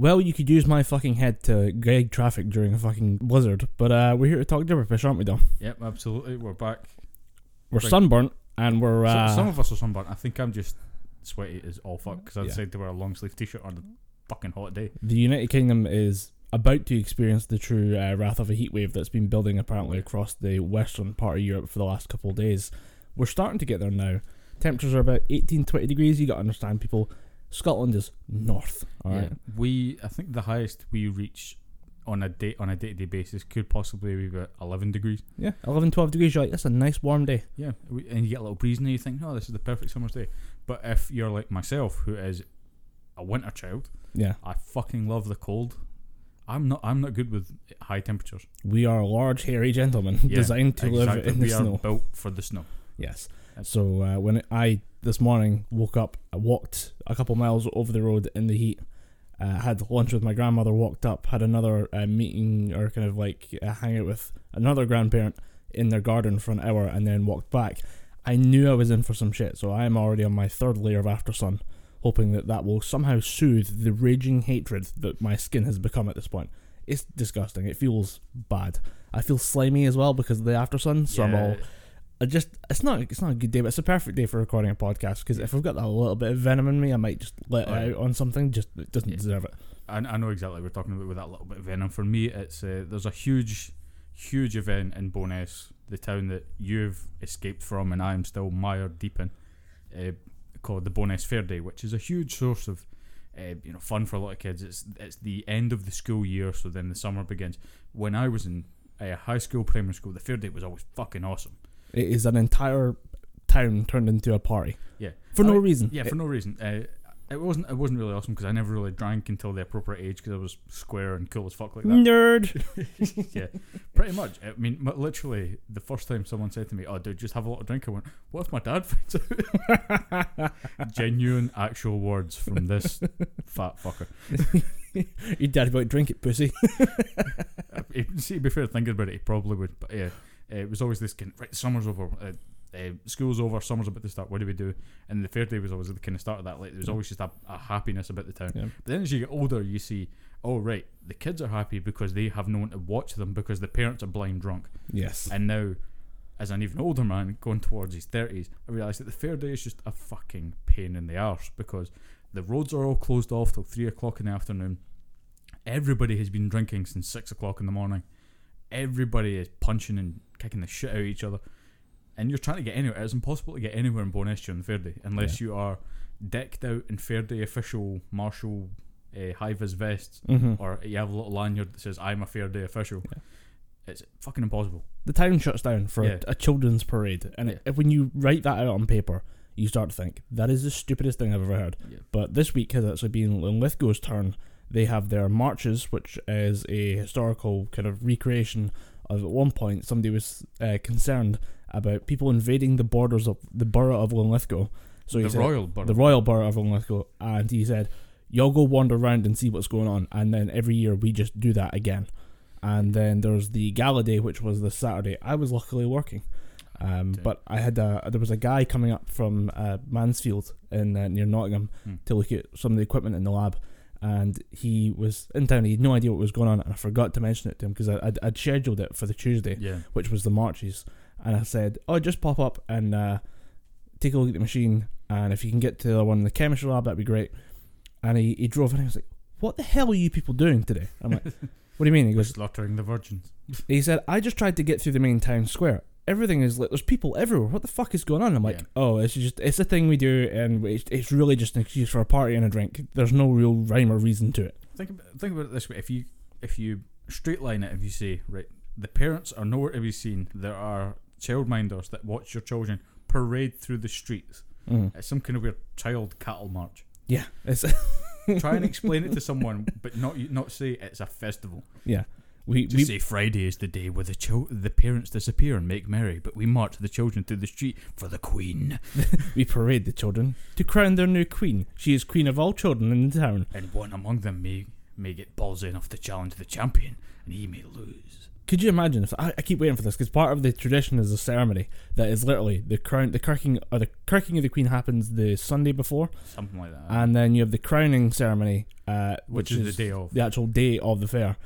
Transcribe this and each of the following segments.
Well, you could use my fucking head to guide traffic during a fucking blizzard, but uh, we're here to talk Gibberpish, aren't we, Dom? Yep, absolutely. We're back. We're sunburnt and we're uh, some of us are sunburnt. I think I'm just sweaty as all fuck because I Yeah. decided to wear a long sleeve t shirt on a fucking hot day. the United Kingdom is about to experience the true uh, wrath of a heat wave that's been building apparently across the western part of Europe for the last couple of days. We're starting to get there now. Temperatures are about 18, 20 degrees. You got to understand, people. Scotland is north. All right. Yeah, we I think the highest we reach on a day on a day to day basis could possibly be about 11 degrees. Yeah, 11, 12 degrees. You're like, that's a nice warm day. Yeah, we, and you get a little breeze and you think, oh, this is the perfect summer's day. But if you're like myself, who is a winter child, Yeah. I fucking love the cold. I'm not. I'm not good with high temperatures. We are large, hairy gentlemen Yeah, designed to live exactly. in the we snow. are built for the snow. Yes. That's- So uh, when I this morning woke up, I walked a couple miles over the road in the heat. Uh, had lunch with my grandmother. Walked up, had another uh, meeting or kind of like a hangout with another grandparent in their garden for an hour, and then walked back. I knew I was in for some shit, so I am already on my third layer of after sun, hoping that that will somehow soothe the raging hatred that my skin has become at this point. It's disgusting. It feels bad. I feel slimy as well because of the after sun, so I'm all I just it's not it's not a good day, but it's a perfect day for recording a podcast because if I've got that little bit of venom in me, I might just let it out on something. Just it doesn't deserve it. I, I know exactly what we're talking about with that little bit of venom. For me, it's uh, there's a huge, huge event in Bo'ness, the town that you've escaped from, and I'm still mired deep in, uh, called the Bo'ness Fair Day, which is a huge source of, uh, you know, fun for a lot of kids. It's it's the end of the school year, so then the summer begins. When I was in uh, high school, primary school, the fair day was always fucking awesome. It is an entire town turned into a party Yeah, for I no mean, reason. Yeah, for no reason. Uh, it wasn't. It wasn't really awesome because I never really drank until the appropriate age because I was square and cool as fuck like that. nerd. yeah, pretty much. I mean, literally, the first time someone said to me, "Oh, dude, just have a lot of drink," I went, "What if my dad finds out?" Genuine, actual words from this fat fucker. Your dad about drink it, pussy. Uh, See, to be fair, thinking about it, he probably would. But yeah, uh, it was always this kind. Right, summer's over. Uh, uh, school's over. Summer's about to start. What do we do? And the fair day was always the kind of start of that. Like there was always just a, a happiness about the town. Yeah. But then as you get older, you see, oh right, the kids are happy because they have no one to watch them because the parents are blind drunk. Yes. And now, as an even older man going towards his thirties, I realise that the fair day is just a fucking pain in the arse because the roads are all closed off till three o'clock in the afternoon. Everybody has been drinking since six o'clock in the morning. Everybody is punching and kicking the shit out of each other. And you're trying to get anywhere. It's impossible to get anywhere in the fair day unless you are decked out in fair day official martial uh, high vis vests hmm or you have a little lanyard that says "I'm a fair day official." Yeah. It's fucking impossible. The town shuts down for Yeah. a, a children's parade, and it, if when you write that out on paper, you start to think that is the stupidest thing I've ever heard. Yeah. But this week has actually been Linlithgow's turn. They have their marches, which is a historical kind of recreation at one point somebody was uh, concerned about people invading the borders of the borough of Linlithgow. So he the said, royal borough. the royal borough of Linlithgow, and he said, "Y'all go wander around and see what's going on." And then every year we just do that again. And then there's the gala day, which was the Saturday. I was luckily working, um, Okay. but I had a, there was a guy coming up from uh, Mansfield in uh, near Nottingham Hmm. to look at some of the equipment in the lab. And he was in town. He had no idea what was going on, and I forgot to mention it to him because I'd, I'd scheduled it for the Tuesday yeah, which was the marches. And I said, "Oh, just pop up and uh, take a look at the machine, and if you can get to the one in the chemistry lab, that'd be great." And he, he drove in. and He was like, "What the hell are you people doing today?" I'm like, "What do you mean?" He goes, slaughtering the virgins. "He said I just tried to get through the main town square. Everything is like There's people everywhere. What the fuck is going on?" I'm like, Yeah. "Oh, it's just it's a thing we do, and it's, it's really just an excuse for a party and a drink. There's no real rhyme or reason to it." Think about, think about it this way: if you if you straight line it, if you say right, the parents are nowhere to be seen. There are childminders that watch your children parade through the streets. Mm. It's some kind of weird child cattle march. Yeah, it's Try and explain it to someone, but not not say it's a festival. yeah. We Just we say Friday is the day where the chil- the parents disappear and make merry, but we march the children through the street for the Queen. we parade the children to crown their new queen. She is queen of all children in the town. and one among them may may get ballsy enough to challenge the champion, and he may lose. could you imagine if I, I keep waiting for this because part of the tradition is a ceremony that is literally the crown, the kirking or the kirking of the queen happens the Sunday before, Something like that. and then you have the crowning ceremony, uh, which, is, the day of. the actual day of the fair.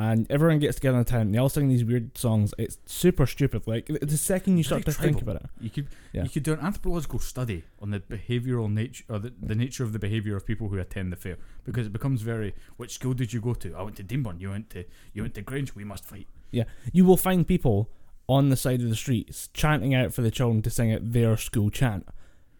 And everyone gets together in the town. And they all sing these weird songs. It's super stupid. Like the second you start to think about it, You could Yeah. you could do an anthropological study on the behavioural nature or the, the nature of the behaviour of people who attend the fair because it becomes very which school did you go to? I went to Deanburn, you went to you went to Grange, we must fight. Yeah, you will find people on the side of the streets chanting out for the children to sing at their school chant,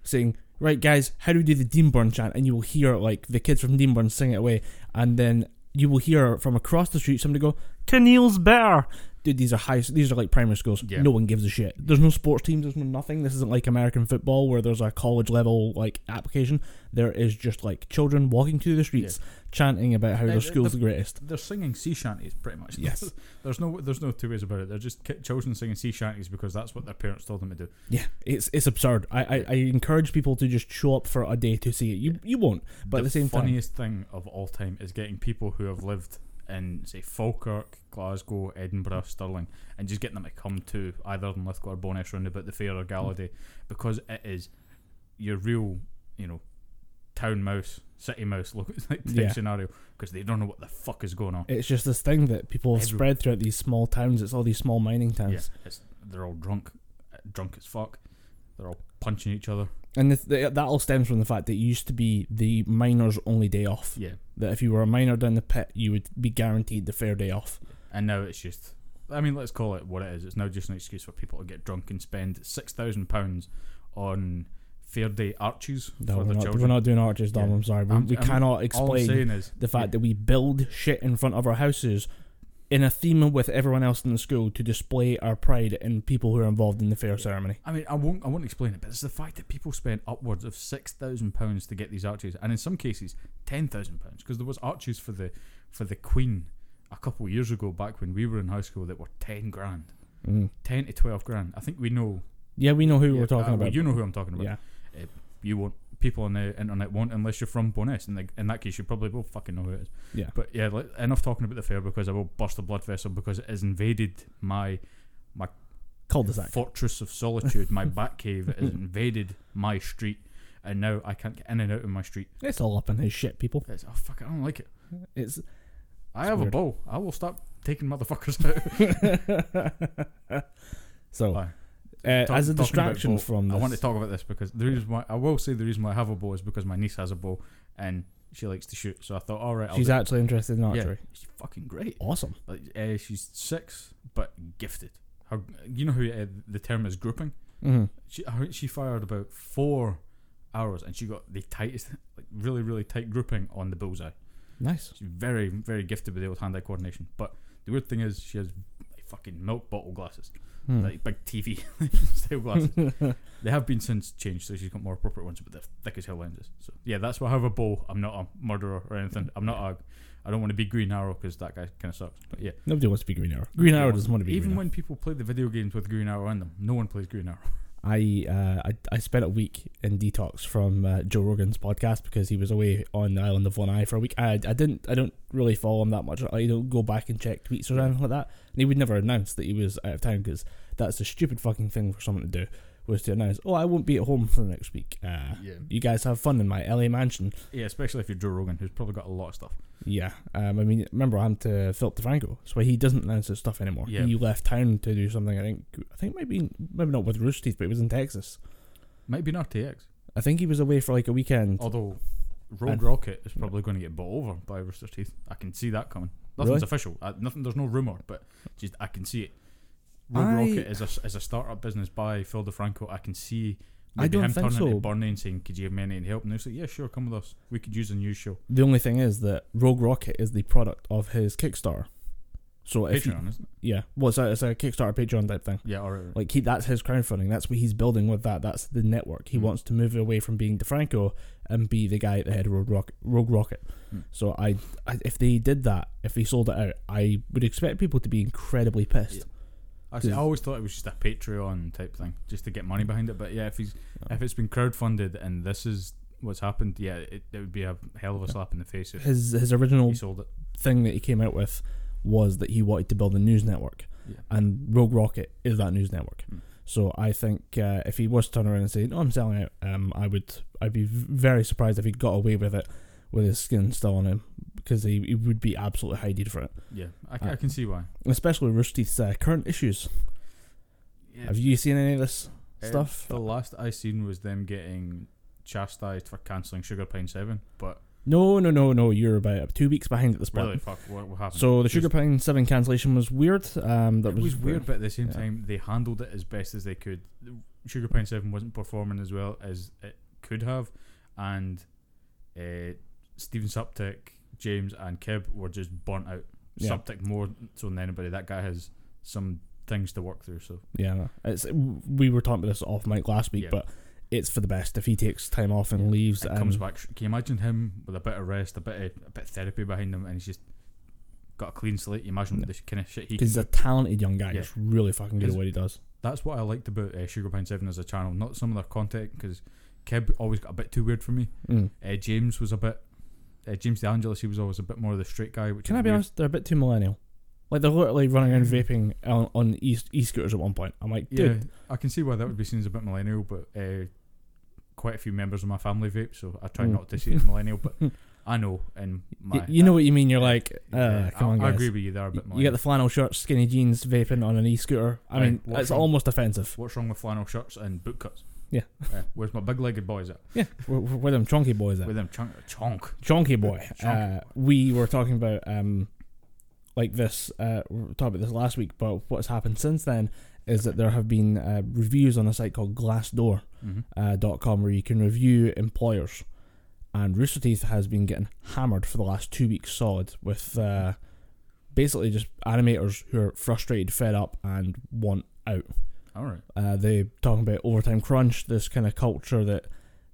saying, "Right, guys, how do we do the Deanburn chant?" And you will hear like the kids from Deanburn sing it away, and then you will hear from across the street somebody go, "Kinneil's better." Dude, these are high. These are like primary schools. Yeah. No one gives a shit. There's no sports teams. There's no nothing. This isn't like American football where there's a college level like application. There is just like children walking through the streets chanting about how Uh, their school's the- the greatest. They're singing sea shanties pretty much. Yes. there's no there's no two ways about it. They're just children singing sea shanties because that's what their parents told them to do. Yeah, it's it's absurd. I, I, I encourage people to just show up for a day to see it. You you won't, but at the same time, funniest thing of all time is getting people who have lived in say Falkirk, Glasgow, Edinburgh, Stirling, and just getting them to come to either Linlithgow or Bo'ness round about the fair or gala day because it is your real, you know, town mouse, city mouse look like Yeah. scenario because they don't know what the fuck is going on. it's just this thing that people have Everywhere. spread throughout these small towns. It's all these small mining Yeah, towns, it's, they're all drunk, drunk as fuck. They're all punching each other. And this, the, that all stems from the fact that it used to be the miners' only day off. Yeah, That if you were a miner down the pit, you would be guaranteed the fair day off. and now it's just. I mean, let's call it what it is. It's now just an excuse for people to get drunk and spend six thousand pounds on fair day arches No, for we're the not, children. we're not doing arches, Dom. Yeah. I'm sorry. We, I'm- we I'm- cannot explain the fact that we build shit in front of our houses in a theme with everyone else in the school to display our pride in people who are involved in the fair ceremony. I mean, I won't, I won't explain it, but it's the fact that people spent upwards of six thousand pounds to get these arches, and in some cases, ten thousand pounds, because there was arches for the for the Queen a couple of years ago, back when we were in high school, that were ten grand, Mm. ten to twelve grand. I think we know. Yeah, we know who yeah, we're talking uh, about. You know who I'm talking about. yeah. You won't. People on the internet won't, unless you're from Bo'ness. In, the, in that case, you probably will fucking know who it is. Yeah. But yeah, like, enough talking about the fair because I will burst a blood vessel because it has invaded my Cul-de-sac. fortress of solitude, my bat cave. It has invaded my street, and now I can't get in and out of my street. It's all up in his shit, people. It's, oh fuck! I don't like it. It's I It's have weird. a bow. I will stop taking motherfuckers out. so Aye. Uh, Talk- as a distraction from I this, want to talk about this because the reason why I will say the reason why I have a bow is because my niece has a bow and she likes to shoot. So I thought, all right, I'll she's do it. actually interested in yeah, archery. she's fucking great. Awesome. Like, uh, she's six but gifted. Her, you know who uh, the term is grouping. hmm She her, she fired about four arrows and she got the tightest, like really really tight grouping on the bullseye. Nice. She's very very gifted with the old hand-eye coordination. But the weird thing is she has fucking milk bottle glasses, Hmm. like big TV style glasses. they have been since changed, so she's got more appropriate ones, but they're thick as hell lenses. So yeah, that's why I have a bow. I'm not a murderer or anything. I'm not a. I don't want to be Green Arrow because that guy kind of sucks. But yeah, Nobody wants to be Green Arrow. Green Arrow doesn't want to be even Green Arrow. when people play the video games with Green Arrow in them, no one plays Green Arrow. I, uh, I I spent a week in detox from uh, Joe Rogan's podcast because he was away on the island of One Eye for a week. I, I didn't I don't really follow him that much. I don't go back and check tweets or anything like that. And he would never announce that he was out of town because that's a stupid fucking thing for someone to do. Was to announce, oh, I won't be at home for the next week. Uh, Yeah, you guys have fun in my LA mansion. yeah, especially if you're Joe Rogan, who's probably got a lot of stuff. Yeah, um, I mean, remember I'm to Philip DeFranco, so he doesn't announce his stuff anymore. Yeah. He left town to do something. I think I think maybe maybe not with Rooster Teeth, but he was in Texas. Might be an RTX, I think he was away for like a weekend. although Rogue And- Rocket is probably going to get bought over by Rooster Teeth. I can see that coming. Nothing's Really? official. Uh, nothing. There's no rumor, but just I can see it. Rogue I- Rocket is a is a startup business by Phil DeFranco. I can see. Maybe him turning to so. Burnie and saying, "Could you have me any help?" And they're like, "Yeah, sure, come with us. We could use a news show." The only thing is that Rogue Rocket is the product of his Kickstarter. So if Patreon, isn't it? yeah, well, it's a, it's a Kickstarter Patreon type thing. Yeah, all right. right. Like he, that's his crowdfunding. That's what he's building with that. That's the network. He Mm. wants to move away from being DeFranco and be the guy at the head of Rogue Rocket. Rogue Rocket. Mm. So I, I, if they did that, if they sold it out, I would expect people to be incredibly pissed. Yeah. I, see, I always thought it was just a Patreon type thing, just to get money behind it. But yeah, if he's if it's been crowdfunded and this is what's happened, yeah, it, it would be a hell of a slap in the face if His his original he sold it. thing that he came out with was that he wanted to build a news network. Yeah. and Rogue Rocket is that news network. Mm. So I think uh, if he was to turn around and say, "No, I'm selling it," um, I would I'd be very surprised if he got away with it with his skin still on him because he, he would be absolutely hided for it, Yeah, I, Uh, I can see why. especially Rooster Teeth's uh, current issues. Yeah. Have you seen any of this Uh, stuff? The last I seen was them getting chastised for cancelling Sugar Pine Seven, but No, no, no, no. You're about two weeks behind at this point. really, fuck, what, what happened? So the Sugar Pine Seven cancellation was weird. Um, that it was weird, but at the same yeah. time, they handled it as best as they could. Sugar Pine Seven wasn't performing as well as it could have, and uh, Steven Suptic, James, and Kib were just burnt out. Yeah. Suptic more so than anybody. That guy has some things to work through. So Yeah, it's we were talking about this off mic last week, Yeah. but it's for the best if he takes time off and leaves. it and comes back. Can you imagine him with a bit of rest, a bit of a bit of therapy behind him, and he's just got a clean slate? You imagine Yeah. the kind of shit he because he's a talented young guy. Yeah. He's really fucking good at what he does. That's what I liked about uh, Sugar Pine Seven as a channel. Not some of their content because Kib always got a bit too weird for me. Mm. Uh, James was a bit. Uh, James DeAngelis, he was always a bit more of the straight guy. Which Can I be weird. honest? They're a bit too millennial. Like they're literally running around vaping on, on e e scooters at one point. I'm like, Yeah, dude, I can see why that would be seen as a bit millennial, but uh, quite a few members of my family vape, so I try Mm. not to see it as millennial. But I know, and my you know what you mean. You're like, uh, yeah, come I, on, I agree with you. They're a bit You, get the flannel shirts, skinny jeans, vaping on an e scooter. I Right, mean, it's wrong? almost offensive. What's wrong with flannel shirts and boot cuts? Yeah. Uh, where's my big-legged boys at? Yeah, where, where them chunky boys at? Where them chunk, chonk. chunky boy. Chonky uh, we were talking about um, like this. Uh, we were talking about this last week, but what's happened since then is that there have been uh, reviews on a site called Glassdoor Mm-hmm. uh, dot com where you can review employers, and Rooster Teeth has been getting hammered for the last two weeks solid with uh, basically just animators who are frustrated, fed up, and want out. All right. Uh, they talking about overtime crunch, this kind of culture that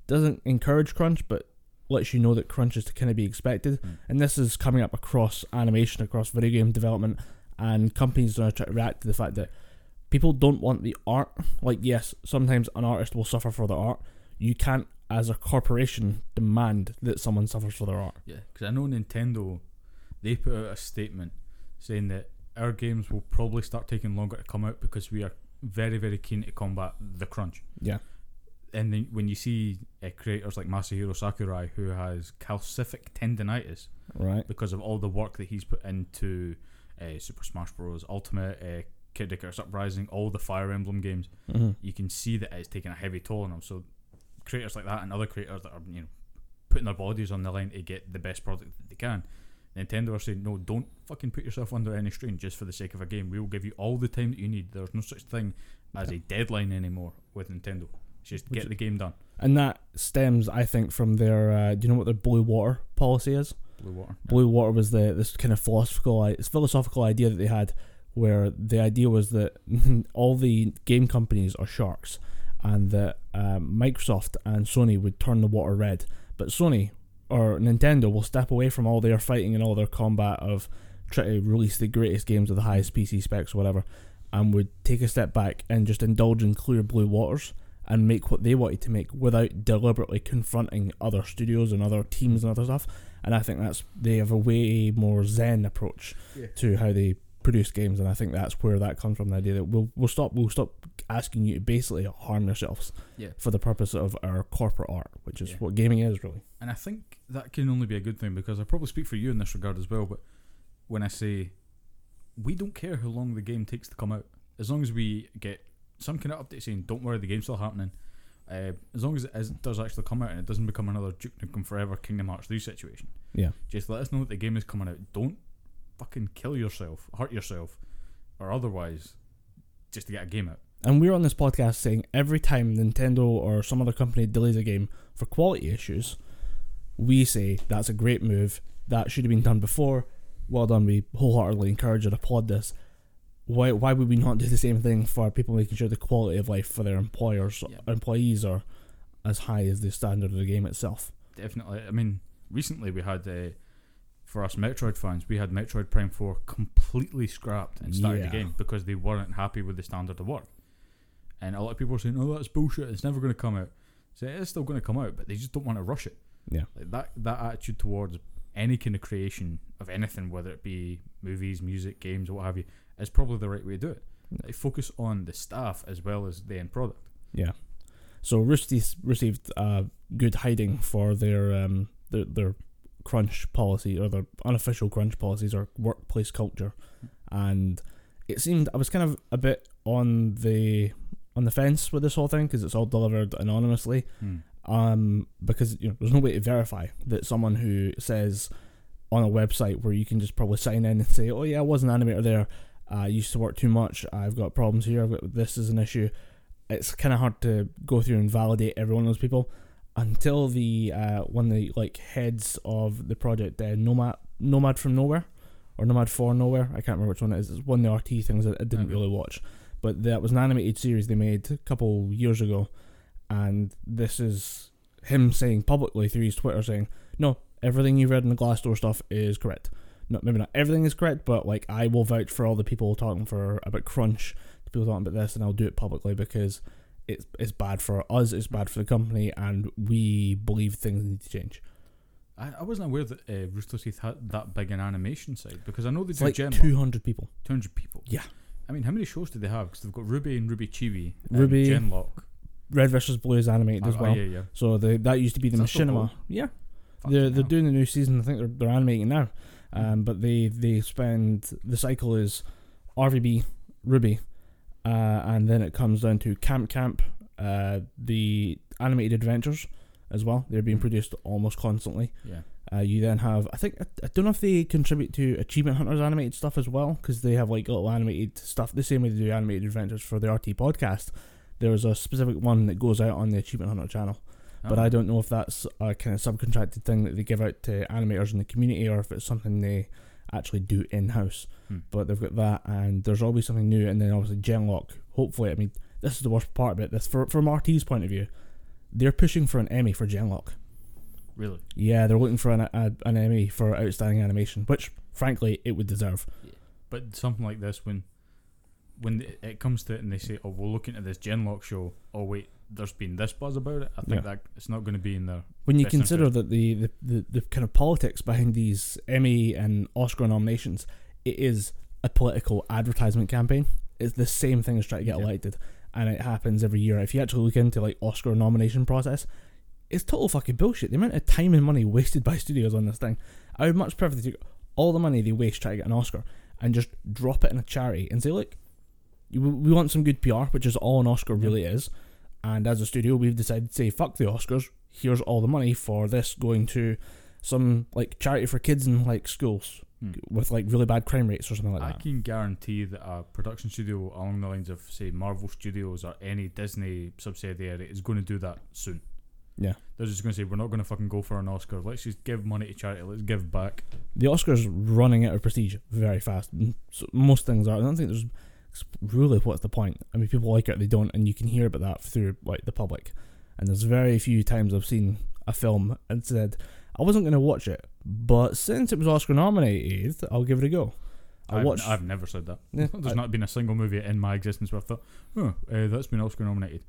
doesn't encourage crunch, but lets you know that crunch is to kind of be expected. Mm. And this is coming up across animation, across video game development, and companies are to to react to the fact that people don't want the art. Like, yes, sometimes an artist will suffer for the art. You can't, as a corporation, demand that someone suffers for their art. Yeah, because I know Nintendo, they put out a statement saying that our games will probably start taking longer to come out because we are very, very keen to combat the crunch. Yeah. And then when you see uh, creators like Masahiro Sakurai, who has calcific tendonitis Right. because of all the work that he's put into uh, Super Smash Bros. Ultimate, uh, Kid Icarus Uprising, all the Fire Emblem games, hmm you can see that it's taking a heavy toll on them. So creators like that and other creators that are you know putting their bodies on the line to get the best product that they can. Nintendo are saying no, don't fucking put yourself under any strain just for the sake of a game. We will give you all the time that you need. There's no such thing as a deadline anymore with Nintendo. It's just Which get the game done. And that stems, I think, from their. Uh, do you know what their blue water policy is? Blue water. Blue water was the this kind of philosophical philosophical idea that they had, where the idea was that all the game companies are sharks, and that um, Microsoft and Sony would turn the water red, but Sony or Nintendo will step away from all their fighting and all their combat of try to release the greatest games with the highest PC specs or whatever, and would take a step back and just indulge in clear blue waters and make what they wanted to make without deliberately confronting other studios and other teams and other stuff. And I think that's they have a way more zen approach Yeah. to how they produce games, and I think that's where that comes from. The idea that we'll we'll stop we'll stop asking you to basically harm yourselves Yeah. for the purpose of our corporate art, which is Yeah. what gaming is really. And I think that can only be a good thing because I probably speak for you in this regard as well. But when I say we don't care how long the game takes to come out, as long as we get some kind of update saying, "Don't worry, the game's still happening." Uh, as long as it is, does actually come out and it doesn't become another Duke Nukem Forever Kingdom Hearts 3 situation, Yeah. just let us know that the game is coming out. Don't fucking kill yourself, hurt yourself, or otherwise, just to get a game out. And we're on this podcast saying every time Nintendo or some other company delays a game for quality issues, we say that's a great move. That should have been done before. Well done. We wholeheartedly encourage and applaud this. Why why would we not do the same thing for people making sure the quality of life for their employers Yeah. employees are as high as the standard of the game itself? Definitely. I mean, recently we had, uh, for us Metroid fans, we had Metroid Prime 4 completely scrapped and started Yeah. the game because they weren't happy with the standard of work. And a lot of people were saying, oh, that's bullshit, it's never going to come out. So it is still going to come out, but they just don't want to rush it. Yeah. Like that, that attitude towards any kind of creation of anything, whether it be movies, music, games, what have you, is probably the right way to do it. They focus on the staff as well as the end product. Yeah. So Teeth received uh, good hiding for their um their, their crunch policy or their unofficial crunch policies or workplace culture, and it seemed I was kind of a bit on the on the fence with this whole thing because it's all delivered anonymously. Hmm. Um, because you know there's no way to verify that someone who says on a website where you can just probably sign in and say, oh yeah, I was an animator there. I used to work too much. I've got problems here. I've got this is an issue. It's kind of hard to go through and validate every one of those people until the uh, one of the like heads of the project, uh, Nomad Nomad from Nowhere or Nomad for Nowhere. I can't remember which one it is. It's one of the RT things that I didn't Okay. really watch, but that was an animated series they made a couple years ago, and this is him saying publicly through his Twitter saying, "No, everything you've read in the Glassdoor stuff is correct. No, maybe not everything is correct, but like I will vouch for all the people talking for about crunch, the people talking about this, and I'll do it publicly because it's it's bad for us, it's bad for the company, and we believe things need to change. I, I wasn't aware that uh, Rooster Teeth had that big an animation side because I know they It's do like Gen two hundred people. 200 people. Yeah. I mean, how many shows do they have? Because they've got RWBY and RWBY Chibi, and RWBY, Genlock. Red versus Blue is animated as Oh, well. yeah, yeah. So the, that used to be the machinima. Yeah, Fucking they're they're hell. doing the new season. I think they're they're animating now. Um, but they they spend the cycle is RVB RWBY, uh, and then it comes down to Camp Camp, uh, the animated adventures as well. They're being Mhm. produced almost constantly. Yeah. Uh, you then have I think I, I don't know if they contribute to Achievement Hunters animated stuff as well because they have like little animated stuff the same way they do animated adventures for the RT podcast. There's a specific one that goes out on the Achievement Hunter channel but. I don't know if that's a kind of subcontracted thing that they give out to animators in the community or if it's something they actually do in house. Hmm. But they've got that, and there's always something new, and then obviously Genlock. Hopefully, I mean, this is the worst part about this. For from RT's point of view, they're pushing for an Emmy for Genlock. Really? Yeah, they're looking for an a, an Emmy for outstanding animation, which frankly it would deserve. But something like this, when when it- it comes to it and they say, "Oh, we're looking at this Genlock show," oh wait, there's been this buzz about it. I think Yeah. that it's not going to be in there. When you consider interest. that the, the, the, the kind of politics behind these Emmy and Oscar nominations, it is a political advertisement campaign. It's the same thing as trying to get Yeah. elected, and it happens every year. If you actually look into like Oscar nomination process, it's total fucking bullshit. The amount of time and money wasted by studios on this thing, I would much prefer to take all the money they waste trying to get an Oscar and just drop it in a charity and say, look, we want some good PR, which is all an Oscar really is. And as a studio, we've decided to say, fuck the Oscars. Here's all the money for this going to some like charity for kids in like schools Hmm. with like really bad crime rates or something like I that. I can guarantee that a production studio along the lines of say Marvel Studios or any Disney subsidiary is going to do that soon. Yeah. They're just going to say we're not going to fucking go for an Oscar. Let's just give money to charity. Let's give back. The Oscars running out of prestige very fast. So most things are. I don't think there's really what's the point. I mean, people like it, they don't, and you can hear about that through like the public. And there's very few times I've seen a film and said I wasn't going to watch it, but since it was Oscar nominated, I'll give it a go. I I've, watched. I've never said that. Yeah, There's I- not been a single movie in my existence where I thought, oh, uh, that's been Oscar nominated.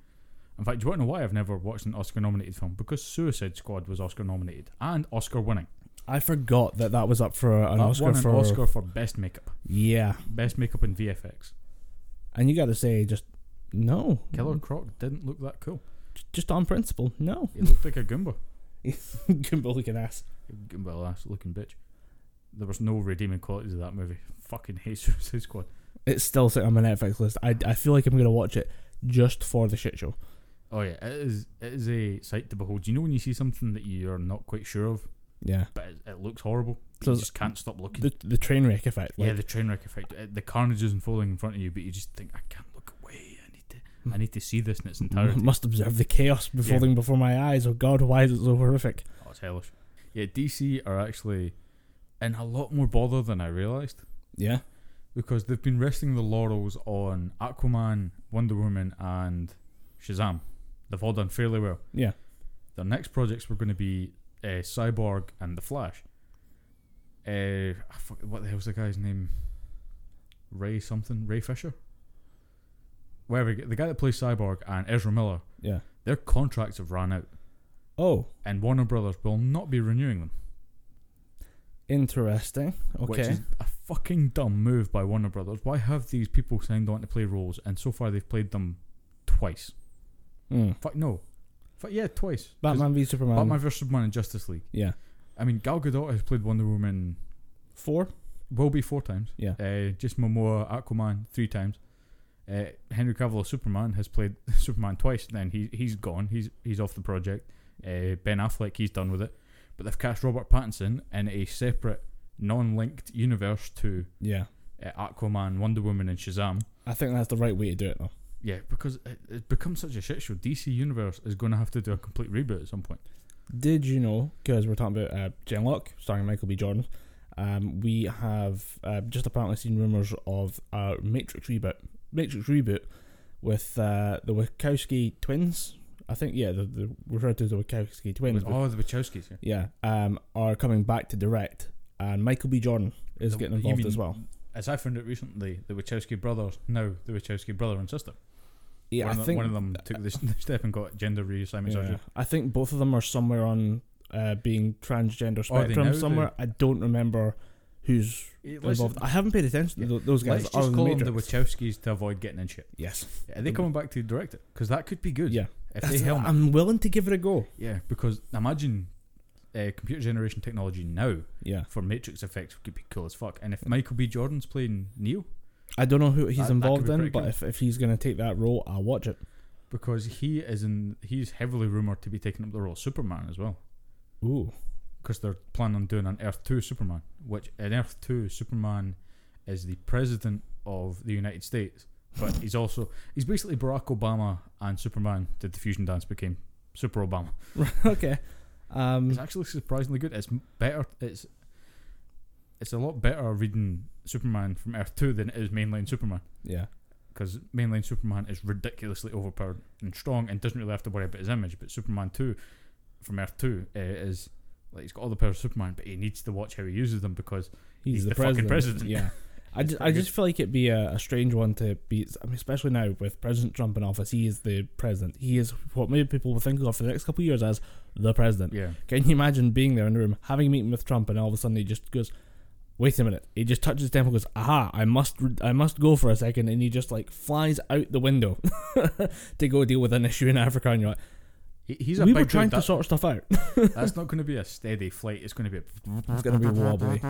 In fact, do you want to know why I've never watched an Oscar nominated film? Because Suicide Squad was Oscar nominated and Oscar winning. I forgot that that was up for an that Oscar won an for Oscar for best makeup, yeah. best makeup in VFX. And you got to say, just no, Killer Croc didn't look that cool. just on principle, no. He looked like a Goomba. Goomba looking ass. Goomba ass looking bitch. There was no redeeming qualities of that movie. Fucking hate Suicide Squad. It's still sitting on my Netflix list. I, I feel like I'm gonna watch it just for the shit show. Oh yeah, it is. It is a sight to behold. You know when you see something that you're not quite sure of, Yeah, but it, it looks horrible. So you just can't stop looking. the the train wreck effect. yeah, the train wreck effect. Uh, The carnage is unfolding in front of you, but you just think, I can't look away. I need to. I need to see this in its entirety. I must observe the chaos unfolding before my eyes. Oh God, why is it so horrific? Oh, it's hellish. Yeah, DC are actually in a lot more bother than I realised Yeah, because they've been resting the laurels on Aquaman, Wonder Woman, and Shazam. They've all done fairly well. yeah. Their next projects were going to be uh, Cyborg and The Flash. Uh, what the hell's the guy's name? Ray something? Ray Fisher? Whatever. The guy that plays Cyborg and Ezra Miller, Yeah. their contracts have run out. Oh, And Warner Brothers will not be renewing them. interesting. Which Okay. is a fucking dumb move by Warner Brothers. Why have these people signed on to play roles, and so far they've played them twice? Mm. Fuck no, fuck yeah, twice. 'Cause Batman v Superman. Batman vs Superman in Justice League. Yeah. I mean, Gal Gadot has played Wonder Woman. Four. Will be four times. Yeah. Uh, Jason Momoa Aquaman three times. Uh, Henry Cavill as Superman has played Superman twice. Then he he's gone. He's he's off the project. Uh, ben Affleck he's done with it. But they've cast Robert Pattinson in a separate, non-linked universe to Yeah. uh, Aquaman, Wonder Woman, and Shazam. I think that's the right way to do it though. Yeah, because it, it becomes such a shit show. DC Universe is going to have to do a complete reboot at some point. Did you know? Because we're talking about uh, Genlock starring Michael B. Jordan. Um, we have uh, just apparently seen rumors of a Matrix reboot. Matrix reboot with uh, the Wachowski twins. I think yeah, the, the referred to as the Wachowski twins. but- oh, the Wachowskis. Yeah. yeah, um, are coming back to direct, and Michael B. Jordan is The- getting involved as well. As I found out recently, the Wachowski brothers now the Wachowski brother and sister. Yeah, one, I of, think one of them took this the step and got gender reassignment yeah, surgery. I think both of them are somewhere on uh, being transgender spectrum now? somewhere. I don't remember who's Let's, involved. I haven't paid attention to those guys. let's just call them the Wachowskis to avoid getting in shit. Yes. Are they coming back to direct it? Because that could be good. Yeah. If they That's- helm it. I'm willing to give it a go. Yeah, because imagine uh, computer generation technology now Yeah. for Matrix effects could be cool as fuck. And if Michael B. Jordan's playing Neo, I don't know who he's That- that involved be in, but cool. if, if he's going to take that role, I'll watch it. because he is in, he's heavily rumored to be taking up the role of Superman as well. Ooh. because they're planning on doing an Earth 2 Superman, which in Earth 2 Superman is the president of the United States, but he's also he's basically Barack Obama and Superman did the fusion dance became Super Obama. okay. Um, It's actually surprisingly good. It's better. It's it's a lot better reading Superman from Earth 2 than it is mainline Superman yeah. because mainline Superman is ridiculously overpowered and strong and doesn't really have to worry about his image. But Superman 2 from Earth 2 uh, is like he's got all the powers of Superman, but he needs to watch how he uses them because He's, He's the, the fucking president. president. Yeah. I just, I just feel like it'd be a, a strange one to be, I mean, especially now with President Trump in office. He is the president. He is what maybe people will think of for the next couple of years as the president. yeah, Can you imagine being there in the room, having a meeting with Trump, and all of a sudden he just goes, "Wait a minute!" He just touches temple, and goes, "Aha! I must, I must go for a second. and he just like flies out the window to go deal with an issue in Africa, and you're like, he, he's a "We big were trying dude. to sort stuff out. That's not going to be a steady flight. It's going to be it's gonna be wobbly."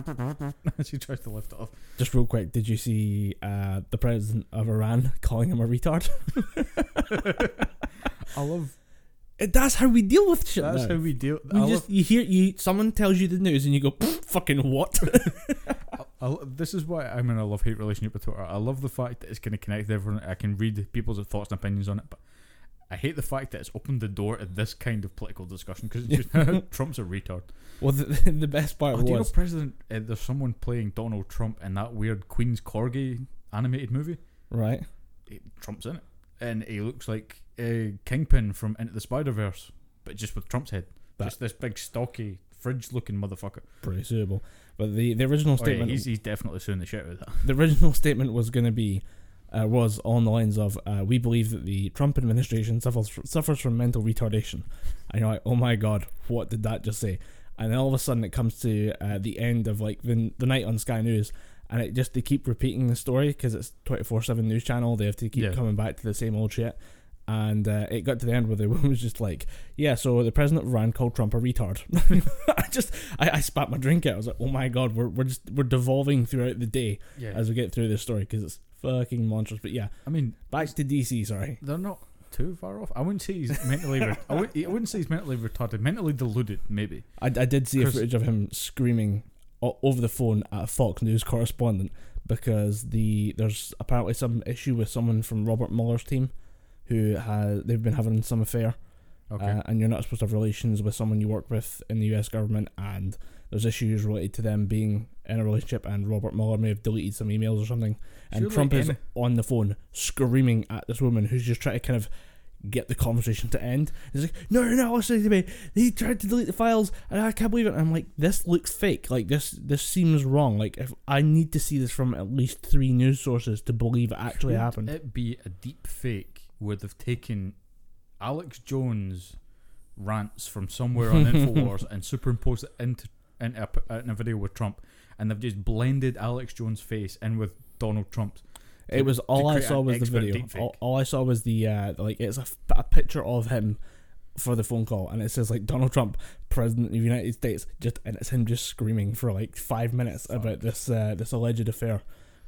she tries to lift it off. Just real quick, did you see uh, the president of Iran calling him a retard? I love It- That's how we deal with shit. that's now. how we deal. we I just you hear you someone tells you the news and you go fucking what? love, I, this is why I'm in a love hate relationship with Twitter. I love the fact that it's going to connect everyone. I can read people's thoughts and opinions on it, but I hate the fact that it's opened the door to this kind of political discussion because Trump's a retard. well, the, the best part Oh, do you know was President? Uh, there's someone playing Donald Trump in that weird Queen's Corgi animated movie. right. He- Trump's in it, and he looks like uh, Kingpin from Into the Spider Verse, but just with Trump's head. That- just this big stocky fridge-looking motherfucker. pretty suitable. But the, the original Oh, yeah, statement, he's, he's definitely suing the shit out of that. the original statement was going to be, uh, was on the lines of, uh, "We believe that the Trump administration suffers suffers from mental retardation." And you're like, "Oh my god, what did that just say?" And then all of a sudden, it comes to uh, the end of like the the night on Sky News, and it just they keep repeating the story because it's twenty four seven news channel. They have to keep Yeah. coming back to the same old shit. And uh, it got to the end where the woman was just like, "Yeah, so the president of Iran called Trump a retard." I just, I, I spat my drink out. I was like, "Oh my god, we're we're just we're devolving throughout the day Yeah, as we get through this story because it's fucking monstrous." But yeah, I mean, back to DC. Sorry. they're not too far off. I wouldn't say he's mentally. Re- I, would, I wouldn't say he's mentally retarded. Mentally deluded, maybe. I, I did see a footage of him screaming over the phone at a Fox News correspondent because the there's apparently some issue with someone from Robert Mueller's team who has they've been having some affair Okay. uh, and you're not supposed to have relations with someone you work with in the U.S. government and there's issues related to them being in a relationship and Robert Mueller may have deleted some emails or something and Surely Trump is on the phone screaming at this woman who's just trying to kind of get the conversation to end. He's like, no, you're not listening to me. He tried to delete the files, and I can't believe it. And I'm like, this looks fake. Like this, this seems wrong. Like if I need to see this from at least three news sources to believe it actually Could happened. it be a deep fake where they've taken Alex Jones rants from somewhere on Infowars and superimposed it into, into a, in a video with Trump, and they've just blended Alex Jones' face in with Donald Trump's. It was all I saw was the video. All, all I saw was the uh, like it's a, a picture of him for the phone call, and it says like Donald Trump, President of the United States, just and it's him just screaming for like five minutes Fuck. about this uh, this alleged affair.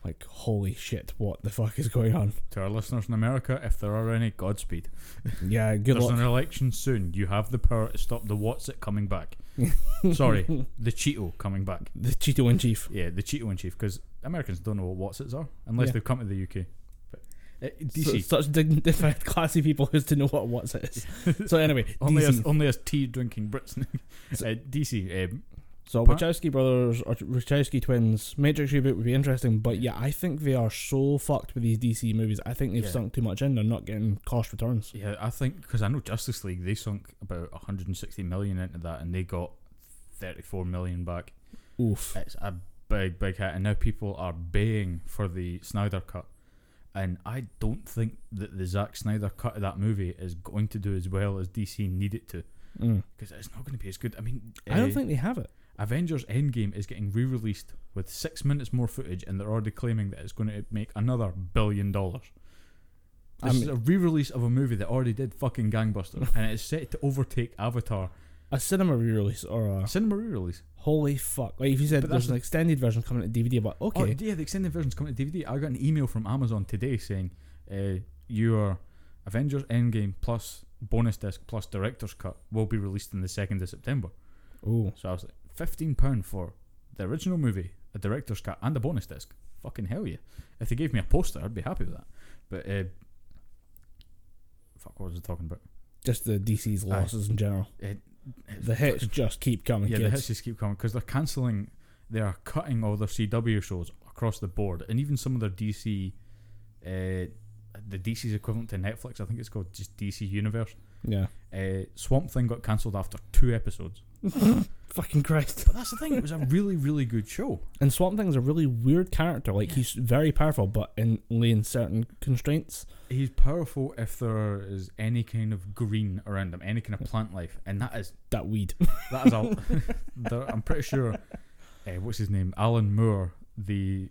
Like holy shit, what the fuck is going on? To our listeners in America, if there are any, Godspeed. Yeah, good There's luck. an election soon. You have the power to stop the what's it coming back. Sorry, the Cheeto coming back. the Cheeto in chief. Yeah, the Cheeto in chief, because Americans don't know what what's its are unless Yeah. they've come to the UK. But uh, So, DC, such dignified, classy people who's to know what what's is. So anyway, only DC. as only as tea drinking Brits. So- uh, DC, um, So Part- Wachowski brothers or Wachowski twins Matrix reboot would be interesting, but yeah, I think they are so fucked with these DC movies. I think they've Yeah. sunk too much in. They're not getting cost returns. yeah, I think because I know Justice League, they sunk about 160 million into that, and they got 34 million back. Oof. It's a big, big hit, and now people are baying for the Snyder cut. And I don't think that the Zack Snyder cut of that movie is going to do as well as DC need it to, Mm. because it's not going to be as good. I mean, I don't uh, think they have it. Avengers Endgame is getting re-released with six minutes more footage, and they're already claiming that it's going to make another billion dollars. I This is a re-release of a movie that already did fucking gangbusters, and it's set to overtake Avatar. A cinema re-release or a Cinema re-release. holy fuck! Like if you said But there's an extended version coming to DVD, but okay, Oh okay, yeah, the extended version's coming to DVD. I got an email from Amazon today saying uh, your Avengers Endgame plus bonus disc plus director's cut will be released in the second of September. oh So I was like, fifteen pound for the original movie, a director's cut, and a bonus disc. Fucking hell yeah! If they gave me a poster, I'd be happy with that. But uh, fuck, what was I talking about? just the DC's losses in general. It, The hits just keep coming. yeah, the hits just keep coming because they're cancelling. They are cutting all their CW shows across the board, and even some of their DC, uh, the DC's equivalent to Netflix. I think it's called just DC Universe. Yeah. Uh, Swamp Thing got cancelled after two episodes. Fucking Christ. But that's the thing; it was a really, really good show. And Swamp Thing's a really weird character. Like he's very powerful, but in only in certain constraints. He's powerful if there is any kind of green around him, any kind of plant life, and that is That weed. that is all. there- I'm pretty sure. Uh, what's his name? Alan Moore, the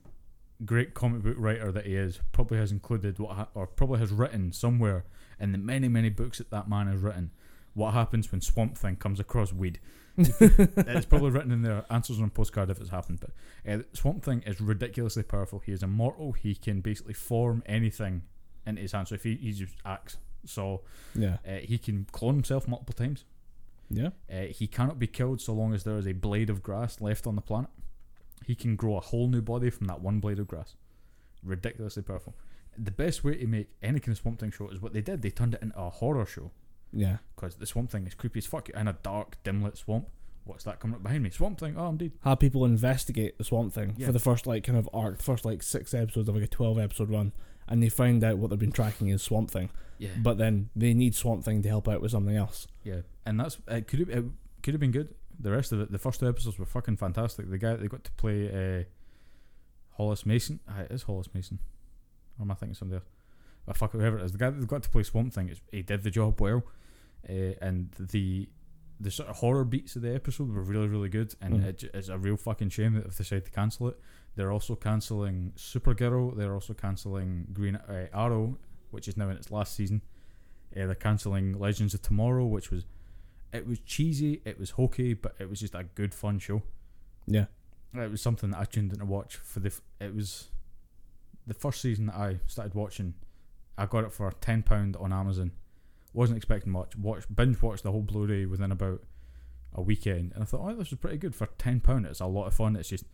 great comic book writer that he is, probably has included what, ha- or probably has written somewhere in the many, many books that that man has written. What happens when Swamp Thing comes across weed? it's probably written in there. Answers on a postcard if it's happened. But uh, Swamp Thing is ridiculously powerful. He is immortal. He can basically form anything into his hand. So if he, he uses axe, so yeah. uh, he can clone himself multiple times. Yeah. Uh, he cannot be killed so long as there is a blade of grass left on the planet. He can grow a whole new body from that one blade of grass. Ridiculously powerful. The best way to make any kind of Swamp Thing show is what they did. They turned it into a horror show Yeah. because the Swamp Thing is creepy as fuck. In a dark, dim lit swamp. What's that coming up behind me? Swamp Thing. Oh, I'm dead. Have people investigate the Swamp Thing Yeah. for the first like kind of arc, first like six episodes of like a twelve episode run, and they find out what they've been tracking is Swamp Thing. Yeah, But then they need Swamp Thing to help out with something else. yeah, and that's it. Could have, it could have been good. The rest of it, the first two episodes were fucking fantastic. The guy they got to play uh, Hollis Mason. Ah, it is Hollis Mason. Or am I thinking somebody else? But fuck it, whoever it is, the guy that got to play Swamp Thing, he did the job well, uh, and the the sort of horror beats of the episode were really really good, and Mhm. it, it's a real fucking shame that if they decided to cancel it. They're also cancelling Supergirl. They're also cancelling Green uh, Arrow, which is now in its last season. Uh, they're cancelling Legends of Tomorrow, which was it was cheesy, it was hokey, but it was just a good fun show. Yeah. It was something that I tuned in to watch for the. f- It was the first season that I started watching. I got it for ten pound on Amazon. Wasn't expecting much. Watch binge watched the whole Blu-ray within about a weekend, and I thought, oh, this is pretty good for ten pound. It's a lot of fun. It's just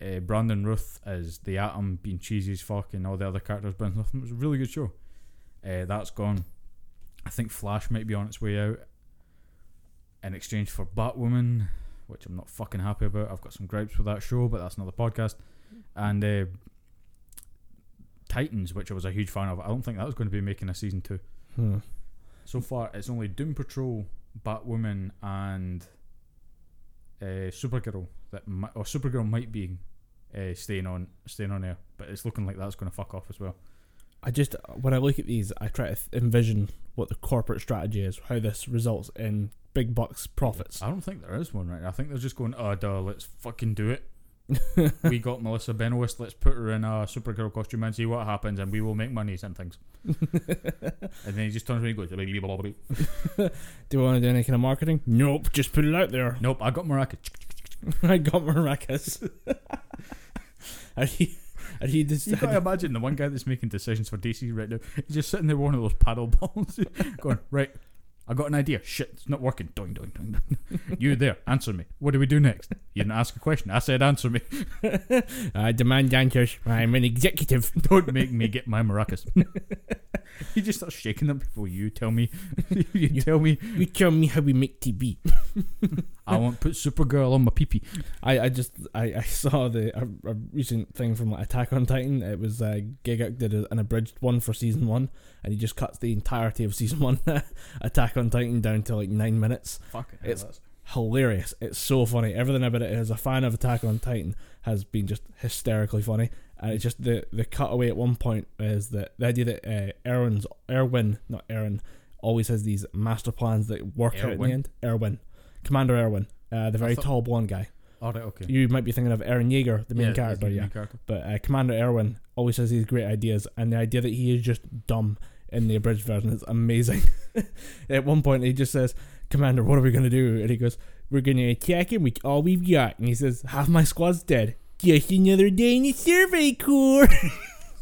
uh, Brandon Routh as the Atom being cheesy as fuck, and all the other characters nothing. It was a really good show. Uh, that's gone. I think Flash might be on its way out in exchange for Batwoman, which I'm not fucking happy about. I've got some gripes with that show, but that's another podcast. And uh, Titans, which I was a huge fan of. I don't think that was going to be making a season two. Hmm. So far, it's only Doom Patrol, Batwoman, and uh, Supergirl that mi- or Supergirl might be uh, staying on staying on air, but it's looking like that's going to fuck off as well. I just when I look at these, I try to th- envision what the corporate strategy is, how this results in big bucks profits. I don't think there is one right. now. I think they're just going, oh, duh, let's fucking do it. we got Melissa Benoist. Let's put her in a superhero costume and see what happens, and we will make money and things. and then he just turns around and goes, "Blah, blah, blah, blah." Do you want to do any kind of marketing? Nope, just put it out there. "Nope, I got Maracas." I got maracas. and he, and he just, You gotta imagine the one guy that's making decisions for DC right now. He's just sitting there with one of those paddle balls, going, "Right, I got an idea. Shit, it's not working. Doing, doing, doing. You there? Answer me. What do we do next? You didn't ask a question. I said answer me. I demand answers. I'm an executive. Don't make me get my maracas. he just starts shaking them before you tell me. you tell me You tell me how we make TV. I won't put Supergirl on my peepee. I, I just I, I saw the a, a recent thing from like Attack on Titan. It was uh, Gigguk did a, an abridged one for season one, and he just cuts the entirety of season one Attack on Titan down to like nine minutes. Fuck it. It's- Hilarious! It's so funny. Everything about it as a fan of Attack on Titan has been just hysterically funny, and it's just the the cutaway at one point is that the idea that uh, Erwin's Erwin, not Eren, always has these master plans that work out in the end. Erwin, Commander Erwin, uh, the very thought- tall blonde guy. All right. Okay. You might be thinking of Eren Yeager, the main Yeah, character, the yeah. character. But uh, Commander Erwin always has these great ideas, and the idea that he is just dumb in the abridged version is amazing. At one point, he just says, "Commander, what are we gonna do?" And he goes, "We're gonna attack him with all we've got." And he says, "Half my squad's dead. Just another day in the survey corps."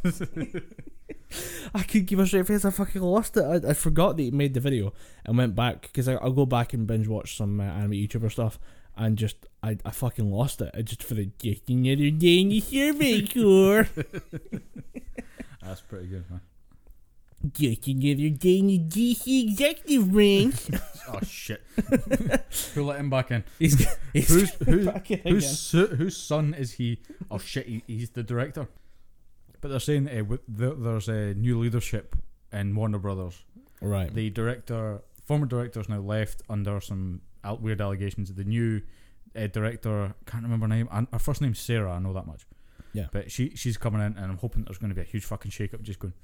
I could give a straight face. I fucking lost it. I, I forgot that he made the video and went back because I'll go back and binge watch some uh, anime YouTuber stuff and just I, I fucking lost it. I just for the just another day in the survey corps. That's pretty good, man. Just another day in the DC executive branch. Oh shit! Who let him back in? he's he's Who's who's back in whose su- whose son is he? Oh shit! He, he's the director. But they're saying uh, with the, there's a new leadership in Warner Brothers. right. The director, former director's now left under some al- weird allegations. The new uh, director, can't remember her name. and Her first name's Sarah. I know that much. Yeah. But she she's coming in, and I'm hoping there's going to be a huge fucking shake up. Just going,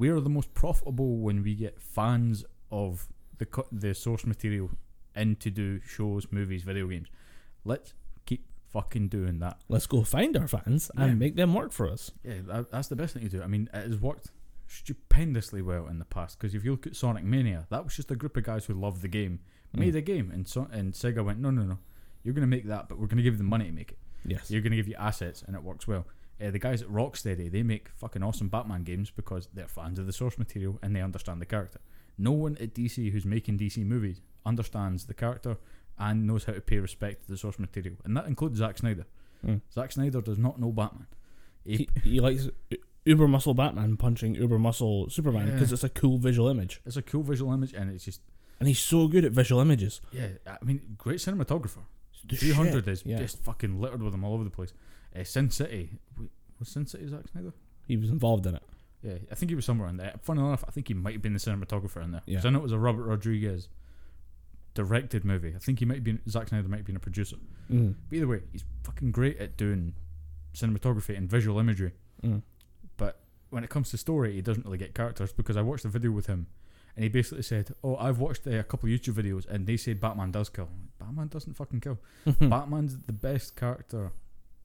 we are the most profitable when we get fans of the co- the source material in to do shows, movies, video games. Let's keep fucking doing that. Let's go find our fans Yeah. and make them work for us. Yeah, that, that's the best thing to do. I mean, it has worked stupendously well in the past because if you look at Sonic Mania, that was just a group of guys who loved the game, made Mm. a game, and so, and Sega went, no, no, no, you're going to make that, but we're going to give you the money to make it. Yes. You're going to give you assets, and it works well. Uh, the guys at Rocksteady, they make fucking awesome Batman games because they're fans of the source material and they understand the character. No one at DC who's making DC movies understands the character and knows how to pay respect to the source material, and that includes Zack Snyder. Mm. Zack Snyder does not know Batman. He, He, he likes uber muscle Batman punching uber muscle Superman because Yeah. it's a cool visual image, it's a cool visual image, and it's just and he's so good at visual images. yeah. I mean, great cinematographer. Three hundred is Yeah. just fucking littered with them all over the place. Uh, Sin City was Sin City Zack Snyder? He was involved in it. Yeah, I think he was somewhere in there. Funny enough, I think he might have been the cinematographer in there. Yeah. Because I know it was a Robert Rodriguez directed movie. I think he might have been Zack Snyder might have been a producer. Mm. But either way, he's fucking great at doing cinematography and visual imagery. Mm. But when it comes to story, he doesn't really get characters because I watched a video with him, and he basically said, "Oh, I've watched uh, a couple of YouTube videos, and they say Batman does kill. Batman doesn't fucking kill. Batman's the best character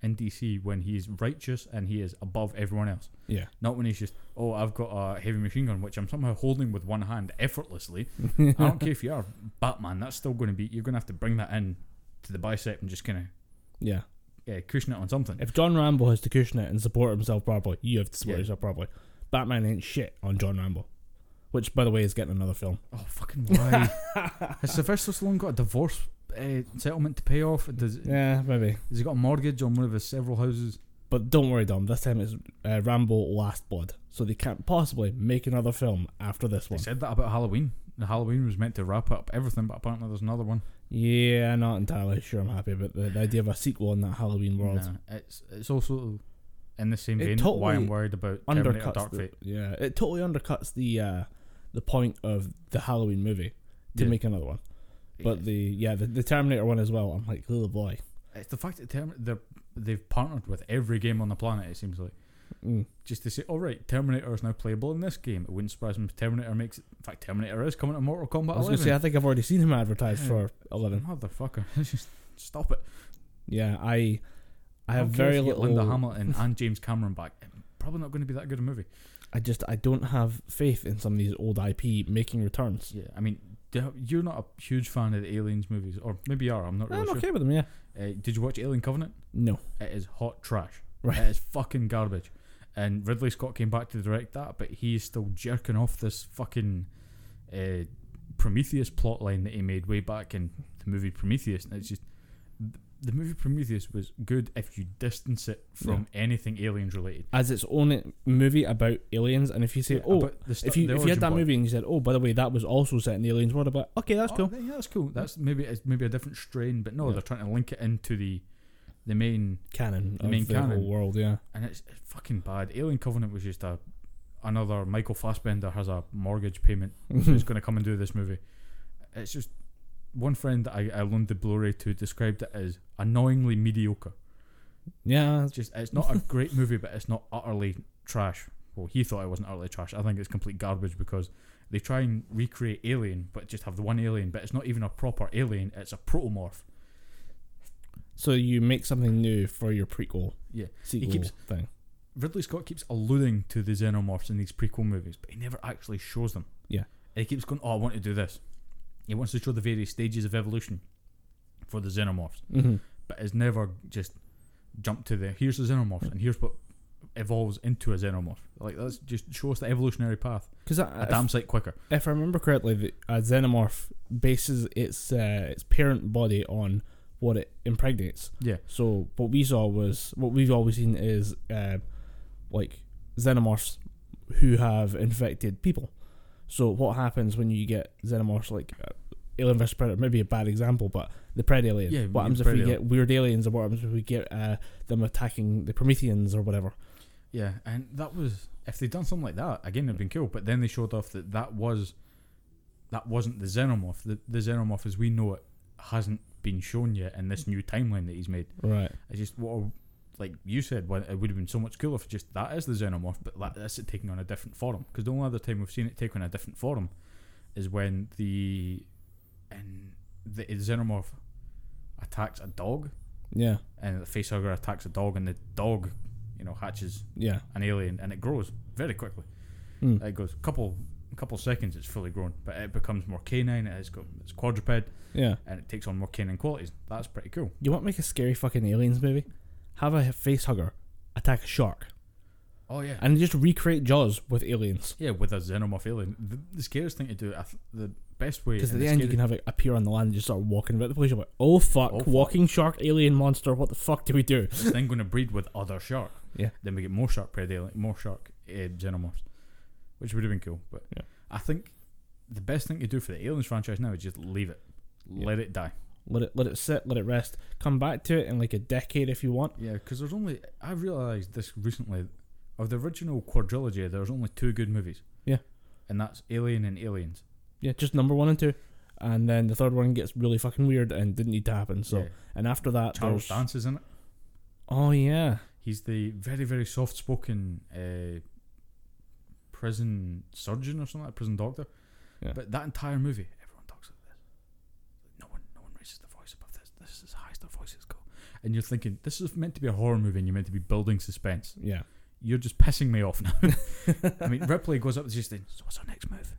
in DC when he's righteous and he is above everyone else. yeah. Not when he's just, oh, I've got a heavy machine gun, which I'm somehow holding with one hand effortlessly. I don't care if you are Batman, that's still going to be, you're going to have to bring that in to the bicep and just kind of Yeah. yeah, cushion it on something. If John Rambo has to cushion it and support himself properly, you have to support Yeah. yourself properly. Batman ain't shit on John Rambo. Which, by the way, is getting another film. Oh, fucking why? Has Sylvester Stallone got a divorce uh, settlement to pay off? Does, Yeah, maybe. has he got a mortgage on one of his several houses? But don't worry, Dom. This time it's uh, Rambo Last Blood. So they can't possibly make another film after this They one. said that about Halloween. The Halloween was meant to wrap up everything, but apparently there's another one. Yeah, not entirely sure I'm happy about the, the idea of a sequel in that Halloween world. Nah, it's it's also in the same It vein. why I'm worried about undercuts Dark the, Fate. yeah, it totally undercuts the uh, the point of the Halloween movie to Yeah. make another one. But the yeah, the, the Terminator one as well. I'm like, oh boy. It's the fact that Term- they're, they've partnered with every game on the planet. It seems like Mm. just to say, all right, Terminator is now playable in this game. It wouldn't surprise me if Terminator makes. it. In fact, Terminator is coming to Mortal Kombat I was gonna say I think I've already seen him advertised Yeah. for eleven. Motherfucker, just stop it. Yeah, I I have very if you get little. Linda Hamilton and James Cameron back. Probably not going to be that good a movie. I just I don't have faith in some of these old IP making returns. Yeah, I mean, do- you're not a huge fan of the Aliens movies, or maybe you are. I'm not really I'm sure. okay with them. Yeah. Uh, did you watch Alien Covenant? No. It is hot trash. Right. It is fucking garbage. And Ridley Scott came back to direct that, but he's still jerking off this fucking uh, Prometheus plotline that he made way back in the movie Prometheus. And it's just the movie Prometheus was good if you distance it from anything aliens related. As its own movie about aliens, and if you say, oh, the stu- if you if you had that point- movie and you said, oh, by the way, that was also set in the aliens world, like, okay, that's Oh, cool. Yeah, that's cool. That's maybe it's maybe a different strain, but no, Yeah. they're trying to link it into the the main Canon The main the canon. world. Yeah. and it's, it's fucking bad. Alien Covenant was just a another Michael Fassbender has a mortgage payment who's going to come and do this movie. It's just one friend that I, I loaned the Blu-ray to described it as annoyingly mediocre. yeah. It's just it's not a great movie, but it's not utterly trash. Well, he thought it wasn't utterly trash. I think it's complete garbage because they try and recreate Alien, but just have the one alien, but it's not even a proper alien. It's a protomorph. So you make something new for your prequel. Yeah. Sequel keeps- thing. Ridley Scott keeps alluding to the xenomorphs in these prequel movies, but he never actually shows them. Yeah. And he keeps going, "Oh, I want to do this." He wants to show the various stages of evolution for the xenomorphs, Mm-hmm. but has never just jumped to the here's the xenomorphs and here's what evolves into a xenomorph. Like let's just show us the evolutionary path Because a damn sight quicker. if I remember correctly, the, a xenomorph bases its uh, its parent body on what it impregnates. Yeah. So what we saw was what we've always seen is uh, like xenomorphs who have infected people. So what happens when you get xenomorphs like uh, Alien vs Predator? Maybe a bad example, but the Pred alien. Yeah, What happens if we get weird aliens, or what happens if we get uh, them attacking the Prometheans or whatever? Yeah, and that was if they'd done something like that again, it'd been cool. But then they showed off that that was that wasn't the xenomorph. The, the xenomorph as we know it hasn't been shown yet in this new timeline that he's made. Right. It's just what a- like you said, it would have been so much cooler if just that is the xenomorph, but that, that's it taking on a different form. Because the only other time we've seen it take on a different form is when the and the xenomorph attacks a dog, Yeah. and the facehugger attacks a dog, and the dog, you know, hatches Yeah. an alien, and it grows very quickly. Hmm. It goes couple couple seconds, it's fully grown, but it becomes more canine. It's got it's quadruped, Yeah. and it takes on more canine qualities. That's pretty cool. You want to make a scary fucking aliens movie? Have a face hugger attack a shark Oh yeah, and just recreate Jaws with aliens. Yeah, with a xenomorph alien. The, the scariest thing to do, I th- the best way. Because at the the end, you can have it appear on the land and just start walking about the place. You're like, oh fuck, Oh, fuck. walking shark alien monster. What the fuck do we do? this thing going to breed with other shark. Yeah. Then we get more shark predator, more shark uh, xenomorphs, which would have been cool. But Yeah. I think the best thing to do for the aliens franchise now is just leave it, Yeah. let it die. Let it let it sit, let it rest. Come back to it in like a decade if you want. Yeah, because there's only I realized this recently. Of the original quadrilogy, there's only two good movies. Yeah. And that's Alien and Aliens. Yeah, just number one and two, and then the third one gets really fucking weird and didn't need to happen. So, Yeah. and after that, Charles Dance is in it. oh yeah, He's the very, very soft spoken uh, prison surgeon or something, like prison doctor. Yeah. But that entire movie, everyone talks like this. No one no one raises their voice above this. This is as high as their voices go. And you're thinking, this is meant to be a horror movie and you're meant to be building suspense. yeah. You're just pissing me off now. I mean, Ripley goes up and just saying, So what's our next move?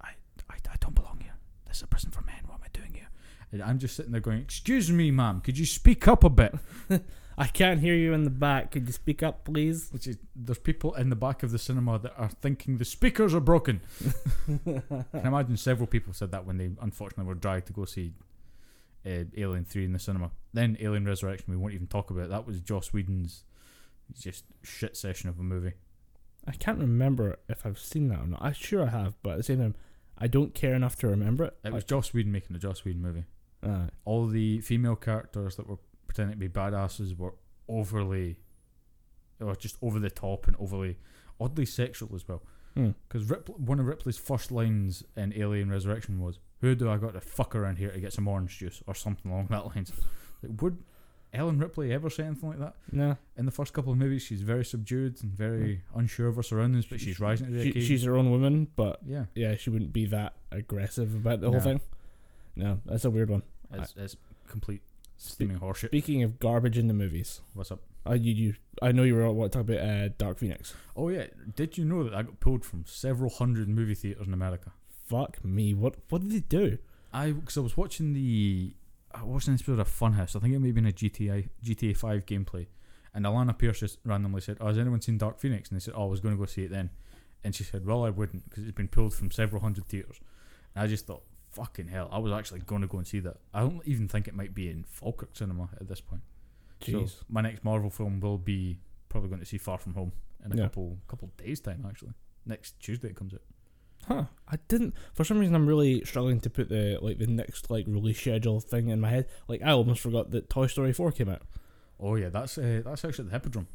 I, I I don't belong here. This is a prison for men. What am I doing here? And I'm just sitting there going, Excuse me, ma'am, could you speak up a bit? I can't hear you in the back. Could you speak up, please? Which is there's people in the back of the cinema that are thinking the speakers are broken. I can imagine several people said that when they unfortunately were dragged to go see uh, Alien Three in the cinema. Then Alien Resurrection, we won't even talk about. That was Joss Whedon's just shit session of a movie. I can't remember if I've seen that or not. I'm sure I have, but at the same time, I don't care enough to remember it. It was Joss Whedon making a Joss Whedon movie. Uh, All the female characters that were pretending to be badasses were overly, or just over the top and overly, oddly sexual as well. hmm. Because Ripl- one of Ripley's first lines in Alien Resurrection was, "Who do I got to fuck around here to get some orange juice or something along that lines?" Like, would Ellen Ripley ever say anything like that? No, In the first couple of movies, she's very subdued and very unsure of her surroundings, but she's rising to the she, occasion. she's her own woman, but yeah, yeah, she wouldn't be that aggressive about the No. whole thing. No, that's a weird one. it's, it's complete steaming horseshit. Speaking of garbage in the movies, What's up? uh, you, you I know you were want to talk about uh, Dark Phoenix. Oh yeah, did you know that I got pulled from several hundred movie theaters in America? Fuck me. What what did they do? I because I was watching the I was watching an episode of Funhaus. I think it may have been a GTA GTA Five gameplay, and Alanah Pearce just randomly said, "Oh, has anyone seen Dark Phoenix?" And they said, "Oh, I was going to go see it then," and she said, "Well, I wouldn't because it's been pulled from several hundred theaters." And I just thought, "Fucking hell!" I was actually going to go and see that. I don't even think it might be in Falkirk Cinema at this point. Jeez. So my next Marvel film will be probably going to see Far From Home in a Yeah. couple couple days time actually. Next Tuesday it comes out. Huh. I didn't for some reason I'm really struggling to put the like the next like release schedule thing in my head. Like I almost forgot that Toy Story 4 came out. Oh yeah, that's uh, that's actually at the Hippodrome.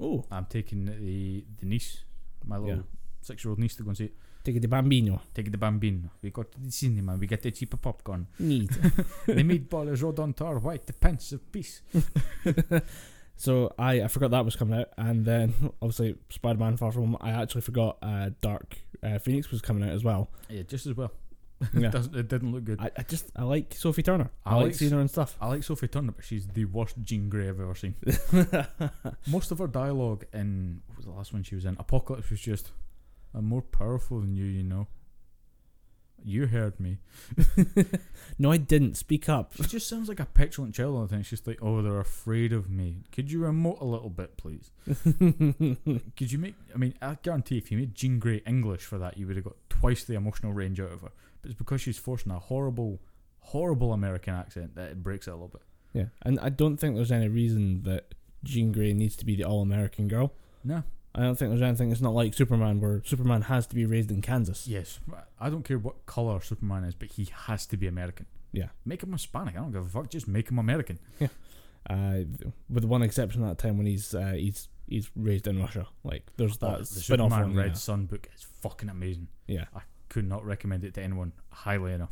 Oh, I'm taking the the niece, my little Yeah. six year old niece to go and see it. take it to Bambino. Take it the bambino. We go to the cinema. We get the cheaper popcorn. Neat. the meatball is rolled onto our white the pence of peace. so I I forgot that was coming out and then obviously Spider-Man Far From Home. I actually forgot uh, Dark uh, Phoenix was coming out as well. Yeah, just as well. Yeah. it, doesn't, it didn't look good. I, I, just I like Sophie Turner. I, I like like seeing her and stuff. I like Sophie Turner, but she's the worst Jean Grey I've ever seen. Most of her dialogue in what was the last one she was in? Apocalypse was just, "I'm more powerful than you, you know." You heard me. no, I didn't. Speak up. She just sounds like a petulant child all the time. She's like, "Oh, they're afraid of me. Could you remote a little bit, please? Could you make? I mean, I guarantee if you made Jean Grey English for that, you would have got twice the emotional range out of her. But it's because she's forcing a horrible, horrible American accent that it breaks it a little bit. yeah, and I don't think there's any reason that Jean Grey needs to be the all-American girl. No. I don't think there's anything. It's not like Superman, where Superman has to be raised in Kansas. Yes, I don't care what color Superman is, but he has to be American. Yeah. Make him Hispanic. I don't give a fuck. Just make him American. Uh, with one exception, that time when he's uh, he's he's raised in Russia. Like there's Oh, that the spin-off Superman. Red yeah. Sun book is fucking amazing. yeah. I could not recommend it to anyone highly enough.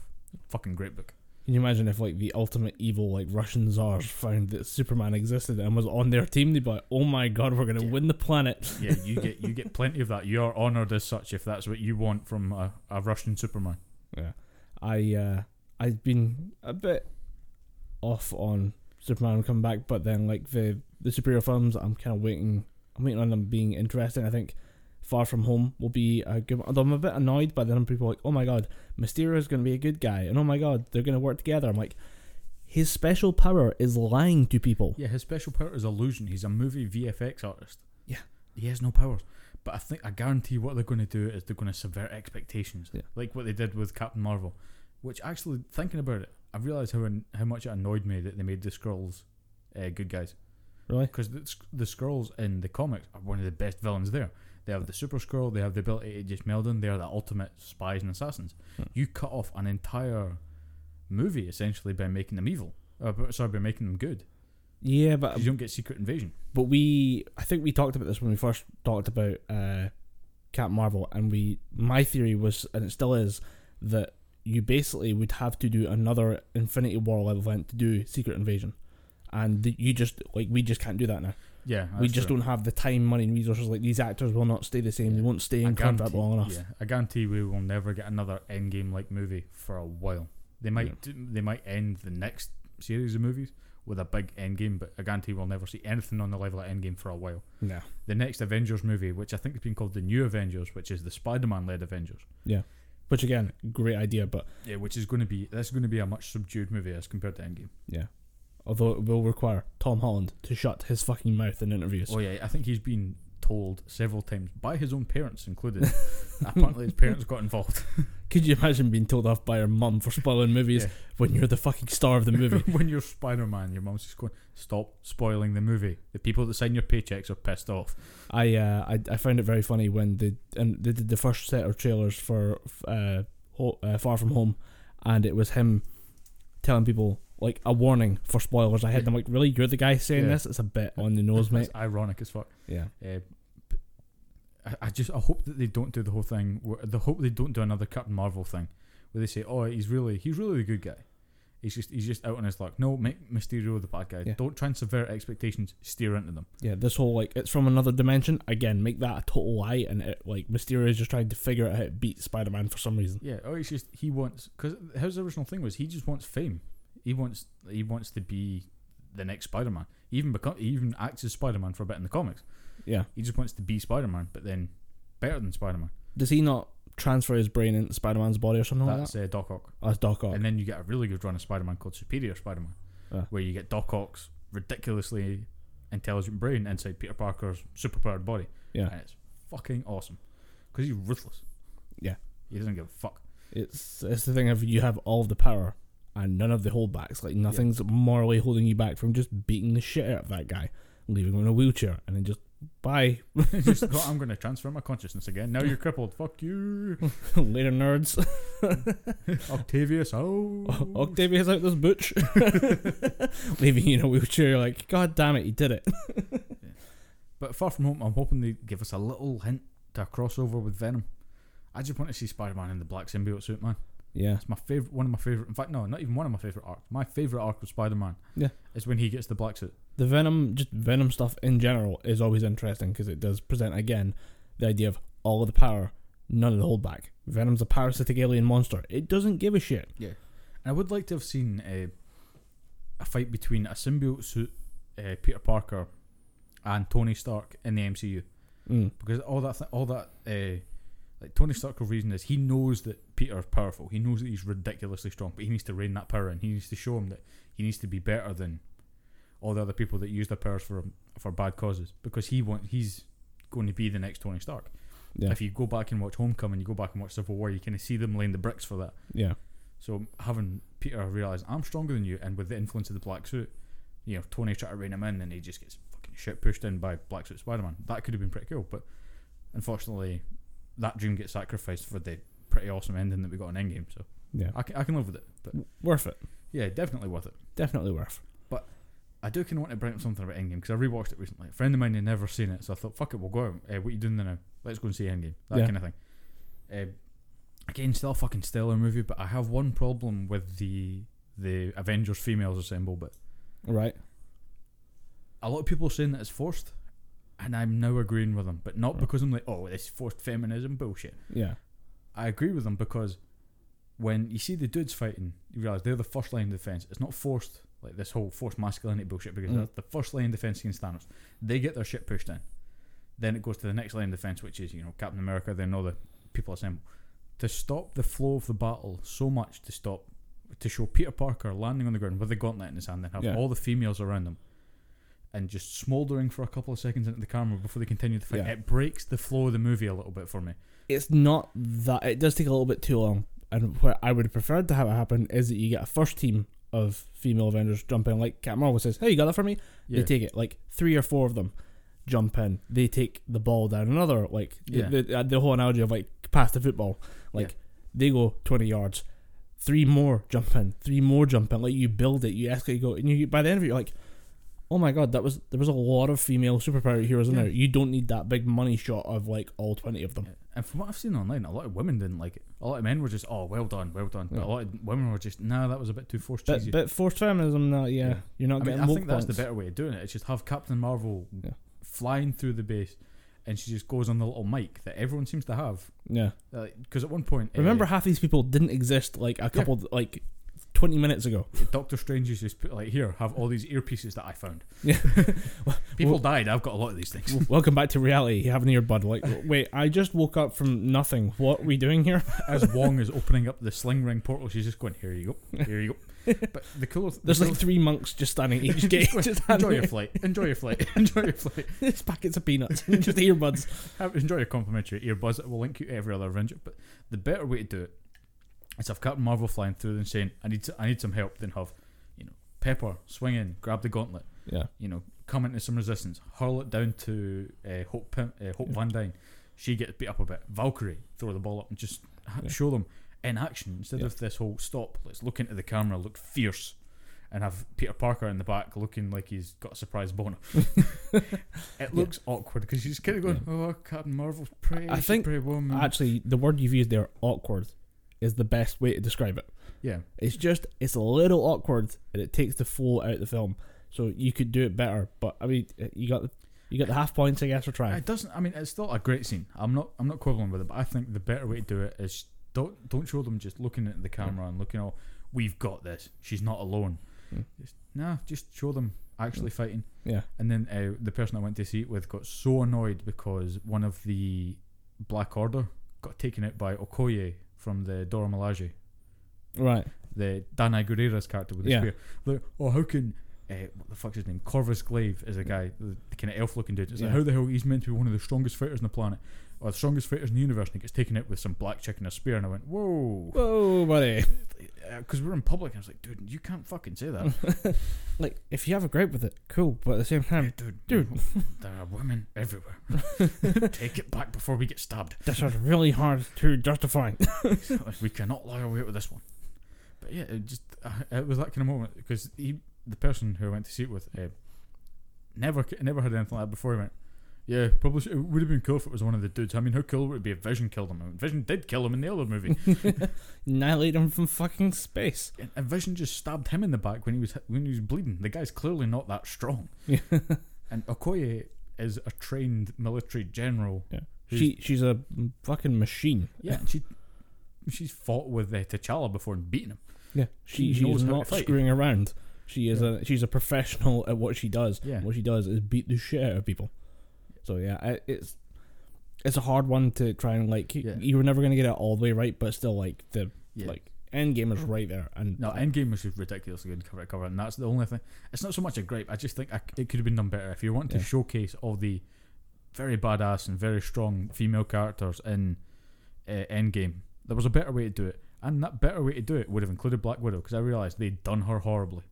Fucking great book. Can you imagine if like the ultimate evil like Russian czars found that Superman existed and was on their team? They'd be like, "Oh my god, we're gonna Yeah. win the planet." Yeah, you get you get plenty of that. You are honoured as such if that's what you want from a, a Russian Superman. Yeah, I uh, I've been a bit off on Superman coming back, but then like the the superhero films, I'm kind of waiting. I'm waiting on them being interesting. I think Far From Home will be a good. Although I'm a bit annoyed by the number of people like, oh my god, Mysterio is going to be a good guy, and oh my god, they're going to work together. I'm like, his special power is lying to people. Yeah, his special power is illusion. He's a movie VFX artist. Yeah. he has no powers. But I think I guarantee what they're going to do is they're going to subvert expectations, Yeah. like what they did with Captain Marvel. Which actually, thinking about it, I realized how an- how much it annoyed me that they made the Skrulls uh, good guys. Really? because the, the Skrulls in the comics are one of the best villains there. They have the Super Skrull, they have the ability to just meld in, they are the ultimate spies and assassins. Hmm. You cut off an entire movie essentially by making them evil. Uh, sorry, by making them good. Yeah, but you don't get secret invasion. but we I think we talked about this when we first talked about uh, Captain Marvel, and we my theory was, and it still is, that you basically would have to do another Infinity War level event to do Secret Invasion, and the, you just like we just can't do that now. Yeah, we just don't have the time, money, and resources. Like these actors will not stay the same. They won't stay in contract long enough. Yeah, I guarantee we will never get another Endgame like movie for a while. They might Yeah. do- they might end the next series of movies with a big Endgame, but I guarantee we'll never see anything on the level of Endgame for a while. Yeah. the next Avengers movie, which I think has been called the New Avengers, which is the Spider-Man led Avengers. Yeah. Which again, great idea, but Yeah, which is going to be that's going to be a much subdued movie as compared to Endgame. yeah. Although it will require Tom Holland to shut his fucking mouth in interviews. Oh yeah, I think he's been told several times by his own parents included. Apparently, his parents got involved. Could you imagine being told off by your mum for spoiling movies Yeah. when you're the fucking star of the movie? when you're Spider-Man, your mum's just going, "Stop spoiling the movie." The people that sign your paychecks are pissed off. I uh, I I found it very funny when they and they did the first set of trailers for uh, Ho- uh Far From Home, and it was him telling people like a warning for spoilers ahead. And I'm like, really, you're the guy saying Yeah. this? It's a bit on the nose, mate. It's ironic as fuck. Yeah, Uh, I, I just I hope that they don't do the whole thing. Where, the hope they don't do another Captain Marvel thing, where they say, "Oh, he's really he's really the good guy." He's just he's just out on his luck. No, make Mysterio the bad guy. Yeah. Don't try and subvert expectations. Steer into them. yeah. This whole like it's from another dimension. Again, make that a total lie, and it, like Mysterio is just trying to figure out how to beat Spider Man for some reason. Yeah. Oh, it's just he wants because his original thing was he just wants fame. He wants he wants to be the next Spider Man. He even become he even acts as Spider Man for a bit in the comics. Yeah. He just wants to be Spider Man, but then better than Spider Man. Does he not transfer his brain into Spider Man's body or something like That's that? uh, Doc Ock. Oh, that's Doc Ock. And then you get a really good run of Spider Man called Superior Spider Man, where you get Doc Ock's ridiculously intelligent brain inside Peter Parker's superpowered body, yeah. and it's fucking awesome because he's ruthless. Yeah. he doesn't give a fuck. It's it's the thing of you have all the power and none of the holdbacks. Like nothing's morally holding you back from just beating the shit out of that guy, leaving him in a wheelchair, and then just bye just go, oh, I'm going to transfer my consciousness again. Now you're crippled. Fuck you, later, nerds. Octavius. Oh, Octavius out this butch, leaving you in a wheelchair. You're like, God damn it, he did it. But far from home, I'm hoping they give us a little hint to a crossover with Venom. I just want to see Spider-Man in the black symbiote suit, man. Yeah, It's my favorite, one of my favorite. In fact, no, not even one of my favorite arcs. My favorite arc of Spider-Man. Yeah. is when he gets the black suit. the Venom, just Venom stuff in general is always interesting because it does present again the idea of all of the power, none of the holdback. Venom's a parasitic alien monster. It doesn't give a shit. Yeah. And I would like to have seen a, a fight between a symbiote suit, uh, Peter Parker, and Tony Stark in the MCU Mm. because all that, th- all that, uh, like Tony Stark's reason is he knows that Peter is powerful. He knows that he's ridiculously strong, but he needs to rein that power in. He needs to show him that he needs to be better than all the other people that use their powers for for bad causes because he want he's going to be the next Tony Stark. Yeah, If you go back and watch Homecoming, and you go back and watch Civil War, you kind of see them laying the bricks for that. yeah, So having Peter realize I'm stronger than you, and with the influence of the black suit, you know Tony try to rein him in, and he just gets fucking shit pushed in by black suit Spider Man. That could have been pretty cool, but unfortunately, that dream gets sacrificed for the pretty awesome ending that we got in Endgame. So yeah. I can, I can live with it, but Worth it. yeah, definitely worth it. Definitely worth. But I do kind of want to bring up something about Endgame because I rewatched it recently. A friend of mine had never seen it, so I thought, fuck it, we'll go out. Uh, what you doing now? Let's go and see Endgame. That Yeah. kind of thing. Uh, again, still a fucking stellar movie, but I have one problem with the the Avengers females assemble. But Right. a lot of people are saying that it's forced, and I'm now agreeing with them. But not Right. because I'm like, oh, this forced feminism bullshit. Yeah. I agree with them because when you see the dudes fighting, you realize they're the first line of defense. It's not forced like this whole forced masculinity bullshit because Mm. the first line of defense against Thanos. They get their shit pushed in. Then it goes to the next line of defense, which is you know Captain America. Then all the people assemble to stop the flow of the battle so much to stop to show Peter Parker landing on the ground with the gauntlet in his hand and have Yeah. all the females around him. And just smouldering for a couple of seconds into the camera before they continue the fight. Yeah. It breaks the flow of the movie a little bit for me. It's not that. It does take a little bit too long. And what I would have preferred to have it happen is that you get a first team of female Avengers jump in, like Captain Marvel says, "Hey, you got that for me?" Yeah. They take it. Like three or four of them jump in. They take the ball down. Another like the- Yeah. the, uh, the whole analogy of like pass the football. Like they go twenty yards. Three more jump in. Three more jump in. Like you build it. You escalate. You go. And you by the end of it, you're like. Oh my god, that was there was a lot of female superpower heroes in Yeah. there. You don't need that big money shot of like all twenty of them. And from what I've seen online, a lot of women didn't like it. A lot of men were just, "Oh, well done, well done," but Yeah. a lot of women were just, "Nah, that was a bit too forced Bit, cheesy." bit forced feminism, that yeah. Yeah. You're not I mean, I think that's the better way of doing it. It's just have Captain Marvel flying through the base, and she just goes on the little mic that everyone seems to have. Yeah. Because at one point, uh, Remember, half these people didn't exist like a couple, like twenty minutes ago. Doctor Strange to just put like, "Here, have all these earpieces that I found." Yeah. People Well- died. I've got a lot of these things. Welcome back to reality. You have an earbud. Like, wait, I just woke up from nothing. What are we doing here? As Wong is opening up the sling ring portal, she's just going, "Here you go, here you go." But the coolest, the There's like three monks just standing each gate. going, just enjoy your flight. Enjoy your flight. Enjoy your flight. It's packets of peanuts, just earbuds. Have, enjoy your complimentary earbuds. It will link you to every other Avenger. But the better way to do it is have Captain Marvel flying through and saying, "I need, I need some help." Then have, you know, Pepper swing in, grab the gauntlet, Yeah, you know, come into some resistance, hurl it down to uh, Hope, Pim- uh, Hope Yeah. Van Dyne. She gets beat up a bit. Valkyrie throw the ball up and just ha- Yeah. show them in action instead Yeah. of this whole stop. Let's look into the camera, look fierce. And have Peter Parker in the back looking like he's got a surprise boner. it looks awkward because he's kind of going, "Oh, Captain Marvel's pretty, I think pretty woman." actually, the word you've used there, awkward, is the best way to describe it. yeah, It's just it's a little awkward and it takes the flow out of the film. So you could do it better, but I mean, you got the you got the half points, I guess, for trying. it doesn't. I mean, it's still a great scene. I'm not, I'm not quibbling with it, but I think the better way to do it is don't don't show them just looking at the camera and looking all. We've got this. She's not alone. Mm. Just, nah, just show them actually fighting. Yeah. And then uh, the person I went to see it with got so annoyed because one of the Black Order got taken out by Okoye from the Dora Milaje, Right. the Danai Gurira's character with the Yeah. spear. Like, oh, how can. Uh, what the fuck's his name? Corvus Glaive is a guy, the, the kind of elf looking dude. It's like, how the hell he's meant to be one of the strongest fighters on the planet, or the strongest fighters in the universe, and he gets taken out with some black chick and a spear. And I went, whoa. Whoa, buddy. Because we're in public, and I was like, dude, you can't fucking say that. like, if you have a gripe with it, cool. But at the same time, dude, dude. there are women everywhere. Take it back before we get stabbed. this is really hard to justify. we cannot lie away with this one. But yeah, it just uh, it was that kind of moment because he, the person who I went to see it with, uh, never never had anything like that before. He went, yeah, probably should, it would have been cool if it was one of the dudes. I mean, how cool would it be if Vision killed him? Vision did kill him in the other movie, Annihilate him from fucking space. and, and Vision just stabbed him in the back when he was when he was bleeding. The guy's clearly not that strong. and Okoye is a trained military general. Yeah. She she's a fucking machine. Yeah, she she's fought with uh, T'Challa before and beaten him. Yeah, she, She not screwing around. She is a she's a professional at what she does. Yeah. What she does is beat the shit out of people. So yeah, I, it's it's a hard one to try and like. Yeah. You were never gonna get it all the way right, but still like the Yeah. like end game is right there. And No, end game was just ridiculously good cover to cover, and that's the only thing. It's not so much a gripe. I just think I, it could have been done better. If you want to Yeah. showcase all the very badass and very strong female characters in uh, Endgame, there was a better way to do it, and that better way to do it would have included Black Widow because I realized they'd done her horribly.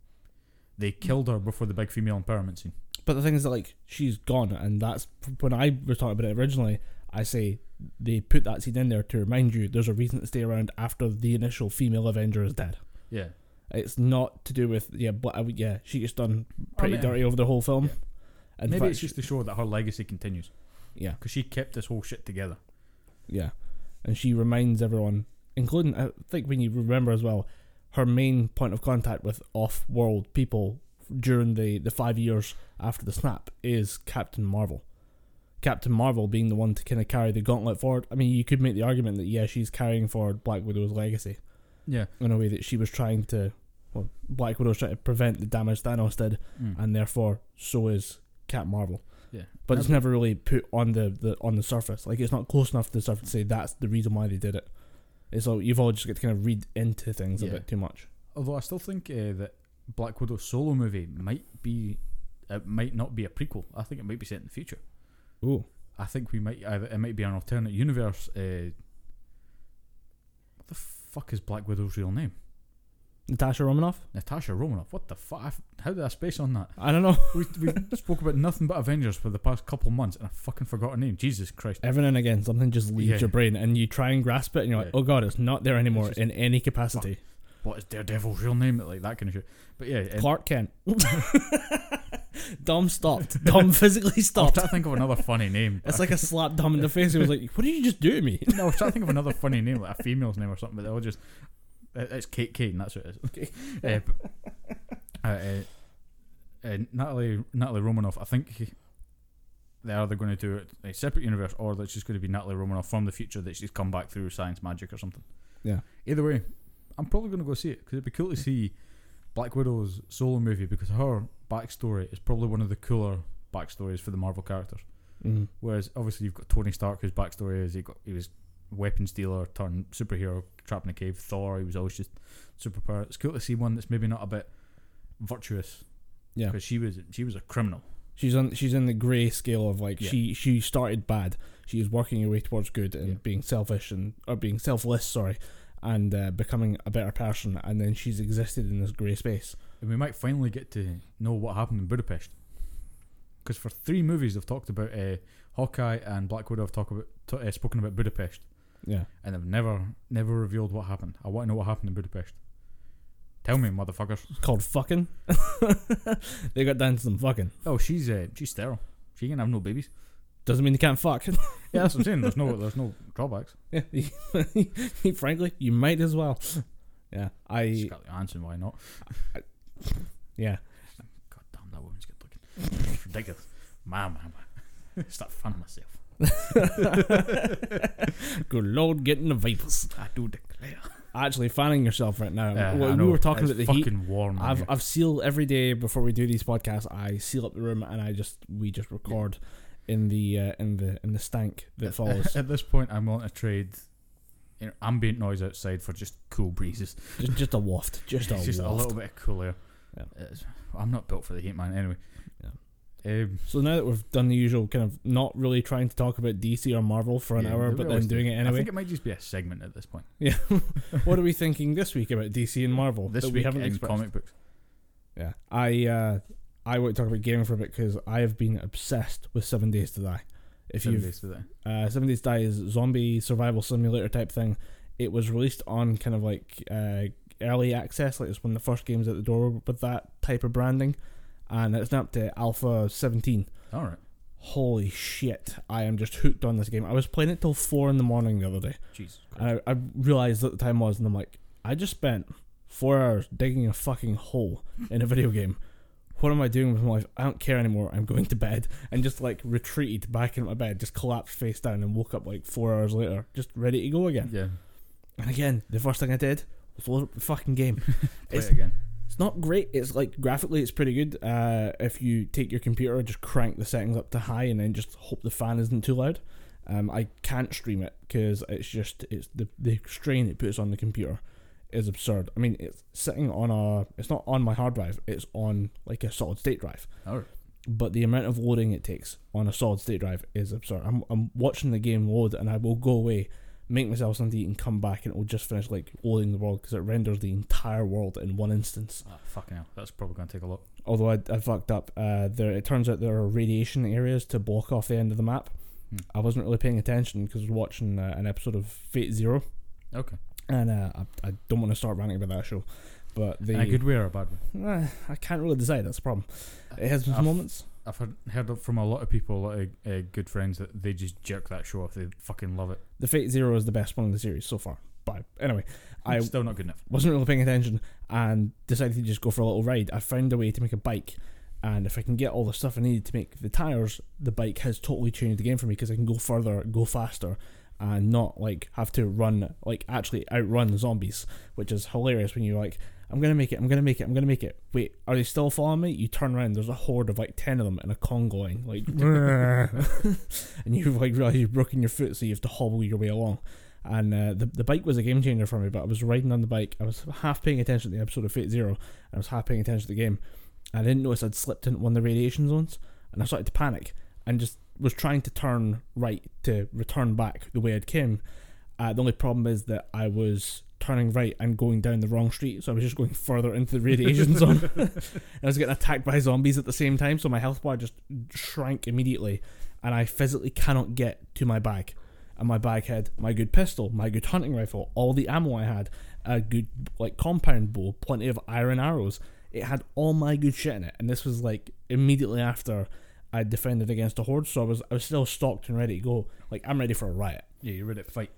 They killed her before the big female empowerment scene. But the thing is that like she's gone, and that's when I was talking about it originally. I say they put that scene in there to remind you there's a reason to stay around after the initial female Avenger is dead. Yeah, It's not to do with yeah, but uh, yeah, she gets done pretty mean, dirty over the whole film. yeah. And maybe fact, it's just to show that her legacy continues yeah, because she kept this whole shit together. yeah, and she reminds everyone, including I think when you remember as well, her main point of contact with off-world people during the the five years after the snap is Captain Marvel. Captain Marvel being the one to kind of carry the gauntlet forward. I mean, you could make the argument that yeah, she's carrying forward Black Widow's legacy Yeah, in a way that she was trying to. Well, Black Widow's trying to prevent the damage Thanos did, Mm. and therefore so is Cap Marvel. yeah. But it's never really put on the, the on the surface. Like it's not close enough to the surface to say that's the reason why they did it. It's all you've all just got to kind of read into things a bit too much. Although I still think uh, that Black Widow's solo movie might be, it might not be a prequel. I think it might be set in the future. Oh, I think we might it might be an alternate universe. Uh, what the fuck is Black Widow's real name? Natasha Romanoff. Natasha Romanoff. What the fuck? How did I space on that? I don't know. We, we spoke about nothing but Avengers for the past couple months, and I fucking forgot her name. Jesus Christ! Every now and again, something just leaves Yeah. your brain, and you try and grasp it, and you're like, Yeah. "Oh God, it's not there anymore in any capacity." What is Daredevil's real name? Like that kind of shit. But yeah, and Clark Kent. Dom stopped. Dom physically I was stopped. trying to think of another funny name. It's like a slap Dom in the face. He was like, "What did you just do to me?" no, I was trying to think of another funny name, like a female's name or something, but they all just it- it's Kate Kane. That's what it is. Uh, but- uh, uh, uh, Natalie Natalie Romanoff. I think they're either going to do it a separate universe, or that she's going to be Natalie Romanoff from the future that she's come back through science magic or something. Yeah. Either way, I'm probably going to go see it because it'd be cool to see Black Widow's solo movie because her backstory is probably one of the cooler backstories for the Marvel characters. Mm. Whereas obviously you've got Tony Stark, whose backstory is he got he was weapons dealer turned superhero trapped in a cave. Thor, he was always just superpower. It's cool to see one that's maybe not a bit virtuous Yeah, because she was she was a criminal. she's on. She's in the grey scale of like Yeah. she she started bad. She is working her way towards good and Yeah. being selfish and or being selfless. Sorry, and uh, becoming a better person. And then she's existed in this grey space. And we might finally get to know what happened in Budapest. Because for three movies they've talked about uh, Hawkeye and Black Widow have talked about t- uh, spoken about Budapest, Yeah, and they've never never revealed what happened. I want to know what happened in Budapest. Tell me, motherfuckers. it's called fucking. they got down to some fucking. Oh, she's uh, she's sterile. She can have no babies. Doesn't mean you can't fuck. Yeah, that's what I'm saying. There's no there's no drawbacks. yeah, frankly, you might as well. Yeah, I Scarlett Johansson, why not? yeah. God damn, that woman's good looking. It's ridiculous. Man, man. Start fanning myself. Good lord, getting the vapors. I do declare. Actually, fanning yourself right now. Yeah, Well, we were talking It's about the heat. fucking warm. I've here. I've sealed every day before we do these podcasts. I seal up the room and I just we just record in the uh, in the in the stank that follows. At this point, I'm willing to trade you know, ambient noise outside for just cool breezes. just, just a waft, just a just waft. a little bit of cool air. Yeah. It's- I'm not built for the heat, man. Anyway. Um, So now that we've done the usual kind of not really trying to talk about DC or Marvel for an yeah, hour, but then doing do. it I think it might just be a segment at this point. Yeah. what are we thinking this week about DC and Marvel This that week we haven't in expressed? comic books. Yeah, I uh, I want to talk about gaming for a bit because I have been obsessed with Seven Days to Die. If Seven you've days to die. uh, Seven Days to Die is zombie survival simulator type thing. It was released on kind of like uh, early access, like it's one of the first games at the door with that type of branding, and it's now up to Alpha 17. All right. Holy shit! I am just hooked on this game. I was playing it till four in the morning the other day. Jesus. And I, I realized what the time was, and I'm like, I just spent four hours digging a fucking hole in a video game. What am I doing with my life? I don't care anymore. I'm going to bed. And just like retreated back into my bed, just collapsed face down, and woke up like four hours later, just ready to go again. Yeah. And again, the first thing I did was load up the fucking game. Play It's- it again. It's not great. It's like graphically, it's pretty good. Uh, if you take your computer, just crank the settings up to high, and then just hope the fan isn't too loud. Um, I can't stream it because it's just it's the the strain it puts on the computer is absurd. I mean, it's sitting on a it's not on my hard drive. It's on like a solid state drive. All right. But the amount of loading it takes on a solid state drive is absurd. I'm I'm watching the game load, and I will go away, make myself something to eat, and come back, and it will just finish like loading the world because it renders the entire world in one instance Ah, fucking hell. That's probably going to take a lot. although I, I fucked up. Uh, there it turns out there are radiation areas to block off the end of the map. Hmm. I wasn't really paying attention because I was watching uh, an episode of Fate Zero, Okay. And uh, I, I don't want to start ranting about that show, but the a good way or a bad way? I can't really decide. That's the problem. It has its I've- moments. I've heard, heard from a lot of people, a lot of uh, good friends, that they just jerk that show off. They fucking love it. The Fate Zero is the best one in the series so far. But anyway, I Still not good enough. wasn't really paying attention and decided to just go for a little ride. I found a way to make a bike, and if I can get all the stuff I needed to make the tires, the bike has totally changed the game for me because I can go further, go faster, and not like have to run like actually outrun the zombies, which is hilarious when you're like, I'm gonna make it, I'm gonna make it, I'm gonna make it. Wait, are they still following me? You turn around, there's a horde of like ten of them in a Congo line, like, and you like realize you've broken your foot, so you have to hobble your way along and uh, the the bike was a game changer for me. But I was riding on the bike. I was half paying attention to the episode of Fate Zero. And I was half paying attention to the game. I didn't notice I'd slipped into one of the radiation zones, and I started to panic and just was trying to turn right to return back the way I'd came. Uh, the only problem is that I was turning right and going down the wrong street, so I was just going further into the radiation zone. I was getting attacked by zombies at the same time, so my health bar just shrank immediately, and I physically cannot get to my bag and my bag had my good pistol, my good hunting rifle, all the ammo I had, a good like compound bow, plenty of iron arrows. It had all my good shit in it, and this was like immediately after I defended against a horde, so I was I was still stocked and ready to go. Like I'm ready for a riot, Yeah, you're ready to fight.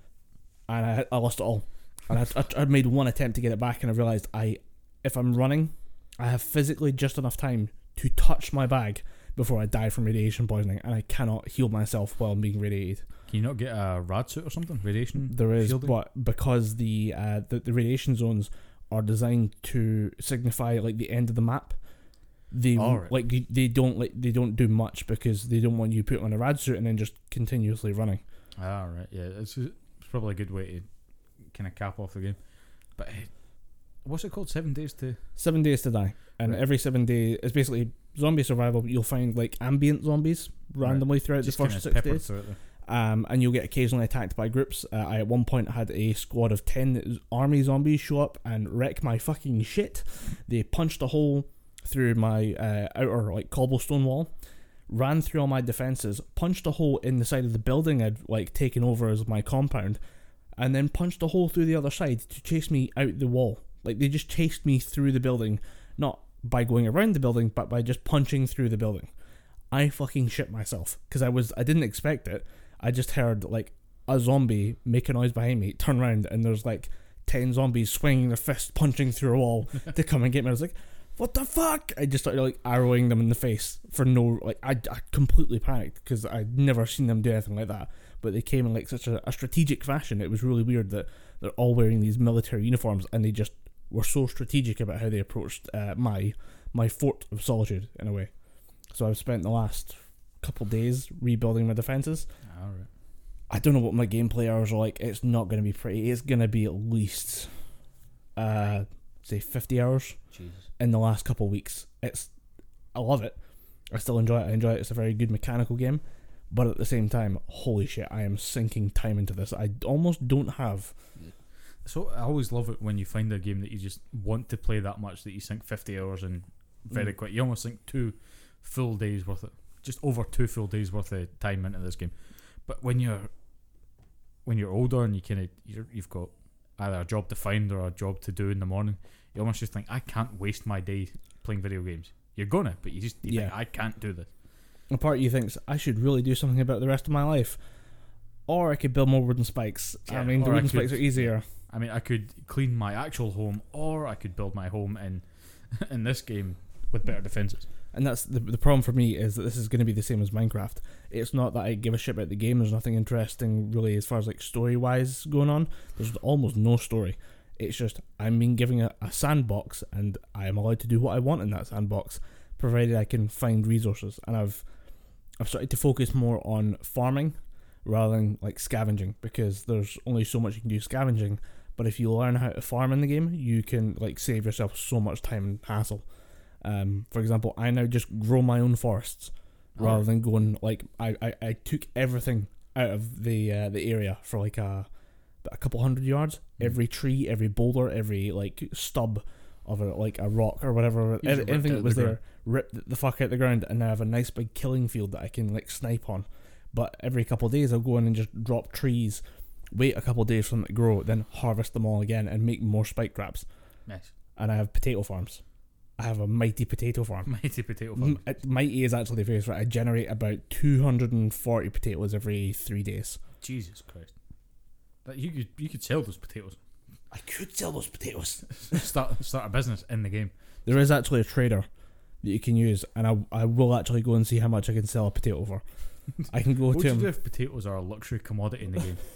and I, I lost it all. And I, I, I made one attempt to get it back, and I realized I, if I'm running, I have physically just enough time to touch my bag before I die from radiation poisoning, and I cannot heal myself while I'm being radiated. Can you not get a rad suit or something? Radiation? There is, shielding? but because the, uh, the the radiation zones are designed to signify like the end of the map, they Alright. like they- don't like they don't do much because they don't want you put on a rad suit and then just continuously running. Ah, right. Yeah, it's, it's probably a good way to kind of cap off the game. But uh, what's it called? Seven days to. Seven days to die, and Right. every seven day is basically zombie survival. But you'll find like ambient zombies randomly throughout Just the first six days. through it there. um, and you'll get occasionally attacked by groups. Uh, I at one point had a squad of ten army zombies show up and wreck my fucking shit. They punched a hole through my uh, outer like cobblestone wall, ran through all my defenses, punched a hole in the side of the building I'd like taken over as my compound, and then punched a hole through the other side to chase me out the wall. Like they just chased me through the building, not by going around the building, but by just punching through the building. I fucking shit myself because I was I didn't expect it. I just heard like a zombie make a noise behind me, turn around, and there's like ten zombies swinging their fists, punching through a wall to come and get me. I was like, what the fuck? I just started like arrowing them in the face for no like I, I completely panicked because I'd never seen them do anything like that. But they came in like such a, a strategic fashion. It was really weird that they're all wearing these military uniforms and they just were so strategic about how they approached uh, my my fort of solitude in a way. So I've spent the last couple days rebuilding my defenses. All right. I don't know what my gameplay hours are like. It's not going to be pretty. It's going to be at least, uh, say fifty hours Jesus. in the last couple of weeks. It's I love it. I still enjoy it. I enjoy it. It's a very good mechanical game, but at the same time, holy shit, I am sinking time into this. I almost don't have. So I always love it when you find a game that you just want to play that much that you sink 50 hours in very Mm. quick. You almost sink two full days worth of just over two full days worth of time into this game. But when you're when you're older and you kind of you've got either a job to find or a job to do in the morning, you almost just think I can't waste my day playing video games. You're gonna, but you just you think Yeah. I can't do this. A part of you thinks I should really do something about the rest of my life, or I could build more wooden spikes. Yeah, I mean, the wooden could- spikes are easier. I mean, I could clean my actual home, or I could build my home in in this game with better defenses. And that's the the problem for me is that this is going to be the same as Minecraft. It's not that I give a shit about the game. There's nothing interesting really as far as like story wise going on. There's almost no story. It's just I'm being given a, a sandbox and I am allowed to do what I want in that sandbox, provided I can find resources. And I've I've started to focus more on farming rather than like scavenging because there's only so much you can do scavenging. But if you learn how to farm in the game, you can like save yourself so much time and hassle. Um, for example, I now just grow my own forests rather than going like I, I, I took everything out of the uh, the area for like a a couple hundred yards. Mm. Every tree, every boulder, every like stub of a like a rock or whatever, ev- anything that the was there, ground. ripped the fuck out the ground, and now I have a nice big killing field that I can like snipe on. But every couple of days, I'll go in and just drop trees, wait a couple of days for them to grow, then harvest them all again and make more spike traps. Nice. And I have potato farms. I have a mighty potato farm. Mighty potato farm. Mighty is actually the phrase, right? I generate about 240 potatoes every three days. Jesus Christ. That you could you could sell those potatoes. I could sell those potatoes. start start a business in the game. There is actually a trader that you can use, and I, I will actually go and see how much I can sell a potato for. I can go What to do you do if potatoes are a luxury commodity in the game?